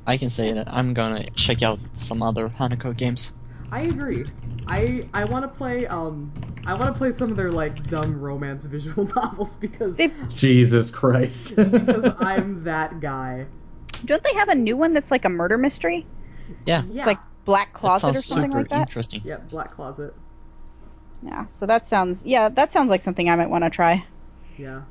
I can say that I'm gonna check out some other Hanako games. i agree i i want to play um i want to play some of their like dumb romance visual novels because They, Jesus Christ. because i'm that guy don't they have a new one that's like a murder mystery? Yeah, yeah It's like Black that Closet sounds or something super like that. interesting. yeah black closet Yeah. So that sounds yeah, that sounds like something I might want to try. yeah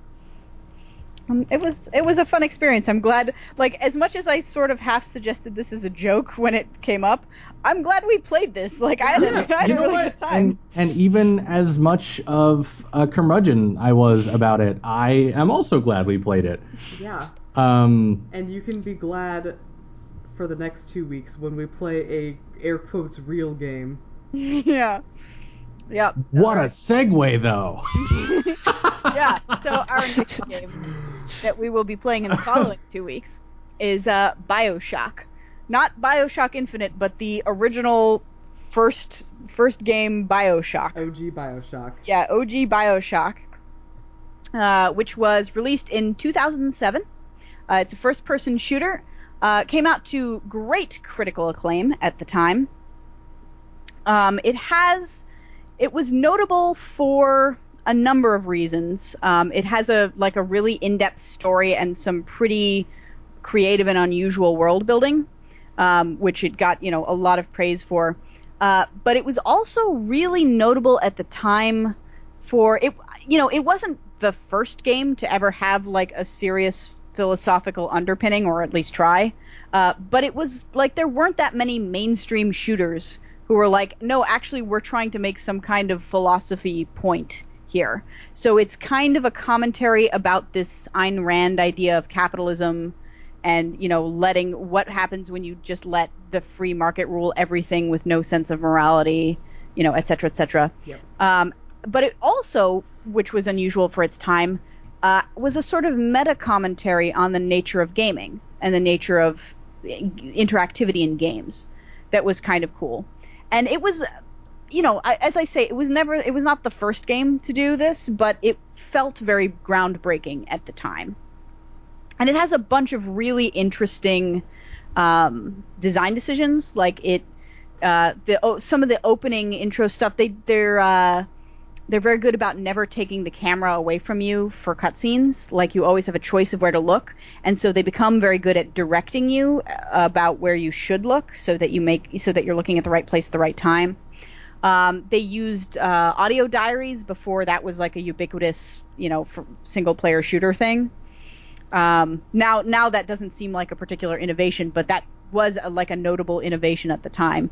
Um, it was it was a fun experience. I'm glad. Like as much as I sort of half suggested this as a joke when it came up, I'm glad we played this. Like I had, a, I had you a know really what? good time. And, and even as much of a curmudgeon I was about it, I am also glad we played it. yeah Um, and you can be glad for the next two weeks when we play a air quotes real game. yeah. Yep. what a segue, though. yeah. So our next game that we will be playing in the following two weeks is uh, Bioshock. Not Bioshock Infinite, but the original first first game Bioshock. OG Bioshock. Yeah, OG Bioshock, uh, which was released in 2007. Uh, it's a first person shooter. Uh, came out to great critical acclaim at the time. Um, it has, it was notable for a number of reasons. Um, it has a like a really in depth story and some pretty creative and unusual world building, um, which it got you know a lot of praise for. Uh, but it was also really notable at the time for it. You know, it wasn't the first game to ever have like a serious philosophical underpinning, or at least try. Uh, but it was like there weren't that many mainstream shooters who were like, no, actually, we're trying to make some kind of philosophy point here. So it's kind of a commentary about this Ayn Rand idea of capitalism and, you know, letting what happens when you just let the free market rule everything with no sense of morality, you know, et cetera, et cetera. Yep. Um, but it also, which was unusual for its time, uh, was a sort of meta commentary on the nature of gaming and the nature of interactivity in games that was kind of cool. And it was, you know, as I say, it was never, it was not the first game to do this, but it felt very groundbreaking at the time. And it has a bunch of really interesting um, design decisions, like it, uh, the oh, some of the opening intro stuff. They they're uh, they're very good about never taking the camera away from you for cutscenes. Like you always have a choice of where to look, and so they become very good at directing you uh, about where you should look, so that you make so that you're looking at the right place at the right time. Um, they used uh, audio diaries before that was like a ubiquitous, you know, for single player shooter thing. Um, now, now that doesn't seem like a particular innovation, but that was a, like a notable innovation at the time.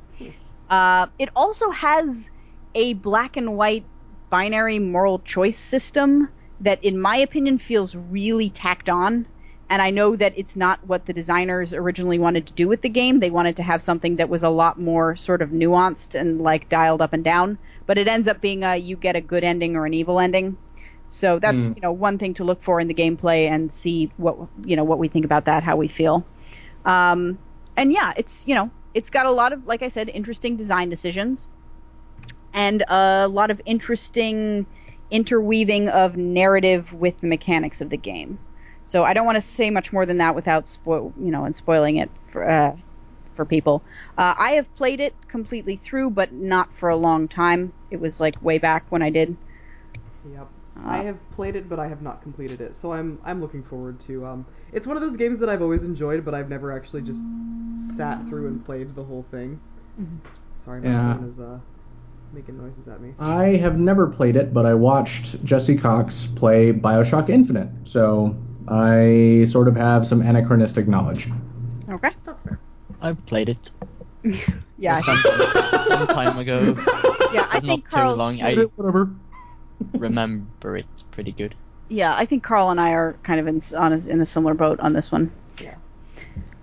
Uh, it also has a black and white binary moral choice system that, in my opinion, feels really tacked on. And I know that it's not what the designers originally wanted to do with the game. They wanted to have something that was a lot more sort of nuanced and like dialed up and down. But it ends up being a you get a good ending or an evil ending. So that's Hmm. you know one thing to look for in the gameplay and see what you know what we think about that, how we feel. Um, and yeah, it's you know it's got a lot of like I said, interesting design decisions, and a lot of interesting interweaving of narrative with the mechanics of the game. So I don't want to say much more than that without spoil you know and spoiling it for uh, for people. Uh, I have played it completely through, but not for a long time. It was like way back when I did. Yep. Uh, I have played it, but I have not completed it, so I'm I'm looking forward to. Um, it's one of those games that I've always enjoyed, but I've never actually just sat through and played the whole thing. Sorry, my Yeah. phone is uh, making noises at me. I have never played it, but I watched Jesse Cox play Bioshock Infinite, so I sort of have some anachronistic knowledge. Okay. That's fair. I've played it Yeah. I some, some time ago. yeah. I Not think too Carl. long. I Whatever. remember it pretty good. Yeah, I think Carl and I are kind of in on a, in a similar boat on this one. Yeah.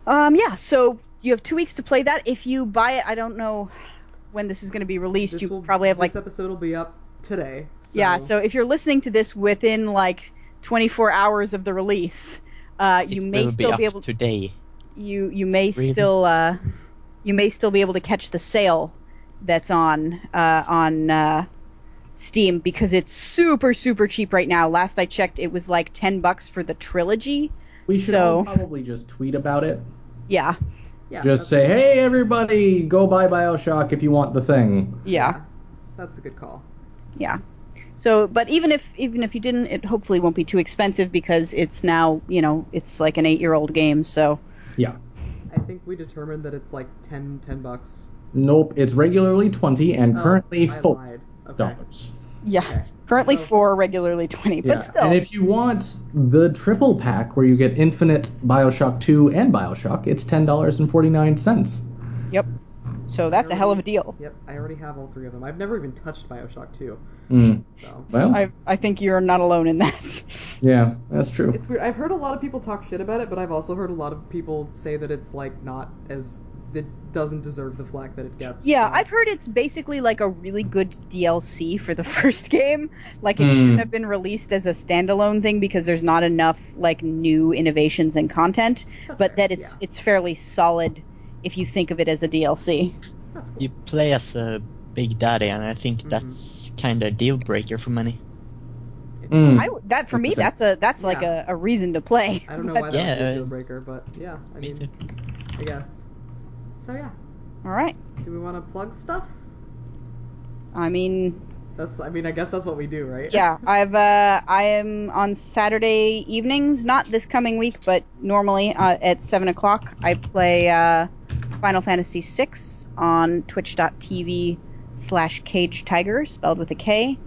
Um. Yeah. So you have two weeks to play that. If you buy it, I don't know when this is going to be released. This you will, probably have like this episode will be up today. So yeah. So if you're listening to this within like 24 hours of the release, uh, you it may will still be be able today. you you may Really? still uh, you may still be able to catch the sale that's on uh, on uh, Steam because it's super super cheap right now. Last I checked, it was like ten bucks for the trilogy. We should So- all probably just tweet about it. Yeah, yeah, Just say, hey, everybody, go buy Bioshock if you want the thing. yeah, That's a good call. yeah. So, but even if even if you didn't, it hopefully won't be too expensive because it's now you know it's like an eight year old game. So Yeah. I think we determined that it's like 10, 10 bucks. Nope, it's regularly 20 and Oh, currently I 4 lied. Okay. dollars. yeah, Okay. Currently So- four, regularly twenty, Yeah. but still. And if you want the triple pack where you get Infinite, Bioshock 2, and Bioshock, it's $10.49. Yep. So that's a hell of a deal. Yep, I already have all three of them. I've never even touched Bioshock 2. Mm. So Well, I I think you're not alone in that. yeah, that's true. it's weird. I've heard a lot of people talk shit about it, but I've also heard a lot of people say that it's like not as it doesn't deserve the flack that it gets. Yeah, So- I've heard it's basically like a really good DLC for the first game. Like it Hmm. shouldn't have been released as a standalone thing because there's not enough like new innovations and content, That's but fair, that it's yeah. it's fairly solid if you think of it as a DLC. That's cool. You play as a big daddy, and I think Mhm. that's kind of a deal breaker for many. Mm. I w- that for me that's a that's like Yeah. a, a reason to play. I don't know But- why that's Yeah, a deal breaker, but yeah, I Me mean, too. I guess. So yeah, All right. do we want to plug stuff? I mean, That's, I mean, I guess that's what we do, right? yeah, I've uh, I am on Saturday evenings, not this coming week, but normally uh, at seven o'clock. I play uh, Final Fantasy VI on Twitch.tv slash Kage Tiger, spelled with a K,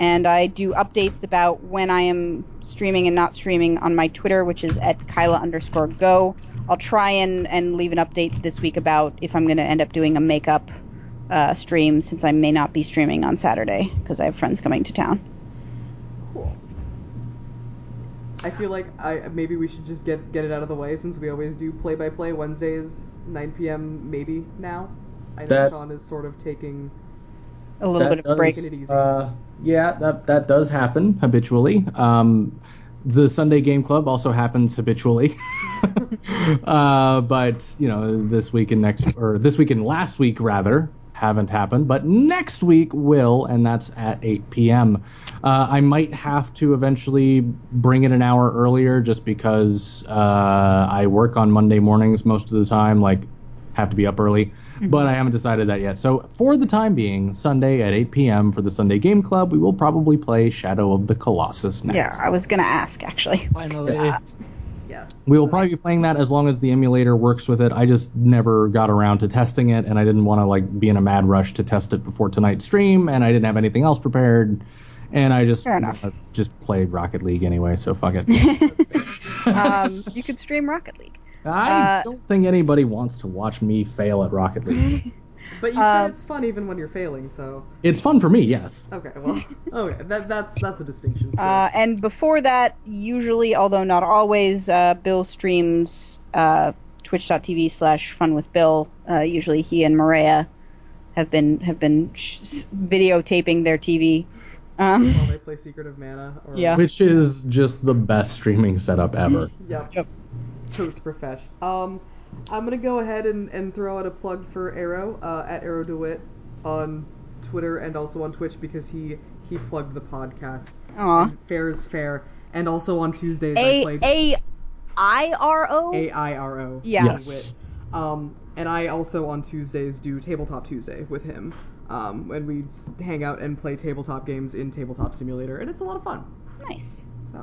and I do updates about when I am streaming and not streaming on my Twitter, which is at Kyla underscore Go. I'll try and and leave an update this week about if I'm going to end up doing a makeup uh, stream since I may not be streaming on Saturday because I have friends coming to town. Cool. I feel like I maybe we should just get get it out of the way since we always do play by play Wednesdays, 9 p.m. Maybe now. I know That- Sean is sort of taking. A little bit of a break. Taking it easy. Uh, yeah, that that does happen habitually. Um, the Sunday Game Club also happens habitually. uh, but you know, this week and next, or this week and last week rather, haven't happened. But next week will, and that's at 8 p.m. Uh, I might have to eventually bring it an hour earlier, just because uh, I work on Monday mornings most of the time. Like, have to be up early. But I haven't decided that yet. So for the time being, Sunday at 8 p.m. for the Sunday Game Club, we will probably play Shadow of the Colossus next. Yeah, I was gonna ask actually. Finally. Yes. We will probably be playing that as long as the emulator works with it. I just never got around to testing it, and I didn't want to like be in a mad rush to test it before tonight's stream, and I didn't have anything else prepared, and I just Fair enough. uh, just played Rocket League anyway. So fuck it. um, you could stream Rocket League. I uh, don't think anybody wants to watch me fail at Rocket League. But you said it's fun even when you're failing, so it's fun for me, yes. okay. Well, okay. That that's that's a distinction. sure. Uh, and before that, usually, although not always, uh, Bill streams uh, twitch.tv slash fun with Bill. Uh, usually he and Maria have been have been sh- videotaping their TV. Um, While they play Secret of Mana. Or, Yeah. Which is just the best streaming setup ever. Yep. Yep. It's totes profesh. Um, I'm gonna go ahead and, and throw out a plug for Airo uh, at Airo DeWitt on Twitter and also on Twitch because he he plugged the podcast. Aw. And Fair is fair, and also on Tuesdays I A played A I R O. A I R O. Yeah. Yes. Um, and I also on Tuesdays do Tabletop Tuesday with him. Um, when we s- hang out and play tabletop games in Tabletop Simulator, and it's a lot of fun. Nice. So,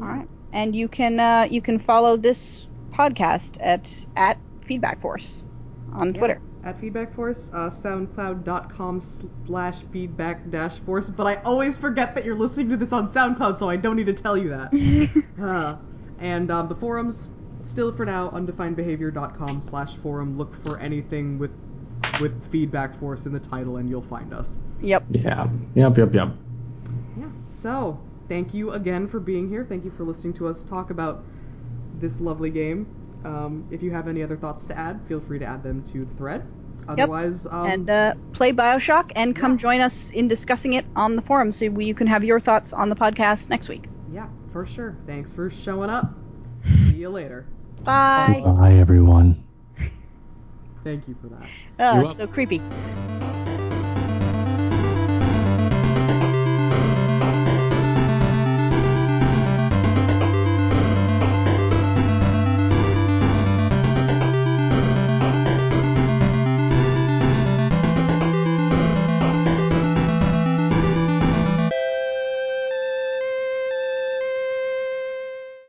All right. And you can uh, you can follow this podcast at at Feedback Force on Yeah. Twitter. at Feedback Force, uh, soundcloud.com slash feedback dash force, but I always forget that you're listening to this on SoundCloud, so I don't need to tell you that. uh, and um, the forums, still for now, undefinedbehavior.com slash forum. Look for anything with with Feedback Force in the title, and you'll find us. Yep. Yeah. Yep. Yep. Yep. Yeah, so thank you again for being here. Thank you for listening to us talk about this lovely game. Um, if you have any other thoughts to add, feel free to add them to the thread. Otherwise, um, and uh, play Bioshock and come yeah. join us in discussing it on the forum so we, you can have your thoughts on the podcast next week. yeah, for sure. Thanks for showing up. See you later. Bye. Bye, everyone. Thank you for that. Oh, You're so creepy.